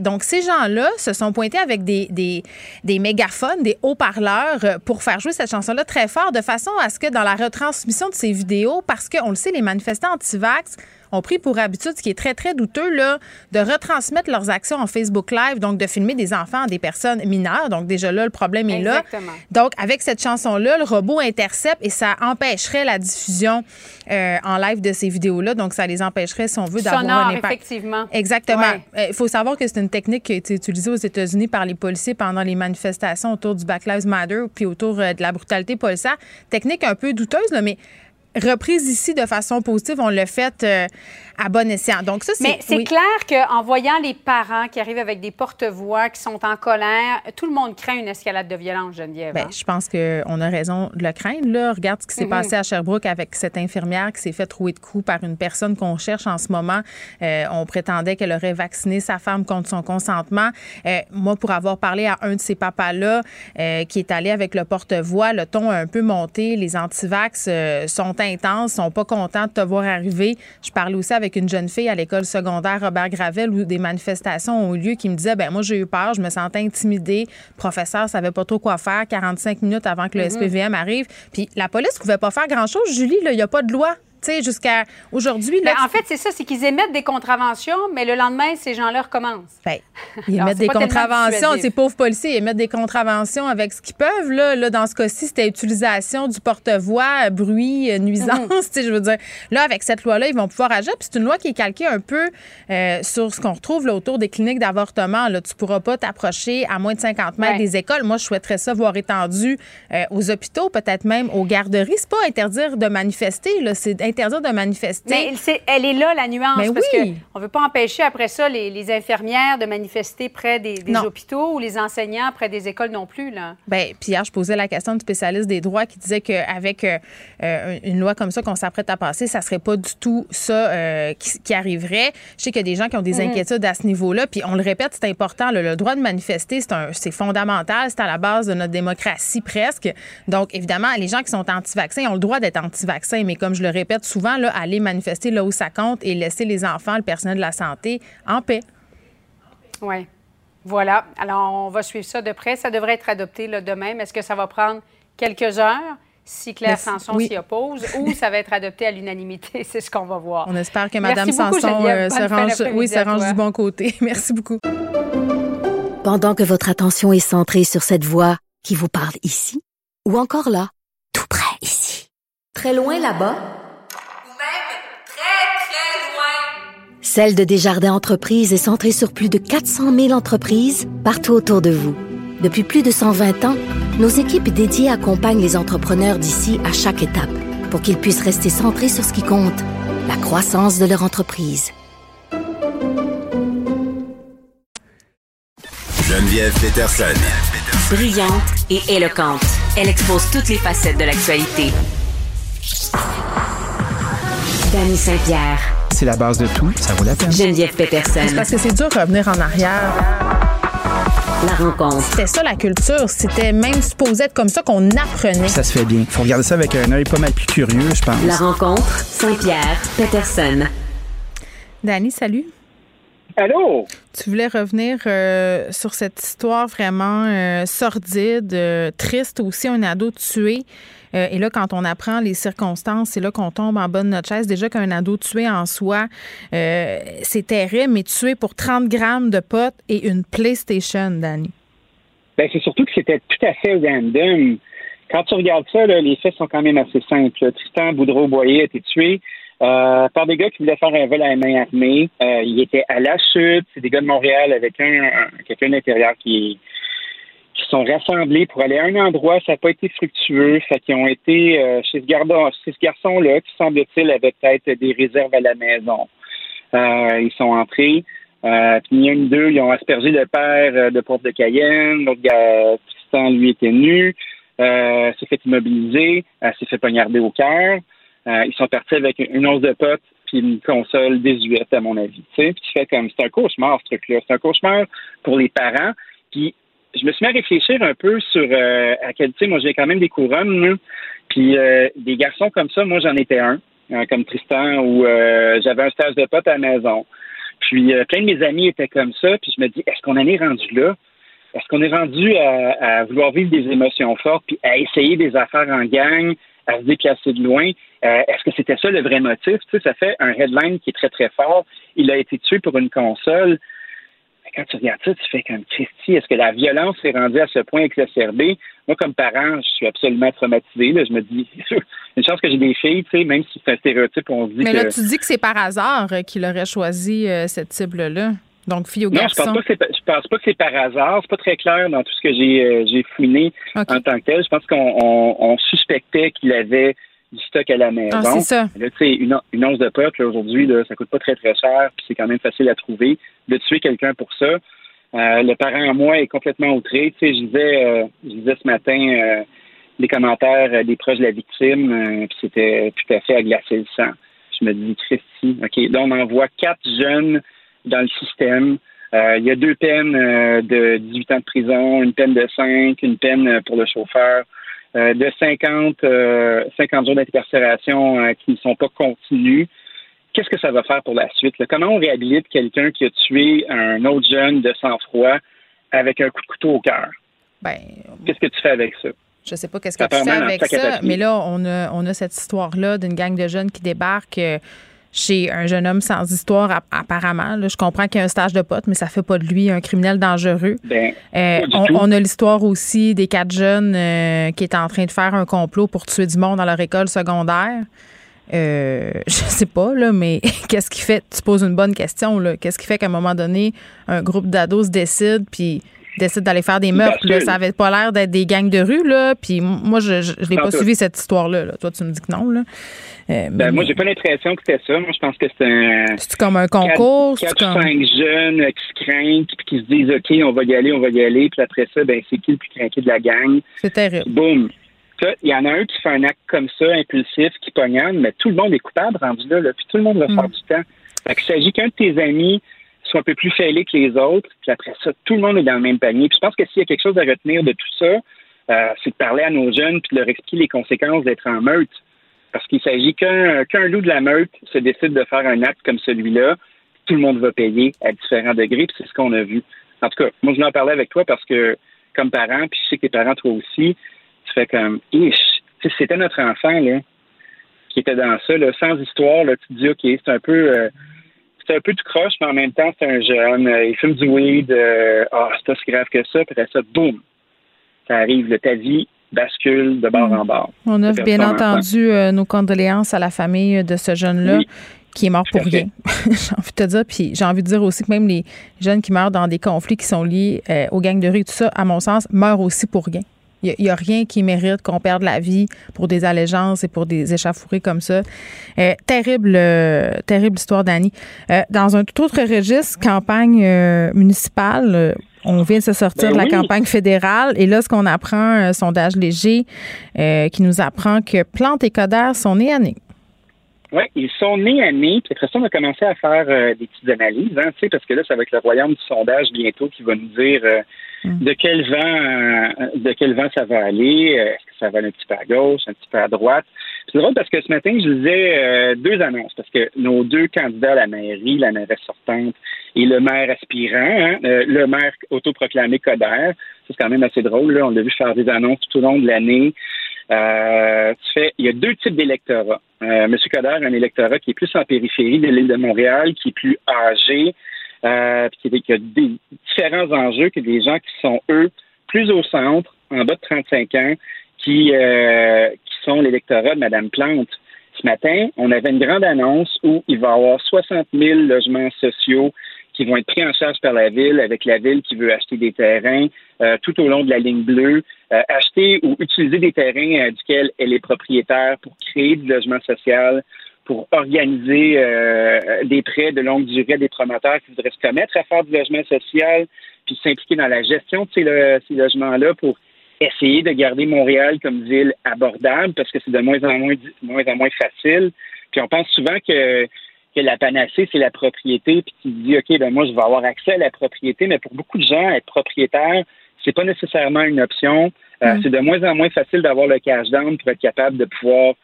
Donc, ces gens-là se sont pointés avec des, des, des mégaphones, des haut-parleurs euh, pour faire jouer cette chanson-là très fort, de façon à ce que dans la retransmission de ces vidéos, parce qu'on le sait, les manifestants anti-vax ont pris pour habitude, ce qui est très, très douteux, là, de retransmettre leurs actions en Facebook Live, donc de filmer des enfants, des personnes mineures. Donc, déjà là, le problème est là. Exactement. Donc, avec cette chanson-là, le robot intercepte et ça empêcherait la diffusion euh, en live de ces vidéos-là. Donc, ça les empêcherait, si on veut, d'avoir un impact. effectivement. Exactement. Ouais. Euh, Il faut savoir que c'est une technique qui a été utilisée aux États-Unis par les policiers pendant les manifestations autour du Black Lives Matter puis autour euh, de la brutalité policière. Technique un peu douteuse, là, mais reprise ici de façon positive, on l'a fait euh, à bon escient. Donc ça, c'est... Mais c'est oui. clair qu'en voyant les parents qui arrivent avec des porte-voix, qui sont en colère, tout le monde craint une escalade de violence, Geneviève. Ben, hein? je pense qu'on a raison de le craindre. Là. Regarde ce qui s'est Mhm. passé à Sherbrooke avec cette infirmière qui s'est fait trouer de coups par une personne qu'on cherche en ce moment. Euh, on prétendait qu'elle aurait vacciné sa femme contre son consentement. Euh, moi, pour avoir parlé à un de ces papas-là euh, qui est allé avec le porte-voix, le ton a un peu monté. Les antivax sont intenses, sont pas contents de te voir arriver. Je parlais aussi avec une jeune fille à l'école secondaire Robert Gravel où des manifestations ont eu lieu qui me disait ben moi j'ai eu peur, je me sentais intimidée. Le professeur savait pas trop quoi faire 45 minutes avant que le. SPVM arrive. Puis la police pouvait pas faire grand-chose. Julie, il y a pas de loi Tu sais, jusqu'à aujourd'hui. Ben, en fait, c'est ça, c'est qu'ils émettent des contraventions, mais le lendemain, ces gens-là recommencent. Ben, [LAUGHS] ils émettent des contraventions. Ces pauvres policiers, ils émettent des contraventions avec ce qu'ils peuvent. Là, là dans ce cas-ci, c'était utilisation du porte-voix, bruit, euh, nuisance. Mhm. [LAUGHS] Tu sais, je veux dire, là, avec cette loi-là, ils vont pouvoir agir. Puis c'est une loi qui est calquée un peu euh, sur ce qu'on retrouve là, autour des cliniques d'avortement. Là, tu pourras pas t'approcher à moins de 50 mètres des écoles. Moi, je souhaiterais ça voir étendu euh, aux hôpitaux, peut-être même aux garderies. C'est pas interdire de manifester, là, c'est interdire de manifester. Mais elle est là, la nuance, Mais parce oui. qu'on veut pas empêcher après ça les, les infirmières de manifester près des, hôpitaux ou les enseignants près des écoles non plus. Là. Ben, puis hier, je posais la question du spécialiste des droits qui disait qu'avec euh, euh, une loi comme ça qu'on s'apprête à passer, ça serait pas du tout ça euh, qui, qui arriverait. Je sais qu'il y a des gens qui ont des Mhm. inquiétudes à ce niveau-là. Puis on le répète, c'est important. là, le droit de manifester, c'est fondamental. C'est à la base de notre démocratie presque. Donc, évidemment, les gens qui sont anti-vaccins ont le droit d'être anti-vaccins. Mais comme je le répète souvent, là, aller manifester là où ça compte et laisser les enfants, le personnel de la santé en paix. Oui. Voilà. Alors, on va suivre ça de près. Ça devrait être adopté là, demain. Mais est-ce que ça va prendre quelques heures si Claire Merci. Sanson Oui. s'y oppose ou ça va être adopté à l'unanimité? [LAUGHS] C'est ce qu'on va voir. On espère que Mme beaucoup, Sanson euh, Bonne se range, oui, se du bon côté. [LAUGHS] Merci beaucoup. Pendant que votre attention est centrée sur cette voix qui vous parle ici, ou encore là, tout près ici, très loin là-bas, Celle de Desjardins Entreprises est centrée sur plus de 400 000 entreprises partout autour de vous. Depuis plus de 120 ans, nos équipes dédiées accompagnent les entrepreneurs d'ici à chaque étape pour qu'ils puissent rester centrés sur ce qui compte, la croissance de leur entreprise. Geneviève Peterson. Brillante et éloquente, elle expose toutes les facettes de l'actualité. Dany Saint-Pierre, C'est la base de tout, ça vaut la peine. Geneviève Peterson, C'est parce que c'est dur de revenir en arrière. la rencontre. C'était ça la culture. C'était même supposé être comme ça qu'on apprenait. Ça se fait bien. Faut regarder ça avec un œil pas mal plus curieux, je pense. La rencontre Saint-Pierre Peterson. Dani, salut. Allô? Tu voulais revenir euh, sur cette histoire vraiment euh, sordide, euh, triste aussi, un ado tué. Euh, et là, quand on apprend les circonstances, c'est là qu'on tombe en bas de notre chaise. Déjà qu'un ado tué en soi, euh, c'est terrible, mais tué pour 30 grammes de potes et une PlayStation, Dani. Ben, c'est surtout que c'était tout à fait random. Quand tu regardes ça, les faits sont quand même assez simples. Tristan Boudreau-Boyer a été tué euh, par des gars qui voulaient faire un vol à la main armée. Euh, il était à la chute. C'est des gars de Montréal avec un, un- quelqu'un d'intérieur qui qui sont rassemblés pour aller à un endroit, ça n'a pas été fructueux, fait qu'ils ont été euh, chez ce, garçon-là, qui semble-t-il avait peut-être des réserves à la maison. Euh, ils sont entrés, euh, puis il y a une d'eux, ils ont aspergé le père euh, de porte de Cayenne, l'autre gars, Tristan, lui, était nu, s'est fait immobiliser, s'est fait poignarder au cœur. Ils sont partis avec une once de potes puis une console désuète, à mon avis. Tu sais, comme, c'est un cauchemar, ce truc-là. C'est un cauchemar pour les parents. Puis je me suis mis à réfléchir un peu sur euh, à quel, tu sais, moi j'ai quand même des couronnes, là. puis euh, des garçons comme ça, moi j'en étais un, euh, comme Tristan, où euh, j'avais un stage de pote à la maison. Puis euh, plein de mes amis étaient comme ça, puis je me dis, est-ce qu'on en est rendu là? Est-ce qu'on est rendu à, à vouloir vivre des émotions fortes, puis à essayer des affaires en gang, à se déplacer de loin? Euh, Est-ce que c'était ça le vrai motif? Tu sais, ça fait un headline qui est très, très fort. Il a été tué pour une console. Quand tu regardes ça, tu fais comme Christy, est-ce que la violence est rendue à ce point exacerbée? Moi, comme parent, je suis absolument traumatisé. Là. Je me dis, [LAUGHS] une chance que j'ai des filles, tu sais, même si c'est un stéréotype, on se dit Mais que... là, tu dis que c'est par hasard euh, qu'il aurait choisi euh, cette cible-là. Donc, fille ou Non, je pense garçon. pas que c'est je pense pas que c'est par hasard. C'est pas très clair dans tout ce que j'ai euh, j'ai fouiné en tant que tel. Je pense qu'on on, on suspectait qu'il avait du stock à la maison. Ah, c'est ça. Là, tu sais, une, une once de pote, là, aujourd'hui, ça coûte pas très, très cher, puis c'est quand même facile à trouver. De tuer quelqu'un pour ça. Euh, le parent à moi est complètement outré. Tu sais, je disais, euh, je disais ce matin euh, les commentaires euh, des proches de la victime, euh, puis c'était tout à fait à glacer le sang. Je me dis, Christy, OK, là, on envoie quatre jeunes dans le système. Euh, il y a deux peines de 18 ans de prison, une peine de 5, une peine pour le chauffeur, de 50, euh, 50 jours d'incarcération euh, qui ne sont pas continus. Qu'est-ce que ça va faire pour la suite? là? Comment on réhabilite quelqu'un qui a tué un autre jeune de sang-froid avec un coup de couteau au cœur? Ben, Qu'est-ce que tu fais avec ça? Je sais pas qu'est-ce que tu fais avec ça, mais là, on a, on a cette histoire-là d'une gang de jeunes qui débarquent euh, chez un jeune homme sans histoire, app- apparemment. Là, je comprends qu'il y a un stage de pote, mais ça fait pas de lui un criminel dangereux. Ben, Euh, on, a l'histoire aussi des quatre jeunes euh, qui étaient en train de faire un complot pour tuer du monde dans leur école secondaire. Euh, [LAUGHS] je sais pas, là, mais [LAUGHS] qu'est-ce qui fait, tu poses une bonne question, là, qu'est-ce qui fait qu'à un moment donné, un groupe d'ados se décide, puis décide d'aller faire des meurtres, là, ça avait pas l'air d'être des gangs de rue, là, puis moi, je, je, je l'ai Pas tout. suivi cette histoire-là, là. Toi, tu me dis que non, là. Euh, mais- Ben, moi, j'ai pas l'impression que c'était ça. Moi, je pense que c'est un. C'est comme un concours, c'est 4 comme- 5 jeunes qui se craignent, puis qui se disent, OK, on va y aller, on va y aller. Puis après ça, ben, c'est qui le plus craqué de la gang? C'est terrible. Boum. Il y en a un qui fait un acte comme ça, impulsif, qui pognane, mais tout le monde est coupable rendu là, là, puis tout le monde va Mm. faire du temps. Fait qu'il s'agit qu'un de tes amis soit un peu plus fêlé que les autres, puis après ça, tout le monde est dans le même panier. Puis je pense que s'il y a quelque chose à retenir de tout ça, euh, c'est de parler à nos jeunes puis de leur expliquer les conséquences d'être en meute. Parce qu'il s'agit qu'un loup de la meute se décide de faire un acte comme celui-là, tout le monde va payer à différents degrés, puis c'est ce qu'on a vu. En tout cas, moi, je en parler avec toi parce que, comme parent, puis je sais que tes parents, toi aussi, tu fais comme, ish, c'était notre enfant, là, qui était dans ça, sans histoire, là, tu te dis, OK, c'est un peu, euh, c'est un peu tout croche, mais en même temps, c'est un jeune, euh, il fume du weed, euh, ah, c'est pas si grave que ça, puis après ça, boum, ça arrive, là, ta vie bascule de bord en bord. On offre bien entendu euh, nos condoléances à la famille de ce jeune-là Oui. qui est mort Tout pour rien. [LAUGHS] j'ai envie de te dire, puis j'ai envie de dire aussi que même les jeunes qui meurent dans des conflits qui sont liés euh, aux gangs de rue et tout ça, à mon sens, meurent aussi pour rien. Il n'y a, rien qui mérite qu'on perde la vie pour des allégeances et pour des échauffourées comme ça. Euh, terrible, euh, terrible histoire, Dani. Euh, dans un tout autre registre, campagne municipale, on vient de se sortir Ben de la oui. campagne fédérale et là, ce qu'on apprend, un sondage léger qui nous apprend que Plante et Coder sont nés à nez. Oui, ils sont nés à nez, puis après ça, on a commencé à faire des petites analyses, hein, tu sais, parce que là, ça va être le royaume du sondage bientôt qui va nous dire euh, de quel vent euh, de quel vent ça va aller, est-ce que ça va aller un petit peu à gauche, un petit peu à droite? C'est drôle parce que ce matin, je lisais euh, deux annonces, parce que nos deux candidats à la mairie, la mairesse sortante et le maire aspirant, hein, euh, le maire autoproclamé Coder, c'est quand même assez drôle, là, on l'a vu faire des annonces tout au long de l'année. Euh, tu fais, il y a deux types d'électorats. Euh, Monsieur Coder, un électorat qui est plus en périphérie de l'île de Montréal, qui est plus âgé, euh, qui, a- des différents enjeux que des gens qui sont, eux, plus au centre, en bas de 35 ans, qui, euh, qui sont l'électorat de Mme Plante. Ce matin, on avait une grande annonce où il va y avoir 60 000 logements sociaux qui vont être pris en charge par la ville, avec la ville qui veut acheter des terrains euh, tout au long de la ligne bleue, euh, acheter ou utiliser des terrains duquel elle est propriétaire pour créer du logement social, pour organiser euh, des prêts de longue durée à des promoteurs qui voudraient se commettre à faire du logement social, puis s'impliquer dans la gestion de ces, lo- ces logements-là pour essayer de garder Montréal comme ville abordable parce que c'est de moins en moins, moins en moins facile. Puis on pense souvent que que la panacée, c'est la propriété, puis tu te dis, OK, ben moi, je vais avoir accès à la propriété, mais pour beaucoup de gens, être propriétaire, c'est pas nécessairement une option. Euh, Mm. C'est de moins en moins facile d'avoir le cash down pour être capable de pouvoir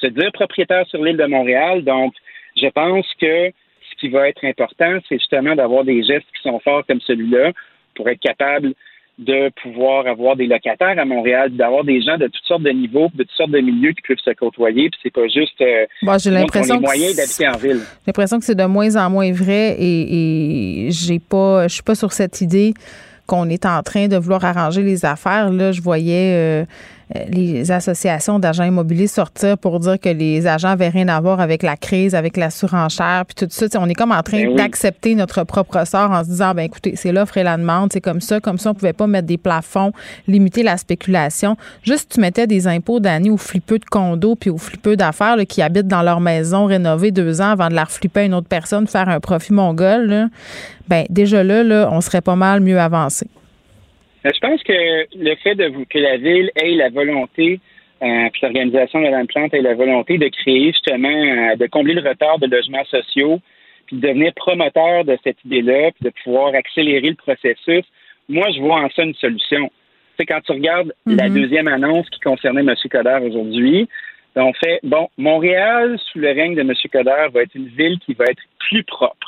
se dire propriétaire sur l'île de Montréal. Donc, je pense que ce qui va être important, c'est justement d'avoir des gestes qui sont forts comme celui-là pour être capable de pouvoir avoir des locataires à Montréal, d'avoir des gens de toutes sortes de niveaux, de toutes sortes de milieux qui peuvent se côtoyer. Puis c'est pas juste euh, Bon, j'ai l'impression moyens c'est- d'habiter en ville. J'ai l'impression que c'est de moins en moins vrai et, et j'ai pas, je suis pas sur cette idée qu'on est en train de vouloir arranger les affaires. Là, je voyais euh, les associations d'agents immobiliers sortir pour dire que les agents avaient rien à voir avec la crise, avec la surenchère, puis tout ça. On est comme en train Ben oui. d'accepter notre propre sort en se disant, ben écoutez, c'est l'offre et la demande, c'est comme ça, comme ça, on pouvait pas mettre des plafonds, limiter la spéculation. Juste, tu mettais des impôts d'année aux flipeux de condos puis aux flipeux d'affaires qui habitent dans leur maison rénovée deux ans avant de la reflipper à une autre personne, faire un profit mongol. Là. Ben déjà là, là, on serait pas mal mieux avancé. Euh, Je pense que le fait de vous, que la ville ait la volonté, euh, puis l'organisation de Mme Plante ait la volonté de créer justement, euh, de combler le retard de logements sociaux, puis de devenir promoteur de cette idée-là, puis de pouvoir accélérer le processus, moi, je vois en ça une solution. C'est quand tu regardes la Mhm. deuxième annonce qui concernait M. Coder aujourd'hui, on fait, bon, Montréal, sous le règne de M. Coder, va être une ville qui va être plus propre.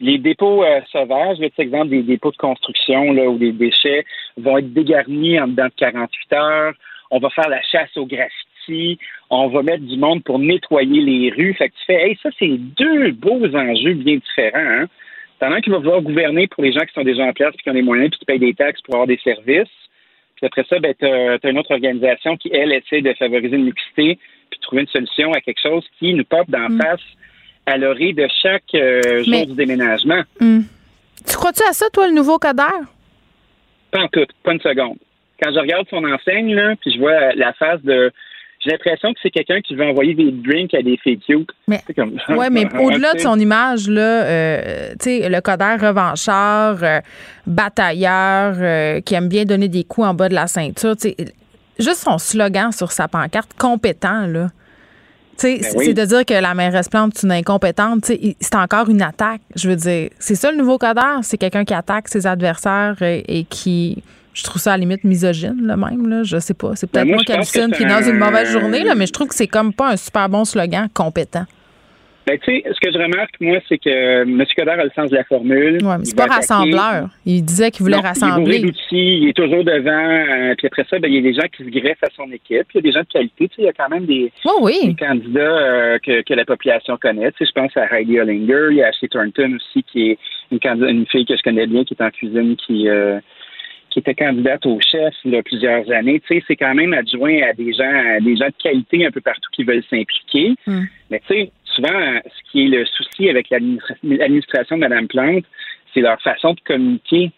Les dépôts euh, sauvages, là, par exemple des dépôts de construction là, où des déchets vont être dégarnis en dedans de 48 heures. On va faire la chasse au graffiti. On va mettre du monde pour nettoyer les rues. Fait que tu fais, hey, ça, c'est deux beaux enjeux bien différents. Hein? T'en as un qui va vouloir gouverner pour les gens qui sont déjà en place, puis qui ont les moyens, puis qui payent des taxes pour avoir des services. Puis après ça, ben, tu as, une autre organisation qui, elle, essaie de favoriser une mixité, puis de trouver une solution à quelque chose qui nous pop d'en Mm. face à l'orée de chaque euh, jour Mais- du déménagement. Hum. Tu crois-tu à ça, toi, le nouveau Coder? Pas en tout, pas une seconde. Quand je regarde son enseigne, là, puis je vois la face de... J'ai l'impression que c'est quelqu'un qui veut envoyer des drinks à des filles cute. Mais, comme- Oui, mais [LAUGHS] au-delà de son image, là, euh, tu sais, le Coder revanchard, euh, batailleur, euh, qui aime bien donner des coups en bas de la ceinture, tu sais, juste son slogan sur sa pancarte, compétent, là. Tu sais, Ben c'est oui. c'est de dire que la mairesse Plante est une incompétente. C'est encore une attaque. Je veux dire, c'est ça le nouveau Coder, c'est quelqu'un qui attaque ses adversaires et, et qui, je trouve ça à la limite misogyne, là même. Là, je sais pas. C'est peut-être Ben, moi, moi, qui hallucine, qui est c'est dans une un- mauvaise journée, là, mais je trouve que c'est comme pas un super bon slogan, compétent. Ben, tu sais, ce que je remarque, moi, c'est que M. Coder a le sens de la formule. Ouais, mais c'est pas rassembleur. Il disait qu'il voulait Non, Il est rassembler. d'outils, il est toujours devant. euh, puis après ça, ben, il y a des gens qui se greffent à son équipe. Il y a des gens de qualité. Tu sais, il y a quand même des, des candidats euh, que, que la population connaît. Tu sais, je pense à Heidi Hollinger. Il y a Ashley Thornton aussi, qui est une, une fille que je connais bien, qui est en cuisine, qui, euh, qui était candidate au chef il y a plusieurs années. Tu sais, c'est quand même adjoint à des gens, à des gens de qualité un peu partout qui veulent s'impliquer. Mais tu sais, souvent, euh, ce qui est le souci avec l'administra- l'administration de Mme Plante, c'est leur façon de communiquer,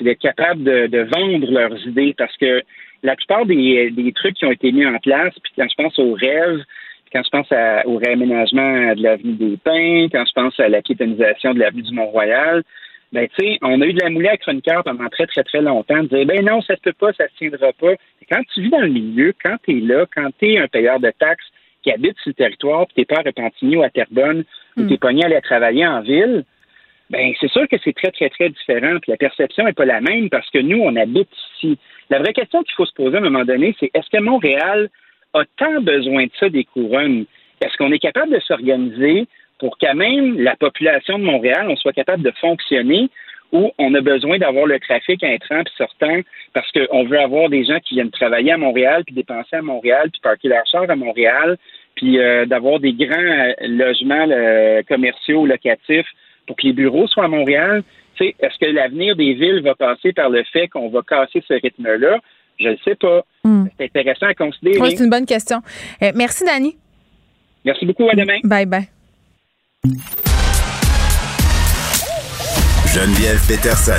d'être capable de, vendre leurs idées, parce que la plupart des, trucs qui ont été mis en place, puis quand je pense aux rêves, quand je pense au réaménagement de l'avenue des Pins, quand je pense à la piétonisation de l'avenue du Mont-Royal, ben tu sais, on a eu de la moulée à chroniqueur pendant très, très, très longtemps, de dire ben non, ça se peut pas, ça se tiendra pas. Quand tu vis dans le milieu, quand tu es là, quand tu es un payeur de taxes qui habite sur le territoire, puis t'es pas à Repentigny ou à Terrebonne, ou t'es pogné à aller travailler en ville, ben c'est sûr que c'est très, très, très différent. Puis la perception n'est pas la même parce que nous, on habite ici. La vraie question qu'il faut se poser à un moment donné, c'est est-ce que Montréal a tant besoin de ça des couronnes? Est-ce qu'on est capable de s'organiser pour qu'à même la population de Montréal, on soit capable de fonctionner où on a besoin d'avoir le trafic entrant puis sortant parce qu'on veut avoir des gens qui viennent travailler à Montréal puis dépenser à Montréal puis parquer leur char à Montréal puis euh, d'avoir des grands euh, logements euh, commerciaux locatifs pour que les bureaux soient à Montréal. Tu sais, Est-ce que l'avenir des villes va passer par le fait qu'on va casser ce rythme-là? Je ne sais pas. C'est intéressant à considérer. Oui, c'est une bonne question. Euh, merci, Dani. Merci beaucoup. À demain. Bye bye. Geneviève Peterson.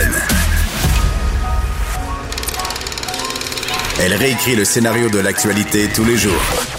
Elle réécrit le scénario de l'actualité tous les jours.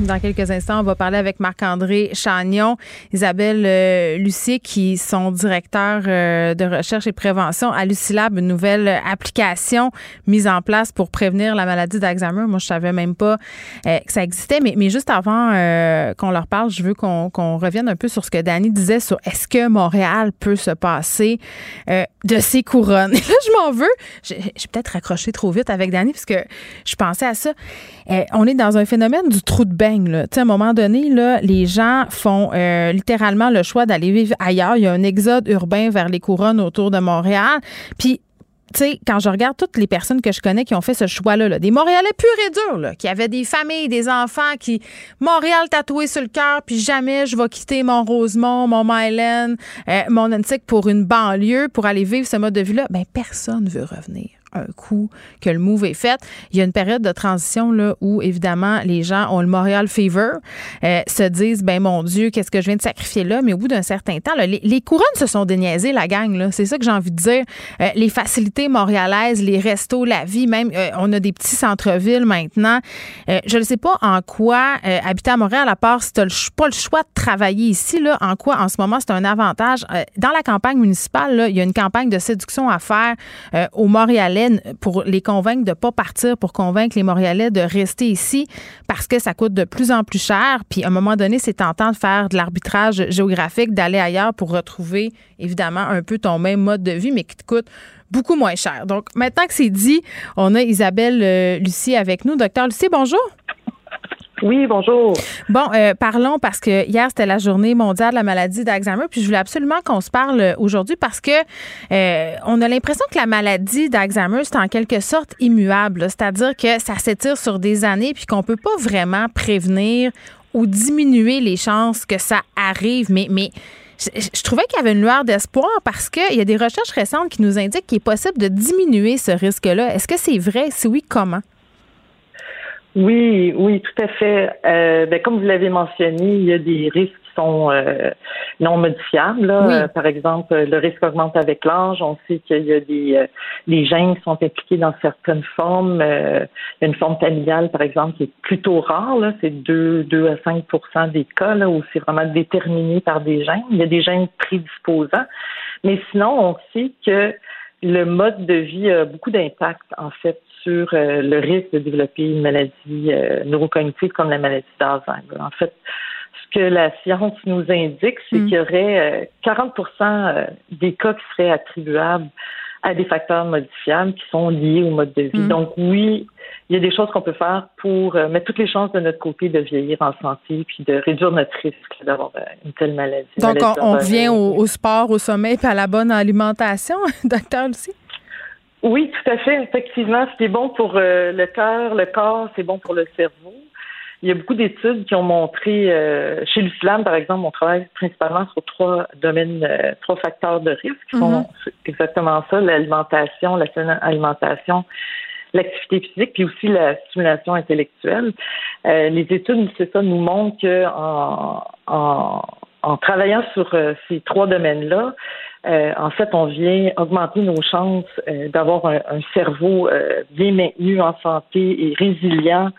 Dans quelques instants, on va parler avec Marc-André Chagnon, Isabelle euh, Lucier, qui sont directeurs euh, de recherche et prévention à Lucilab, une nouvelle application mise en place pour prévenir la maladie d'Alzheimer. Moi, je savais même pas euh, que ça existait, mais, juste avant euh, qu'on leur parle, je veux qu'on revienne un peu sur ce que Dani disait sur est-ce que Montréal peut se passer de ses couronnes. Et [LAUGHS] là, je m'en veux. J'ai peut-être raccroché trop vite avec Dani parce que je pensais à ça. On est dans un phénomène du trou de sais, À un moment donné, là, les gens font euh, littéralement le choix d'aller vivre ailleurs. Il y a un exode urbain vers les couronnes autour de Montréal. Puis tu sais, quand je regarde toutes les personnes que je connais qui ont fait ce choix-là, là, des Montréalais purs et durs, là, qui avaient des familles, des enfants, qui Montréal tatoué sur le cœur, puis jamais je vais quitter mon Rosemont, mon Myland, euh, mon Antique pour une banlieue, pour aller vivre ce mode de vie-là, ben personne veut revenir un coup que le move est fait. Il y a une période de transition là où évidemment les gens ont le Montréal fever, euh, se disent ben mon Dieu qu'est-ce que je viens de sacrifier là, mais au bout d'un certain temps les, couronnes se sont déniaisées la gang là, c'est ça que j'ai envie de dire. Euh, les facilités montréalaises, les restos, la vie, même euh, on a des petits centres-villes maintenant. Je ne sais pas en quoi habiter à Montréal à part si tu pas le choix de travailler ici là, en quoi en ce moment c'est un avantage. Dans la campagne municipale là, il y a une campagne de séduction à faire aux Montréalais pour les convaincre de ne pas partir, pour convaincre les Montréalais de rester ici parce que ça coûte de plus en plus cher. Puis à un moment donné, c'est tentant de faire de l'arbitrage géographique, d'aller ailleurs pour retrouver évidemment un peu ton même mode de vie, mais qui te coûte beaucoup moins cher. Donc maintenant que c'est dit, on a Isabelle euh, Lucie avec nous. Docteur Lucie, bonjour. Oui, bonjour. Bon, euh, parlons parce que hier, c'était la journée mondiale de la maladie d'Alzheimer. Puis je voulais absolument qu'on se parle aujourd'hui parce que euh, on a l'impression que la maladie d'Alzheimer, c'est en quelque sorte immuable. C'est-à-dire que ça s'étire sur des années puis qu'on peut pas vraiment prévenir ou diminuer les chances que ça arrive. Mais, mais je, trouvais qu'il y avait une lueur d'espoir parce qu'il y a des recherches récentes qui nous indiquent qu'il est possible de diminuer ce risque-là. Est-ce que c'est vrai? Si oui, comment? Oui, oui, tout à fait. Euh, ben, comme vous l'avez mentionné, il y a des risques qui sont euh, non modifiables. Euh, par exemple, le risque augmente avec l'âge. On sait qu'il y a des, des gènes qui sont impliqués dans certaines formes. une forme familiale, par exemple, qui est plutôt rare. C'est 2, 2 à 5% des cas là, où c'est vraiment déterminé par des gènes. Il y a des gènes prédisposants. Mais sinon, on sait que le mode de vie a beaucoup d'impact, en fait, sur euh, le risque de développer une maladie euh, neurocognitive comme la maladie d'Alzheimer. En fait, ce que la science nous indique, c'est mm. qu'il y aurait 40 euh, des cas qui seraient attribuables à des facteurs modifiables qui sont liés au mode de vie. Mm. Donc oui, il y a des choses qu'on peut faire pour mettre toutes les chances de notre côté de vieillir en santé puis de réduire notre risque d'avoir une telle maladie. Donc on, revient au, sport, au sommeil puis à la bonne alimentation, [LAUGHS] docteur aussi? Oui, tout à fait. Effectivement, ce qui est bon pour euh, le cœur, le corps, c'est bon pour le cerveau. Il y a beaucoup d'études qui ont montré, euh, chez l'islam, par exemple, on travaille principalement sur trois domaines, euh, trois facteurs de risque qui sont mm-hmm. exactement ça, l'alimentation, la saine alimentation, l'activité physique, puis aussi la stimulation intellectuelle. les études, c'est ça, nous montrent que en, en, en travaillant sur ces trois domaines-là, euh, en fait, on vient augmenter nos chances euh, d'avoir un, cerveau euh, bien maintenu en santé et résilient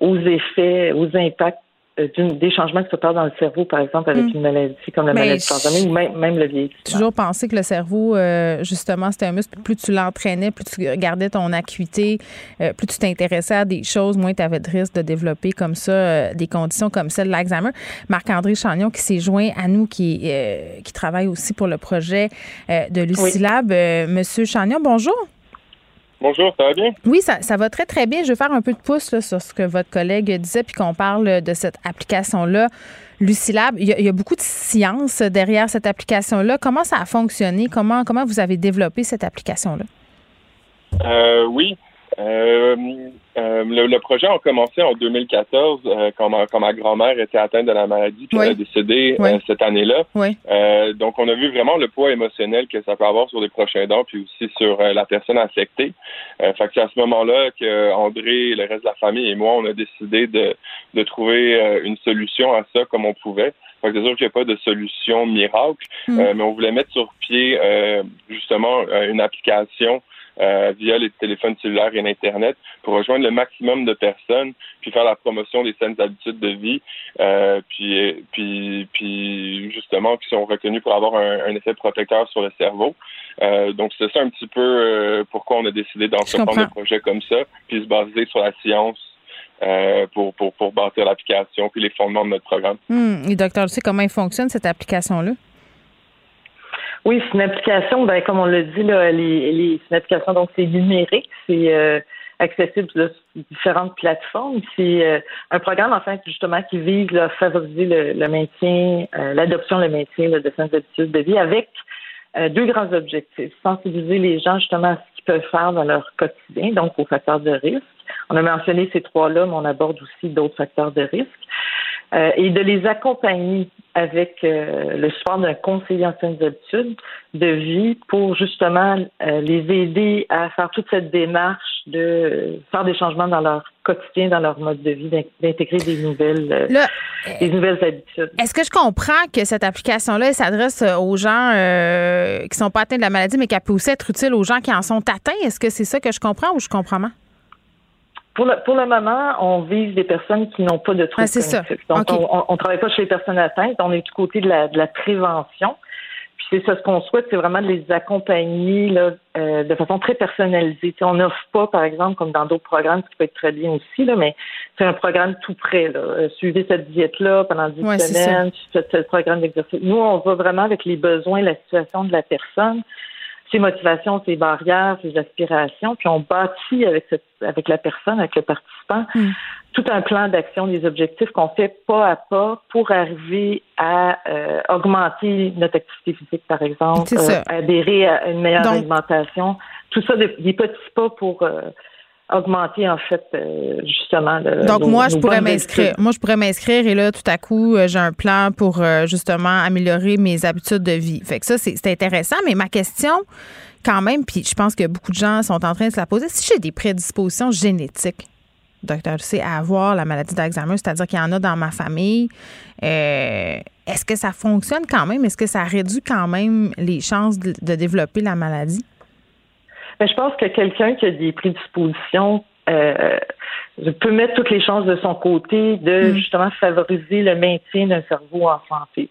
aux effets, aux impacts des changements qui se passent dans le cerveau, par exemple, avec mm. une maladie comme la maladie de ou même, même le vieillissement. Toujours penser que le cerveau, justement, c'était un muscle. Plus tu l'entraînais, plus tu gardais ton acuité, plus tu t'intéressais à des choses, moins tu avais de risque de développer comme ça des conditions comme celle de l'Alzheimer. Marc-André Chagnon, qui s'est joint à nous, qui, qui travaille aussi pour le projet de Lucilab. Monsieur Chagnon, bonjour. Bonjour, ça va bien? Oui, ça, ça, va très, très bien. Je vais faire un peu de pouce sur ce que votre collègue disait, puis qu'on parle de cette application-là, Lucilab. Il y, a, beaucoup de science derrière cette application-là. Comment ça a fonctionné? Comment, comment vous avez développé cette application-là? Euh, oui. Euh, euh, le, projet a commencé en 2014 euh, quand, ma, grand-mère était atteinte de la maladie puis elle a décédé euh, cette année-là. donc on a vu vraiment le poids émotionnel que ça peut avoir sur les prochains dents puis aussi sur la personne affectée. fait que c'est à ce moment-là que André, le reste de la famille et moi on a décidé de, de trouver une solution à ça comme on pouvait. Fait que c'est sûr qu'il n'y a pas de solution miracle, mm. mais on voulait mettre sur pied justement une application euh, via les téléphones cellulaires et l'Internet pour rejoindre le maximum de personnes, puis faire la promotion des saines habitudes de vie, euh, puis, puis, puis justement qui sont reconnus pour avoir un, effet protecteur sur le cerveau. Euh, donc c'est ça un petit peu euh, pourquoi on a décidé d'entreprendre un projet comme ça, puis se baser sur la science euh, pour, pour, pour bâtir l'application puis les fondements de notre programme. Hmm. Et docteur, tu sais comment il fonctionne cette application-là? Oui, c'est une application, ben, comme on l'a dit, là, les, c'est une application, donc c'est numérique, c'est euh, accessible sur différentes plateformes. C'est euh, un programme, en fait, justement, qui vise à favoriser le, maintien, euh, l'adoption, le maintien de saines habitudes de vie avec deux grands objectifs. Sensibiliser les gens, justement, à ce qu'ils peuvent faire dans leur quotidien, donc aux facteurs de risque. On a mentionné ces trois-là, mais on aborde aussi d'autres facteurs de risque. Euh, et de les accompagner avec euh, le support d'un conseiller en saines habitudes de vie pour justement euh, les aider à faire toute cette démarche de faire des changements dans leur quotidien, dans leur mode de vie, d'intégrer des nouvelles, des nouvelles habitudes. Est-ce que je comprends que cette application-là s'adresse aux gens qui sont pas atteints de la maladie, mais qu'elle peut aussi être utile aux gens qui en sont atteints? Est-ce que c'est ça que je comprends ou je comprends mal? Pour le, pour le moment, on vise des personnes qui n'ont pas de troubles ah, Donc, on ne travaille pas chez les personnes atteintes. On est du côté de la, de la prévention. Puis c'est ça, ce qu'on souhaite, c'est vraiment de les accompagner là, euh, de façon très personnalisée. on n'offre pas, par exemple, comme dans d'autres programmes, ce qui peut être très bien aussi, là, mais c'est un programme tout prêt. Là. Euh, suivez cette diète-là pendant 10 semaines, faites ce programme d'exercice. Nous, on va vraiment avec les besoins, la situation de la personne ses motivations, ses barrières, ses aspirations, puis on bâtit avec cette, avec la personne, avec le participant, hmm. tout un plan d'action, des objectifs qu'on fait pas à pas pour arriver à euh, augmenter notre activité physique, par exemple, euh, adhérer à une meilleure alimentation. Tout ça, des, petits pas pour euh, augmenter en fait justement le, donc moi je pourrais m'inscrire moi je pourrais m'inscrire et là tout à coup j'ai un plan pour justement améliorer mes habitudes de vie fait que ça c'est intéressant mais ma question quand même puis je pense que beaucoup de gens sont en train de se la poser si j'ai des prédispositions génétiques docteur Lucie, à avoir la maladie d'Alzheimer, c'est-à-dire qu'il y en a dans ma famille. Euh, est-ce que ça fonctionne quand même? Est-ce que ça réduit quand même les chances de, développer la maladie? Ben, je pense que quelqu'un qui a des prédispositions euh, peut mettre toutes les chances de son côté de mm. justement favoriser le maintien d'un cerveau en santé.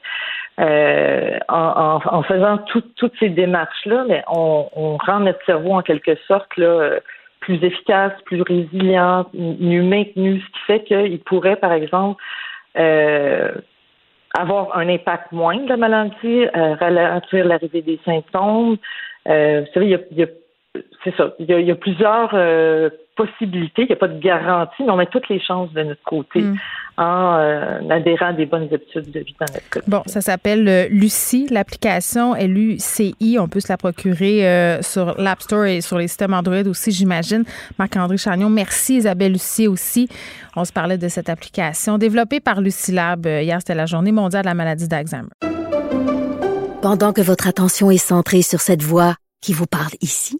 Euh, en, faisant toutes ces démarches-là, mais on, on, rend notre cerveau en quelque sorte là, plus efficace, plus résilient, mieux maintenu, ce qui fait qu'il pourrait, par exemple, euh, avoir un impact moindre de la maladie, ralentir l'arrivée des symptômes. Vous savez, il y a, c'est ça, il y a, plusieurs possibilités, il n'y a pas de garantie, mais on met toutes les chances de notre côté. Mm en euh, adhérant à des bonnes habitudes de vie dans notre quotidien. Bon, ça s'appelle euh, Lucie, l'application L-U-C-I. On peut se la procurer euh, sur l'App Store et sur les systèmes Android aussi, j'imagine. Marc-André Chagnon, merci Isabelle Lucie aussi. On se parlait de cette application développée par Lucie Lab. Hier, c'était la journée mondiale de la maladie d'Alzheimer. Pendant que votre attention est centrée sur cette voix qui vous parle ici,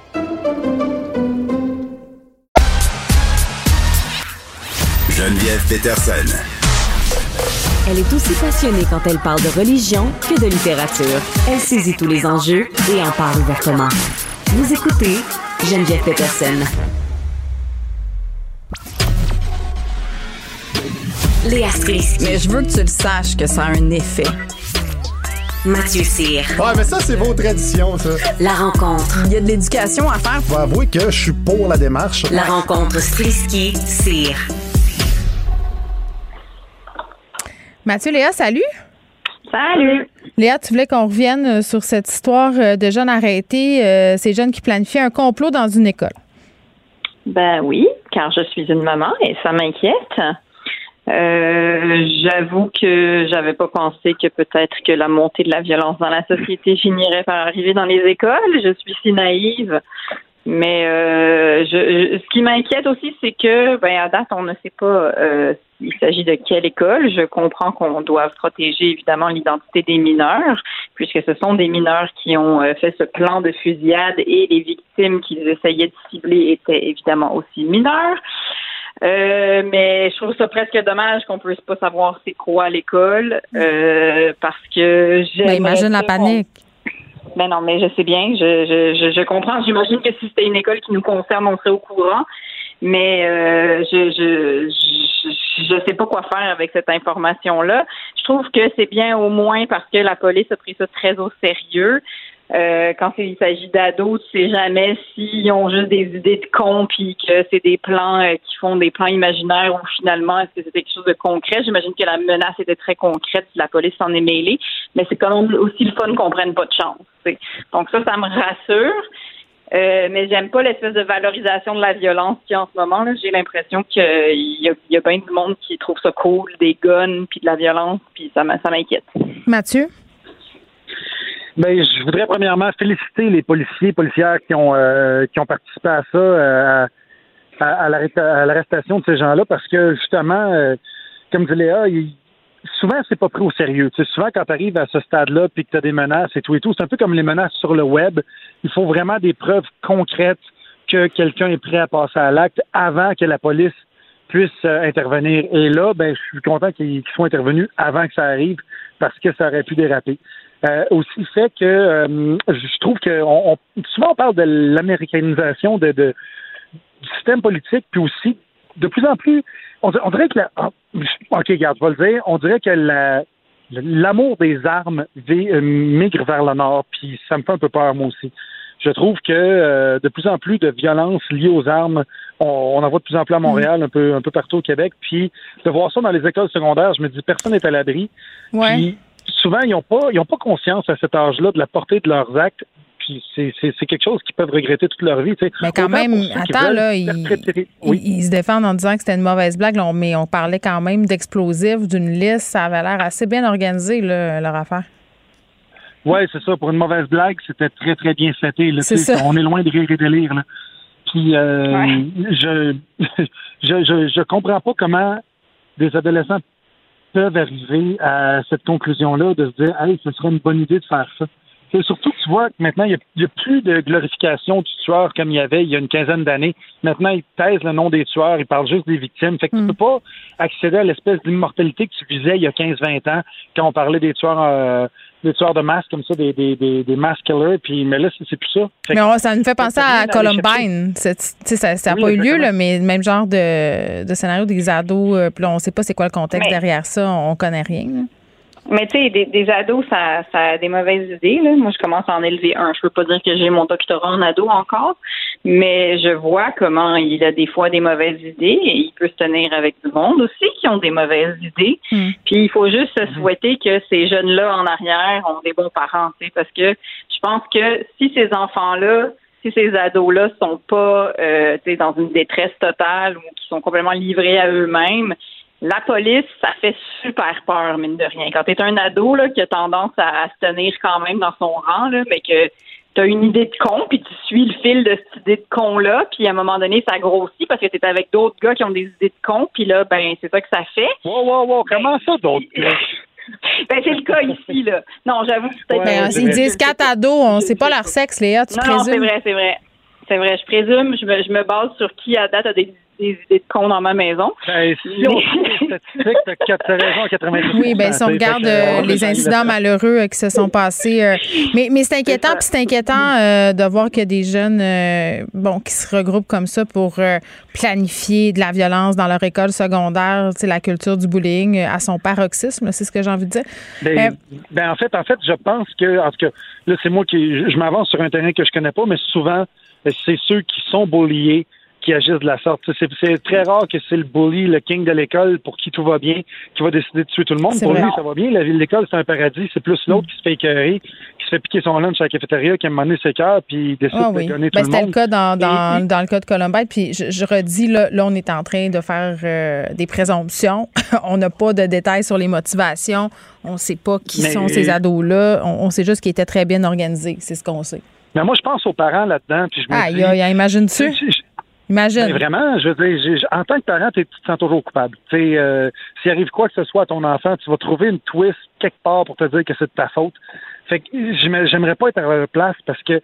Geneviève Peterson. Elle est aussi passionnée quand elle parle de religion que de littérature. Elle saisit tous les enjeux et en parle ouvertement. Vous écoutez Geneviève Peterson. Léa Strisky. Mais je veux que tu le saches que ça a un effet. Mathieu Cyr. Ouais, mais ça, c'est vos traditions, ça. La rencontre. Il y a de l'éducation à faire. Faut avouer que je suis pour la démarche. La rencontre Strisky-Cyr. Mathieu, Léa, salut. Salut. Léa, tu voulais qu'on revienne euh, sur cette histoire euh, de jeunes arrêtés, euh, ces jeunes qui planifient un complot dans une école. Ben oui, car je suis une maman et ça m'inquiète. J'avoue que j'avais pas pensé que peut-être que la montée de la violence dans la société finirait par arriver dans les écoles. Je suis si naïve. Mais je, ce qui m'inquiète aussi, c'est que, ben, à date, on ne sait pas il s'agit de quelle école. Je comprends qu'on doit protéger évidemment l'identité des mineurs, puisque ce sont des mineurs qui ont euh, fait ce plan de fusillade et les victimes qu'ils essayaient de cibler étaient évidemment aussi mineurs. Euh, mais je trouve ça presque dommage qu'on puisse pas savoir c'est quoi l'école, euh, parce que j'ai. Ben, imagine la panique. Ben non, mais je sais bien, je, je, je comprends. J'imagine que si c'était une école qui nous concerne, on serait au courant. Mais euh, je, je, je sais pas quoi faire avec cette information là. Je trouve que c'est bien au moins parce que la police a pris ça très au sérieux. Euh, quand il s'agit d'ados, tu sais jamais s'ils ont juste des idées de con puis que c'est des plans euh, qui font des plans imaginaires ou finalement est-ce que c'est quelque chose de concret? J'imagine que la menace était très concrète si la police s'en est mêlée, mais c'est quand même aussi le fun qu'on prenne pas de chance. Donc ça, ça me rassure. Euh, mais j'aime pas l'espèce de valorisation de la violence qu'il y a en ce moment. J'ai l'impression qu'il y a, y a bien du monde qui trouve ça cool, des guns, puis de la violence, puis ça m'inquiète. Mathieu? Ben, je voudrais premièrement féliciter les policiers et policières qui ont euh, qui ont participé à ça, euh, à, à l'arrestation de ces gens-là, parce que justement, comme dit Léa, souvent, c'est pas pris au sérieux. Tu souvent, quand tu arrives à ce stade-là puis que tu as des menaces et tout et tout, c'est un peu comme les menaces sur le web. Il faut vraiment des preuves concrètes que quelqu'un est prêt à passer à l'acte avant que la police puisse euh, intervenir. Et là, ben, je suis content qu'ils soient intervenus avant que ça arrive parce que ça aurait pu déraper. Euh, aussi fait que euh, je trouve que on, souvent on parle de l'américanisation de, de, du système politique, puis aussi de plus en plus, on, dirait que la, ah, ok, regarde, je vais le dire, on dirait que la, l'amour des armes migre vers le nord, puis ça me fait un peu peur moi aussi je trouve que euh, de plus en plus de violences liées aux armes, on, en voit de plus en plus à Montréal, un peu un peu partout au Québec. Puis de voir ça dans les écoles secondaires, je me dis personne n'est à l'abri. Puis souvent ils n'ont pas ils ont pas conscience à cet âge-là de la portée de leurs actes. C'est, quelque chose qu'ils peuvent regretter toute leur vie. Mais quand même, attends, là, ils, se défendent en disant que c'était une mauvaise blague, mais on parlait quand même d'explosifs, d'une liste. Ça avait l'air assez bien organisé, leur affaire. Oui, c'est ça. Pour une mauvaise blague, c'était très, très bien fêté. Là, On est loin de rire et de lire. Là. Puis, euh, je, [LAUGHS] je, je, je comprends pas comment des adolescents peuvent arriver à cette conclusion-là de se dire, hey, ce serait une bonne idée de faire ça. C'est surtout que tu vois que maintenant, il n'y a, plus de glorification du tueur comme il y avait il y a une quinzaine d'années. Maintenant, ils taisent le nom des tueurs, ils parlent juste des victimes. Fait que tu mm. peux pas accéder à l'espèce d'immortalité que tu visais il y a 15-20 ans quand on parlait des tueurs euh, des tueurs de masse comme ça, des, des, des, des mass killers, puis, mais là, c'est plus ça. mais ça nous fait penser à Columbine. ça n'a pas eu lieu, là, mais le même genre de, de scénario des ados, euh, puis là, on ne sait pas c'est quoi le contexte derrière ça, on connaît rien. Mais tu sais, des, ados, ça, ça a des mauvaises idées. Là. Moi, je commence à en élever un. Je peux pas dire que j'ai mon doctorat en ado encore, mais je vois comment il a des fois des mauvaises idées et il peut se tenir avec du monde aussi qui ont des mauvaises idées. Hmm. Puis il faut juste se souhaiter que ces jeunes-là en arrière ont des bons parents, parce que je pense que si ces enfants-là si ces ados-là sont pas euh, dans une détresse totale ou qui sont complètement livrés à eux-mêmes, la police, ça fait super peur, mine de rien. Quand tu es un ado là, qui a tendance à, se tenir quand même dans son rang, là, mais que tu as une idée de con, puis tu suis le fil de cette idée de con-là, puis à un moment donné, ça grossit parce que tu es avec d'autres gars qui ont des idées de con, puis là, ben, c'est ça que ça fait. Wow, wow, wow, comment ça, d'autres gars? [LAUGHS] Ben, c'est le cas ici, là. Non, j'avoue que peut-être. Ben, ils disent quatre ados, on sait pas leur sexe, Léa, tu non, Non, c'est vrai, c'est vrai. C'est vrai, je présume, je me, je me base sur qui à date a des des idées de con dans ma maison. Ben, si on Oui, ben, si on regarde euh, les incidents malheureux euh, qui se sont passés. Euh, mais mais c'est inquiétant, puis c'est inquiétant de voir a des jeunes bon, qui se regroupent comme ça pour planifier de la violence dans leur école secondaire, c'est la culture du bullying à son paroxysme, c'est ce que j'ai envie de dire. Ben, ben, en fait, en fait, je pense que, en tout cas, là, c'est moi qui, je m'avance sur un terrain que je connais pas, mais souvent, c'est ceux qui sont bulliés qui agissent de la sorte. C'est très rare que c'est le bully, le king de l'école, pour qui tout va bien, qui va décider de tuer tout le monde. Pour lui, ça va bien. La ville de l'école, c'est un paradis. C'est plus l'autre qui se fait écœurer, qui se fait piquer son lunch à la cafétéria, qui a mené ses cœurs, puis décide ah de donner ben, tout le monde. C'était le cas dans, dans, dans, le cas de Columbine. Puis je, redis, là, là, on est en train de faire euh, des présomptions. [LAUGHS] on n'a pas de détails sur les motivations. On ne sait pas qui sont ces ados-là. On, sait juste qu'ils étaient très bien organisés. C'est ce qu'on sait. Mais moi, je pense aux parents là-dedans. Puis je me ah, dis, imagine-tu? Imagine. vraiment, je veux dire, en tant que parent, tu te sens toujours coupable. Tu sais, euh, s'il arrive quoi que ce soit à ton enfant, tu vas trouver une twist quelque part pour te dire que c'est de ta faute. Fait que j'aimerais pas être à leur place parce que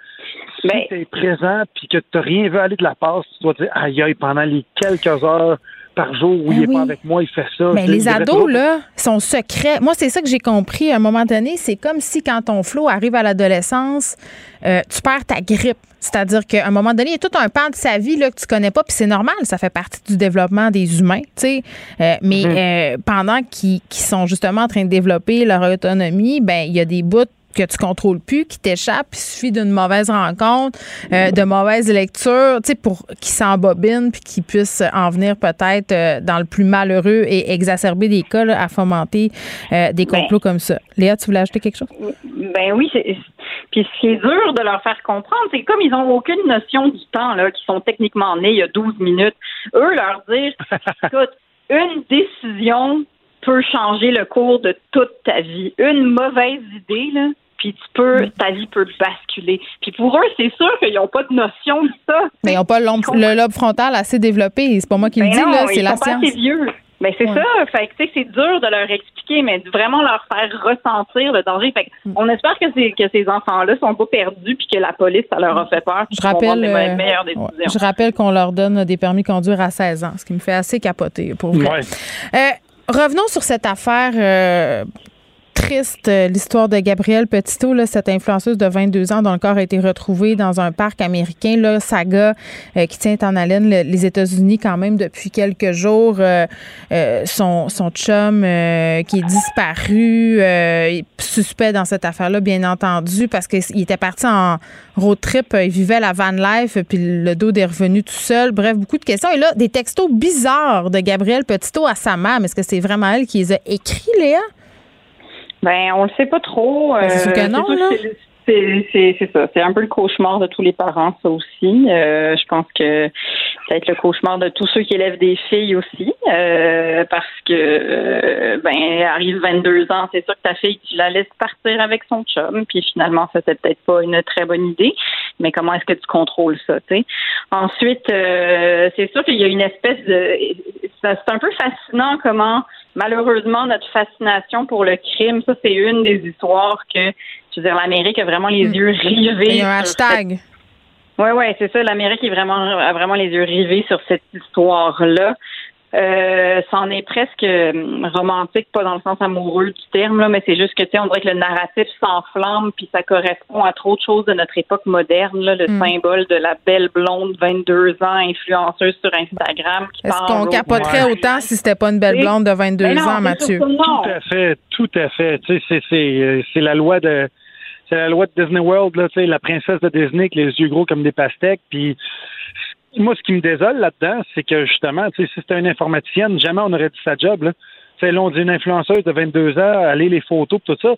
si tu es présent puis que tu rien vu aller de la passe, tu dois te dire aïe aïe pendant les quelques heures par jour où ben il est pas avec moi, il fait ça. Mais les ados, là, sont secrets. Moi, c'est ça que j'ai compris à un moment donné. C'est comme si quand ton flot arrive à l'adolescence, euh, tu perds ta grippe. C'est-à-dire qu'à un moment donné, il y a tout un pan de sa vie là, que tu connais pas, puis c'est normal, ça fait partie du développement des humains, tu sais. Euh, mais mhm. euh, pendant qu'ils sont justement en train de développer leur autonomie, ben il y a des bouts que tu contrôles plus, qui t'échappe. Il suffit d'une mauvaise rencontre, euh, de mauvaise lecture, tu sais, pour qu'ils s'embobinent puis qu'ils puissent en venir peut-être euh, dans le plus malheureux et exacerber des cas à fomenter euh, des ben. complots comme ça. Léa, tu voulais ajouter quelque chose? Ben oui, puis ce qui est dur de leur faire comprendre, c'est comme ils n'ont aucune notion du temps, là, qui sont techniquement nés il y a 12 minutes, eux leur dire, [LAUGHS] écoute, une décision peut changer le cours de toute ta vie. Une mauvaise idée, là, puis tu peux, mm. ta vie peut basculer. Puis pour eux, c'est sûr qu'ils n'ont pas de notion de ça. Mais ils n'ont pas le lobe frontal assez développé. C'est pas moi qui le ben dis, là, c'est la science. Pas assez vieux. Ben c'est ça. Fait que c'est dur de leur expliquer, mais de vraiment leur faire ressentir le danger. Fait Mm. on espère que ces que ces enfants-là sont pas perdus puis que la police ça leur a fait peur. Je rappelle, des euh, meilleures décisions. Je rappelle qu'on leur donne des permis de conduire à 16 ans, ce qui me fait assez capoter pour. Ouais. Euh, revenons sur cette affaire euh, triste, euh, l'histoire de Gabrielle Petito, là, cette influenceuse de 22 ans dont le corps a été retrouvé dans un parc américain, là, saga euh, qui tient en haleine le- les États-Unis quand même depuis quelques jours. Euh, son, son chum qui est disparu, suspect dans cette affaire-là, bien entendu, parce qu'il était parti en road trip, il vivait la van life, puis le dos est revenu tout seul. Bref, beaucoup de questions. Et là, des textos bizarres de Gabrielle Petito à sa mère. Est-ce que c'est vraiment elle qui les a écrits, Léa? Ben, on le sait pas trop. Ben, c'est que non, sûr là. c'est- C'est c'est- c'est ça. C'est un peu le cauchemar de tous les parents, ça aussi. Euh, je pense que peut-être le cauchemar de tous ceux qui élèvent des filles aussi. euh, parce que, euh, ben, arrive 22 ans, c'est sûr que ta fille, tu la laisses partir avec son chum. Puis finalement, c'était peut-être pas une très bonne idée. Mais comment est-ce que tu contrôles ça, tu sais? Ensuite, euh, c'est sûr qu'il y a une espèce de... ça- C'est un peu fascinant comment malheureusement, notre fascination pour le crime, ça, c'est une des histoires que, je veux dire, l'Amérique a vraiment les yeux rivés. Il y a un hashtag. Oui, oui, c'est ça. L'Amérique est vraiment, a vraiment les yeux rivés sur cette histoire-là. Euh, c'en est presque hum, romantique, pas dans le sens amoureux du terme, là, mais c'est juste que, tu sais, on dirait que le narratif s'enflamme, puis ça correspond à trop de choses de notre époque moderne, là, le Mm. symbole de la belle blonde, 22 ans, influenceuse sur Instagram. qui Est-ce qu'on capoterait autant si c'était pas une belle blonde de 22 Mais non, ans, Mathieu? Tout à fait, tout à fait. Tu sais, c'est c'est euh, c'est la loi de c'est la loi de Disney World là, tu sais, la princesse de Disney avec les yeux gros comme des pastèques. Puis moi, ce qui me désole là-dedans, c'est que justement, tu sais, si c'était une informaticienne, jamais on aurait dit sa job là. On dit une influenceuse de 22 ans, aller les photos, tout ça.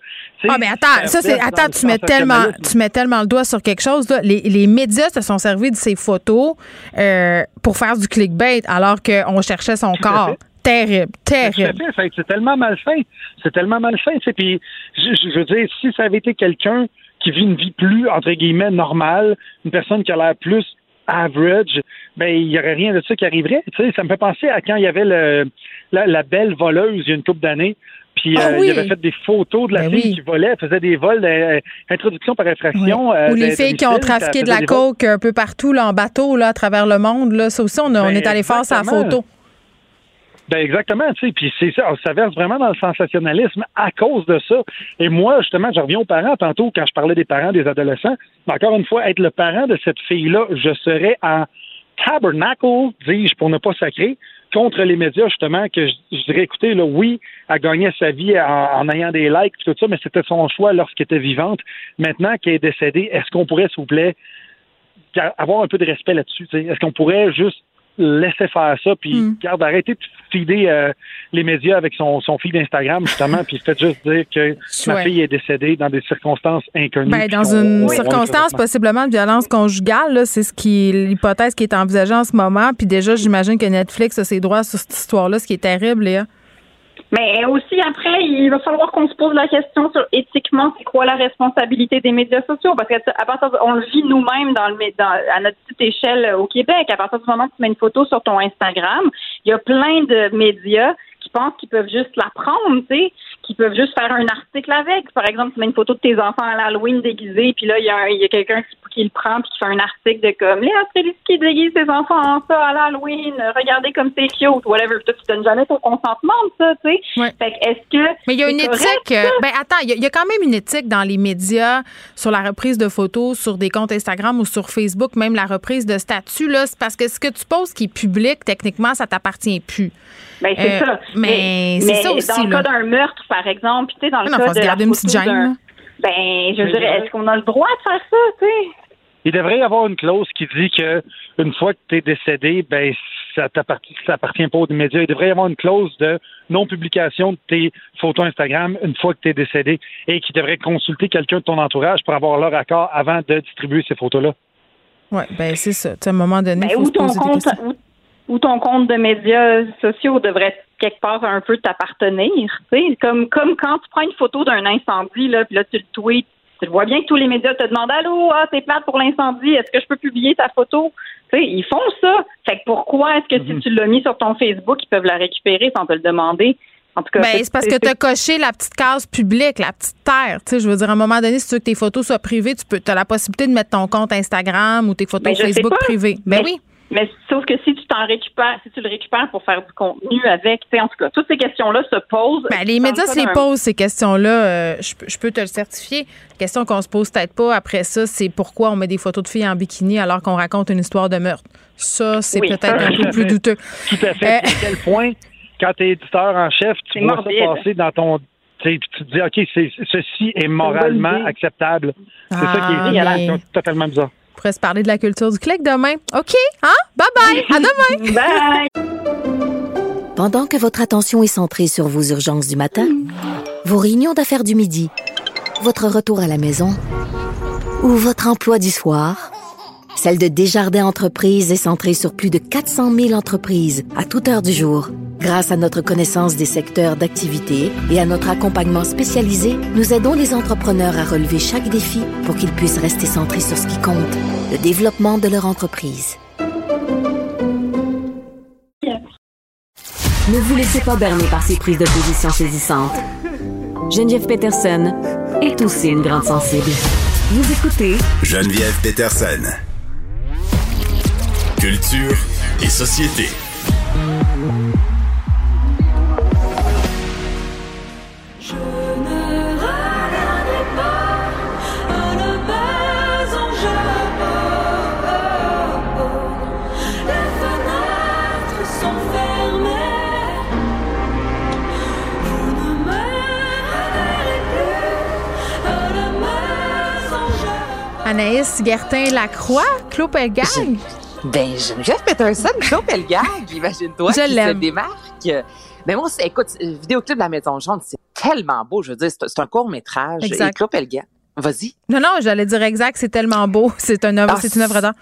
Ah, mais attends, ça, c'est. Attends, tu mets tellement, tu mets tellement le doigt sur quelque chose, là. Les, les médias se sont servis de ces photos euh, pour faire du clickbait alors qu'on cherchait son Tout corps. Terrible, terrible. C'est tellement mal fait. C'est tellement mal fait. Puis, je, veux dire, si ça avait été quelqu'un qui vit une vie plus, entre guillemets, normale, une personne qui a l'air plus average, ben, il n'y aurait rien de ça qui arriverait. Tu sais, ça me fait penser à quand il y avait le, la, la belle voleuse il y a une couple d'années. Puis Ah euh, oui. il avait fait des photos de la Ben fille oui. qui volait, elle faisait des vols, euh, introduction par infraction. euh, Ou les filles qui ont trafiqué de la coke un peu partout, là, en bateau, là, à travers le monde, là. Ça aussi, on, a- on Ben, est allé faire sa photo. Ben exactement, tu sais, puis c'est ça, ça verse vraiment dans le sensationnalisme à cause de ça. Et moi, justement, je reviens aux parents tantôt quand je parlais des parents, des adolescents. Mais encore une fois, être le parent de cette fille-là, je serais en tabernacle, dis-je, pour ne pas sacrer, contre les médias, justement, que je, dirais, écoutez, là, oui, elle gagnait sa vie en, en ayant des likes, tout ça, mais c'était son choix lorsqu'elle était vivante. Maintenant qu'elle est décédée, est-ce qu'on pourrait, s'il vous plaît, avoir un peu de respect là-dessus? Est-ce qu'on pourrait juste laisser faire ça, puis Hmm. garde, arrêtez de feeder euh, les médias avec son, son feed d'Instagram, justement, [LAUGHS] puis faites juste dire que ma Ouais. fille est décédée dans des circonstances inconnues. Ben, dans une on- on- circonstance possiblement de violence conjugale, c'est ce qui l'hypothèse qui est envisagée en ce moment. Puis déjà, j'imagine que Netflix a ses droits sur cette histoire-là, ce qui est terrible, Léa. Mais aussi, après, il va falloir qu'on se pose la question sur éthiquement, c'est quoi la responsabilité des médias sociaux? Parce qu'à partir de- on le vit nous-mêmes dans le, dans, à notre petite échelle euh, au Québec. À partir du moment où tu mets une photo sur ton Instagram, il y a plein de médias qui pensent qu'ils peuvent juste la prendre, tu sais, qui peuvent juste faire un article avec. Par exemple, tu mets une photo de tes enfants à l'Halloween déguisés, puis là, il y a, a quelqu'un qui, qui le prend puis qui fait un article de comme Léa Streliski qui déguise ses enfants en ça à l'Halloween, regardez comme c'est cute, whatever. Toi, tu donnes jamais ton consentement de ça, tu sais. Fait que est-ce que. Mais il y a une correct, éthique. ça? euh, Ben attends, il y, a- il y a quand même une éthique dans les médias sur la reprise de photos, sur des comptes Instagram ou sur Facebook, même la reprise de statut. Là, c'est parce que ce que tu poses qui est public, techniquement, ça t'appartient plus. Ben, c'est Euh, ça. Mais, c'est ça dans le là. cas d'un meurtre, par exemple, tu sais, dans le Ah non, cas faut de garder une petite gêne. Ben, je dirais, je- est-ce qu'on a le droit de faire ça, tu sais? Il devrait y avoir une clause qui dit que une fois que tu es décédé, ben ça t'appartient ça appartient pas aux médias. Il devrait y avoir une clause de non-publication de tes photos Instagram une fois que tu es décédé et qui devrait consulter quelqu'un de ton entourage pour avoir leur accord avant de distribuer ces photos-là. Oui, ben c'est ça. Tu sais, à un moment donné, Ben, faut ou se ton poser des compte, ou, ou ton compte de médias sociaux devrait quelque part un peu t'appartenir, tu sais, comme comme quand tu prends une photo d'un incendie là, puis là tu le tweets Tu vois bien que tous les médias te demandent Allô, ah, t'es plate pour l'incendie, est-ce que je peux publier ta photo? Tu sais, ils font ça. Fait que pourquoi est-ce que si Mhm. tu l'as mis sur ton Facebook, ils peuvent la récupérer sans te le demander? En tout cas, Ben, c'est parce que tu as coché la petite case publique, la petite terre. Tu sais, je veux dire, à un moment donné, si tu veux que tes photos soient privées, tu peux, as la possibilité de mettre ton compte Instagram ou tes photos Ben, Facebook privées. Ben Mais- oui. Mais sauf que si tu t'en récupères, si tu le récupères pour faire du contenu avec, tu sais, en tout cas, toutes ces questions-là se posent. Ben, les médias se les posent, ces questions-là. euh, je, peux- je peux te le certifier. La question qu'on se pose peut-être pas après ça, c'est pourquoi on met des photos de filles en bikini alors qu'on raconte une histoire de meurtre. Ça, c'est Oui, peut-être un tout peu à plus fait. douteux. Tout à fait. Euh, à quel point, quand tu es éditeur en chef, tu vois morbide. ça passer dans ton. Tu sais, puis tu te dis, OK, c'est, ceci est moralement acceptable. C'est Ah, ça qui est, mais- est totalement bizarre. On pourrait se parler de la culture du clic demain. OK, hein? Bye-bye. À demain. [LAUGHS] Bye. Pendant que votre attention est centrée sur vos urgences du matin, vos réunions d'affaires du midi, votre retour à la maison ou votre emploi du soir, celle de Desjardins Entreprises est centrée sur plus de 400 000 entreprises à toute heure du jour. Grâce à notre connaissance des secteurs d'activité et à notre accompagnement spécialisé, nous aidons les entrepreneurs à relever chaque défi pour qu'ils puissent rester centrés sur ce qui compte, le développement de leur entreprise. Ne vous laissez pas berner par ces prises de position saisissantes. Geneviève Peterson est aussi une grande sensible. Vous écoutez Geneviève Peterson. Culture et société. Anaïs Gertin-Lacroix, Claude Pelgag. Ben, Geneviève Peterson, Claude Pelgag, [LAUGHS] imagine-toi, Je qui se démarque. Mais moi, c'est- écoute, vidéoclip de la Maison Jaune, c'est tellement beau. Je veux dire, c'est un court-métrage. Exact. Et Claude Pelgag, vas-y. Non, non, j'allais dire exact, c'est tellement beau. [LAUGHS] C'est une œuvre, Ah, c'est une œuvre d'art.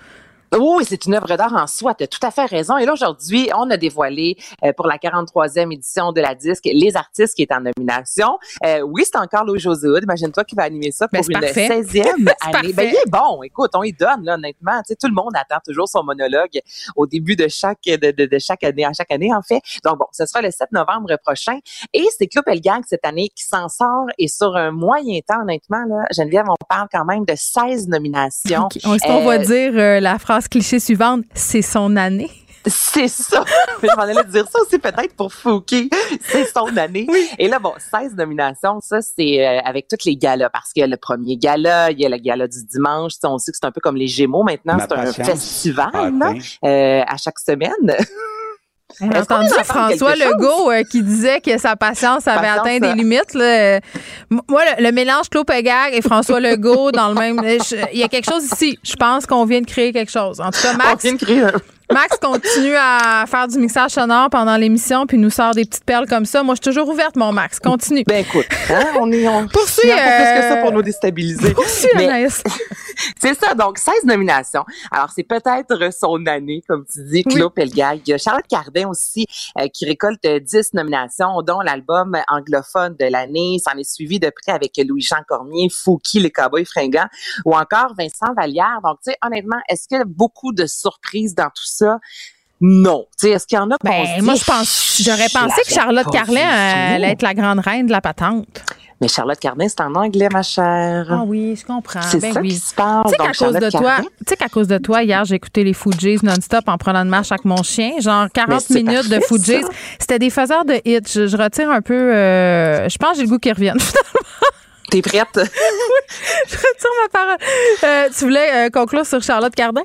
Oui, c'est une œuvre d'art en soi. Tu as tout à fait raison. Et là, aujourd'hui, on a dévoilé euh, pour la 43e édition de la disque les artistes qui est en nomination. Euh, oui, c'est encore Louis José Hood. Imagine-toi qui va animer ça Ben, pour une parfait. 16e [LAUGHS] C'est année. Ben, il est bon. Écoute, on y donne, là, honnêtement. Tu sais, tout le monde attend toujours son monologue au début de chaque, de, de, de chaque année, à chaque année, en fait. Donc, bon, ce sera le 7 novembre prochain. Et c'est Club Gang cette année qui s'en sort. Et sur un moyen temps, honnêtement, là, Geneviève, on parle quand même de 16 nominations. OK. Est-ce qu'on va Euh, dire euh, la phrase cliché suivante? C'est son année. C'est ça. [LAUGHS] je m'en allais dire ça aussi peut-être pour Fouki. C'est son année. Et là, bon, 16 nominations, ça, c'est euh, avec toutes les galas, parce qu'il y a le premier gala, il y a le gala du dimanche. On sait que c'est un peu comme les Gémeaux maintenant. Ma C'est un festival a là, euh, à chaque semaine. [LAUGHS] On a entendu entend François? Legault euh, qui disait que sa patience avait Patience, atteint des euh, limites. là. Moi, le, le mélange Claude Pegag et François Legault dans le même. Il y a quelque chose ici. Je pense qu'on vient de créer quelque chose. En tout cas, Max. vient de créer un- Max continue à faire du mixage sonore pendant l'émission puis nous sort des petites perles comme ça. Moi, je suis toujours ouverte, mon Max. Continue. Ben écoute, hein, on est on en a pas plus que ça euh, pour nous déstabiliser. Poursuis, Mais- Anaïs. [LAUGHS] c'est ça, donc 16 nominations. Alors, c'est peut-être son année, comme tu dis, Claude Pelgag. Il y a Charlotte Cardin aussi, euh, qui récolte euh, 10 nominations, dont l'album anglophone de l'année. S'en est suivi de près avec Louis-Jean Cormier, Fouki, les Cowboys fringants, ou encore Vincent Vallière. Donc, tu sais, honnêtement, est-ce qu'il y a beaucoup de surprises dans tout ça? Non. Tu sais, est-ce qu'il y en a se Ben, dit, moi, je pense, j'aurais pensé que Charlotte Carlin euh, allait venir. être la grande reine de la patente. Mais Charlotte Cardin, c'est en anglais, ma chère. Ah oui, je comprends. C'est Ben ça oui. qui se passe. Tu sais qu'à cause de toi, Cardin. tu sais qu'à cause de toi, hier, j'ai écouté les Fujis non-stop en prenant une marche avec mon chien. Genre 40 c'est minutes de parfait, Fujis. ça. C'était des faiseurs de hits. Je, je retire un peu. euh, je pense que j'ai le goût qu'ils reviennent. [LAUGHS] T'es prête? [LAUGHS] je retire ma parole. Euh, tu voulais euh, conclure sur Charlotte Cardin?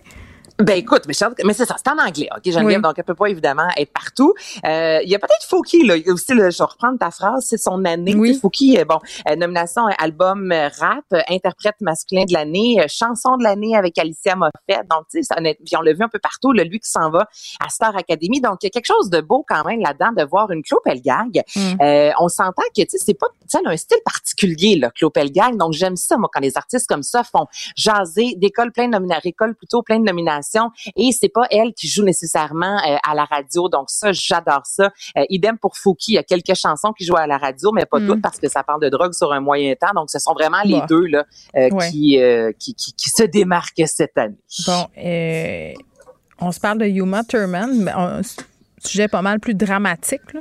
Ben écoute, mais, mais c'est ça, c'est en anglais, ok? Geneviève, Oui. donc elle peut pas évidemment être partout. Euh, Il y a peut-être Fouki là, aussi, là, je vais reprendre ta phrase, c'est son année. Oui. Fouki, euh, bon, euh, nomination album rap, interprète masculin de l'année, chanson de l'année avec Alicia Moffett. Donc tu sais, on l'a vu un peu partout, là, lui qui s'en va à Star Academy. Donc il y a quelque chose de beau quand même là-dedans de voir une Claude Pelgag. Mm. Euh, on s'entend que tu sais, c'est pas, sais, elle a un style particulier là, Claude Pelgag. Donc j'aime ça moi quand les artistes comme ça font jaser, décolle plein de nominations, récolte plutôt plein de nominations et c'est pas elle qui joue nécessairement euh, à la radio. Donc ça, j'adore ça. Euh, idem pour Fouki, il y a quelques chansons qui jouent à la radio, mais pas Mm. toutes parce que ça parle de drogue sur un moyen temps. Donc ce sont vraiment les Bah. deux là euh, Ouais. qui, qui, qui qui se démarquent cette année. Bon, euh, on se parle de Yuma Thurman, mais un sujet pas mal plus dramatique. Là.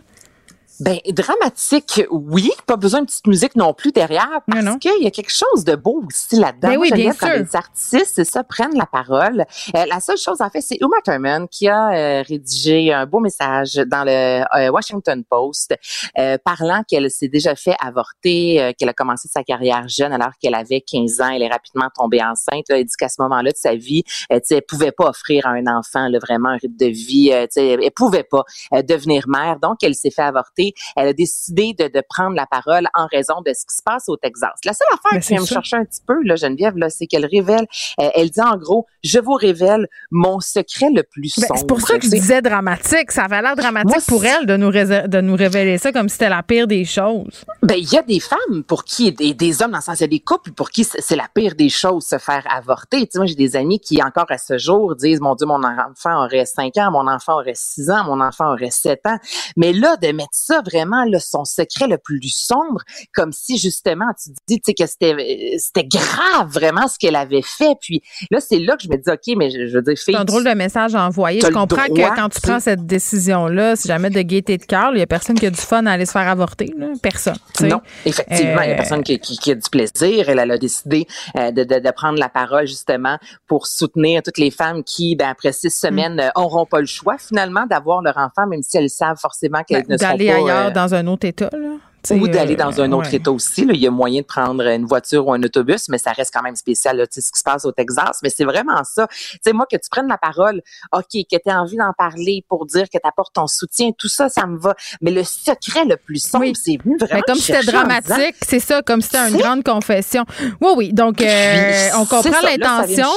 Ben, dramatique, oui. Pas besoin de petite musique non plus derrière, parce qu'il y a quelque chose de beau aussi là-dedans. Ben oui, Moi, bien quand sûr. les artistes, c'est ça, prennent la parole. Euh, la seule chose, en fait, c'est Uma Thurman qui a euh, rédigé un beau message dans le euh, Washington Post euh, parlant qu'elle s'est déjà fait avorter, euh, qu'elle a commencé sa carrière jeune alors qu'elle avait 15 ans. Elle est rapidement tombée enceinte. Là, elle dit qu'à ce moment-là de sa vie, elle pouvait pas offrir à un enfant là, vraiment un rythme de vie. euh, elle, elle pouvait pas devenir mère. Donc, elle s'est fait avorter. Elle a décidé de, de prendre la parole en raison de ce qui se passe au Texas. La seule affaire Ben, qui vient me chercher un petit peu, là, Geneviève, là, c'est qu'elle révèle, euh, elle dit en gros, je vous révèle mon secret le plus sombre. c'est pour ça que je disais dramatique. Ça avait l'air dramatique Moi, pour elle de nous, de nous révéler ça comme si c'était la pire des choses. Ben, il y a des femmes pour qui, des, des hommes dans le sens, il y a des couples pour qui c'est c'est la pire des choses, se faire avorter. Tu sais, moi, j'ai des amis qui, encore à ce jour, disent, mon Dieu, mon enfant aurait 5 ans, mon enfant aurait 6 ans, mon enfant aurait 7 ans. Mais là, de mettre ça vraiment, là, son secret le plus sombre, comme si, justement, tu dis, tu sais, que c'était, euh, c'était grave, vraiment, ce qu'elle avait fait. Puis là, c'est là que je me dis, OK, mais je, je veux dire, fille, C'est un drôle de message à envoyer. Je comprends droit, que quand tu prends cette décision-là, si jamais de gaieté de cœur, il y a personne qui a du fun à aller se faire avorter. là. Personne. Non, effectivement, il y a Euh, personne qui, qui, qui a du plaisir. Elle, elle a décidé euh, de, de, de prendre la parole justement pour soutenir toutes les femmes qui, ben, après six Mm. semaines, euh, auront pas le choix finalement d'avoir leur enfant, même si elles savent forcément qu'elles ben, ne seront pas... ailleurs euh, dans un autre État. Là. Ou d'aller euh, dans un autre ouais. État aussi. Là. Il y a moyen de prendre une voiture ou un autobus, mais ça reste quand même spécial, là, tu sais, ce qui se passe au Texas. Mais c'est vraiment ça. Sais, moi, que tu prennes la parole, OK, que tu as envie d'en parler pour dire que tu apportes ton soutien, tout ça, ça me va. Mais le secret le plus sombre, c'est venu vraiment Ben, comme c'était dramatique, c'est ça, comme c'était une grande confession. Oui, oui. Donc, euh, on comprend l'intention.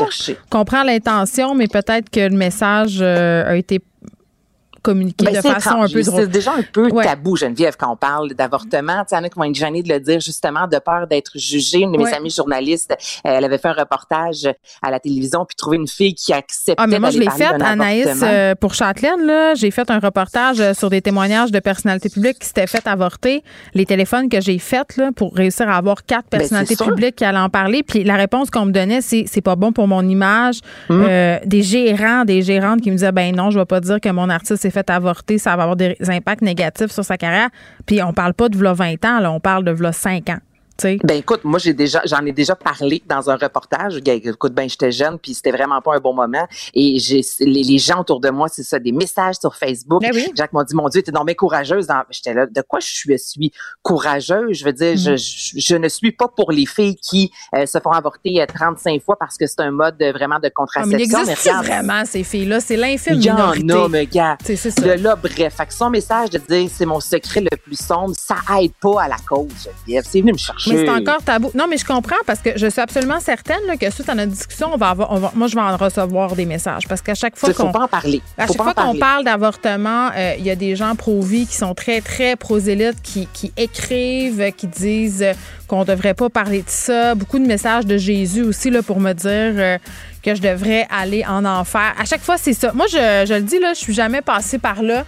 comprend l'intention, mais peut-être que le message euh, a été communiqué Ben, de façon un peu drôle. C'est déjà un peu Ouais. tabou, Geneviève, quand on parle d'avortement. Il y en a qui vont être gênés de le dire justement de peur d'être jugée. Une de mes Ouais. amies journalistes, elle avait fait un reportage à la télévision puis trouvé une fille qui acceptait Ah, mais moi, je l'ai fait, Anaïs, euh, pour Châtelaine. là. J'ai fait un reportage euh, sur des témoignages de personnalités publiques qui s'étaient fait avorter. Les téléphones que j'ai faits là, pour réussir à avoir quatre Ben, personnalités publiques qui allaient en parler. Puis la réponse qu'on me donnait, c'est c'est pas bon pour mon image. Hum. Euh, des gérants, des gérantes qui me disaient, ben non, je vais pas dire que mon artiste s'est fait avorter. Ça va avoir des impacts négatifs sur sa carrière. Puis on parle pas de v'là 20 ans, là, on parle de v'là 5 ans. Ben écoute, moi j'ai déjà, j'en ai déjà parlé dans un reportage. Écoute, ben j'étais jeune, puis c'était vraiment pas un bon moment. Et j'ai les, les gens autour de moi, c'est ça, des messages sur Facebook. Ben oui. Jacques m'a dit, mon Dieu, t'es donc bien courageuse. J'étais là, de quoi je suis, courageuse? Je veux dire, je, Mm. je, je ne suis pas pour les filles qui euh, se font avorter euh, 35 fois parce que c'est un mode euh, vraiment de Ah, contraception. mais il existe regarde, vraiment ces filles-là? C'est l'infime il y en a, mais gars. C'est c'est ça. De là, bref. Fait que son message de dire c'est mon secret le plus sombre, ça aide pas à la cause. C'est venu me chercher. Mais c'est encore tabou. Non, mais je comprends parce que je suis absolument certaine là, que suite à notre discussion, on va avoir, on va- moi, je vais en recevoir des messages parce qu'à chaque fois qu'on pas en parler. à chaque fois qu'on parle d'avortement, euh, il y a des gens pro-vie qui sont très, très prosélytes, qui, qui écrivent, qui disent euh, qu'on devrait pas parler de ça. Beaucoup de messages de Jésus aussi là, pour me dire euh, que je devrais aller en enfer. À chaque fois, c'est ça. Moi, je, je le dis, là, je suis jamais passée par là.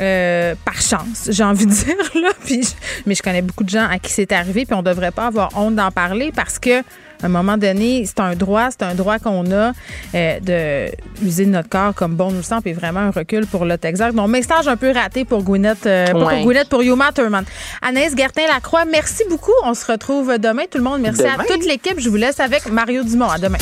Euh, par chance, j'ai envie de [LAUGHS] dire là, puis je- mais je connais beaucoup de gens à qui c'est arrivé, puis on devrait pas avoir honte d'en parler parce que à un moment donné, c'est un droit, c'est un droit qu'on a euh, de user de notre corps comme bon nous semble, et vraiment un recul pour le Texas. Donc, message un peu raté pour Gwyneth, euh, Ouais. pour Gwyneth, pour Yuma Thurman. Anaïs Gertin-Lacroix, merci beaucoup. On se retrouve demain. Tout le monde, merci à toute l'équipe. Je vous laisse avec Mario Dumont. À demain.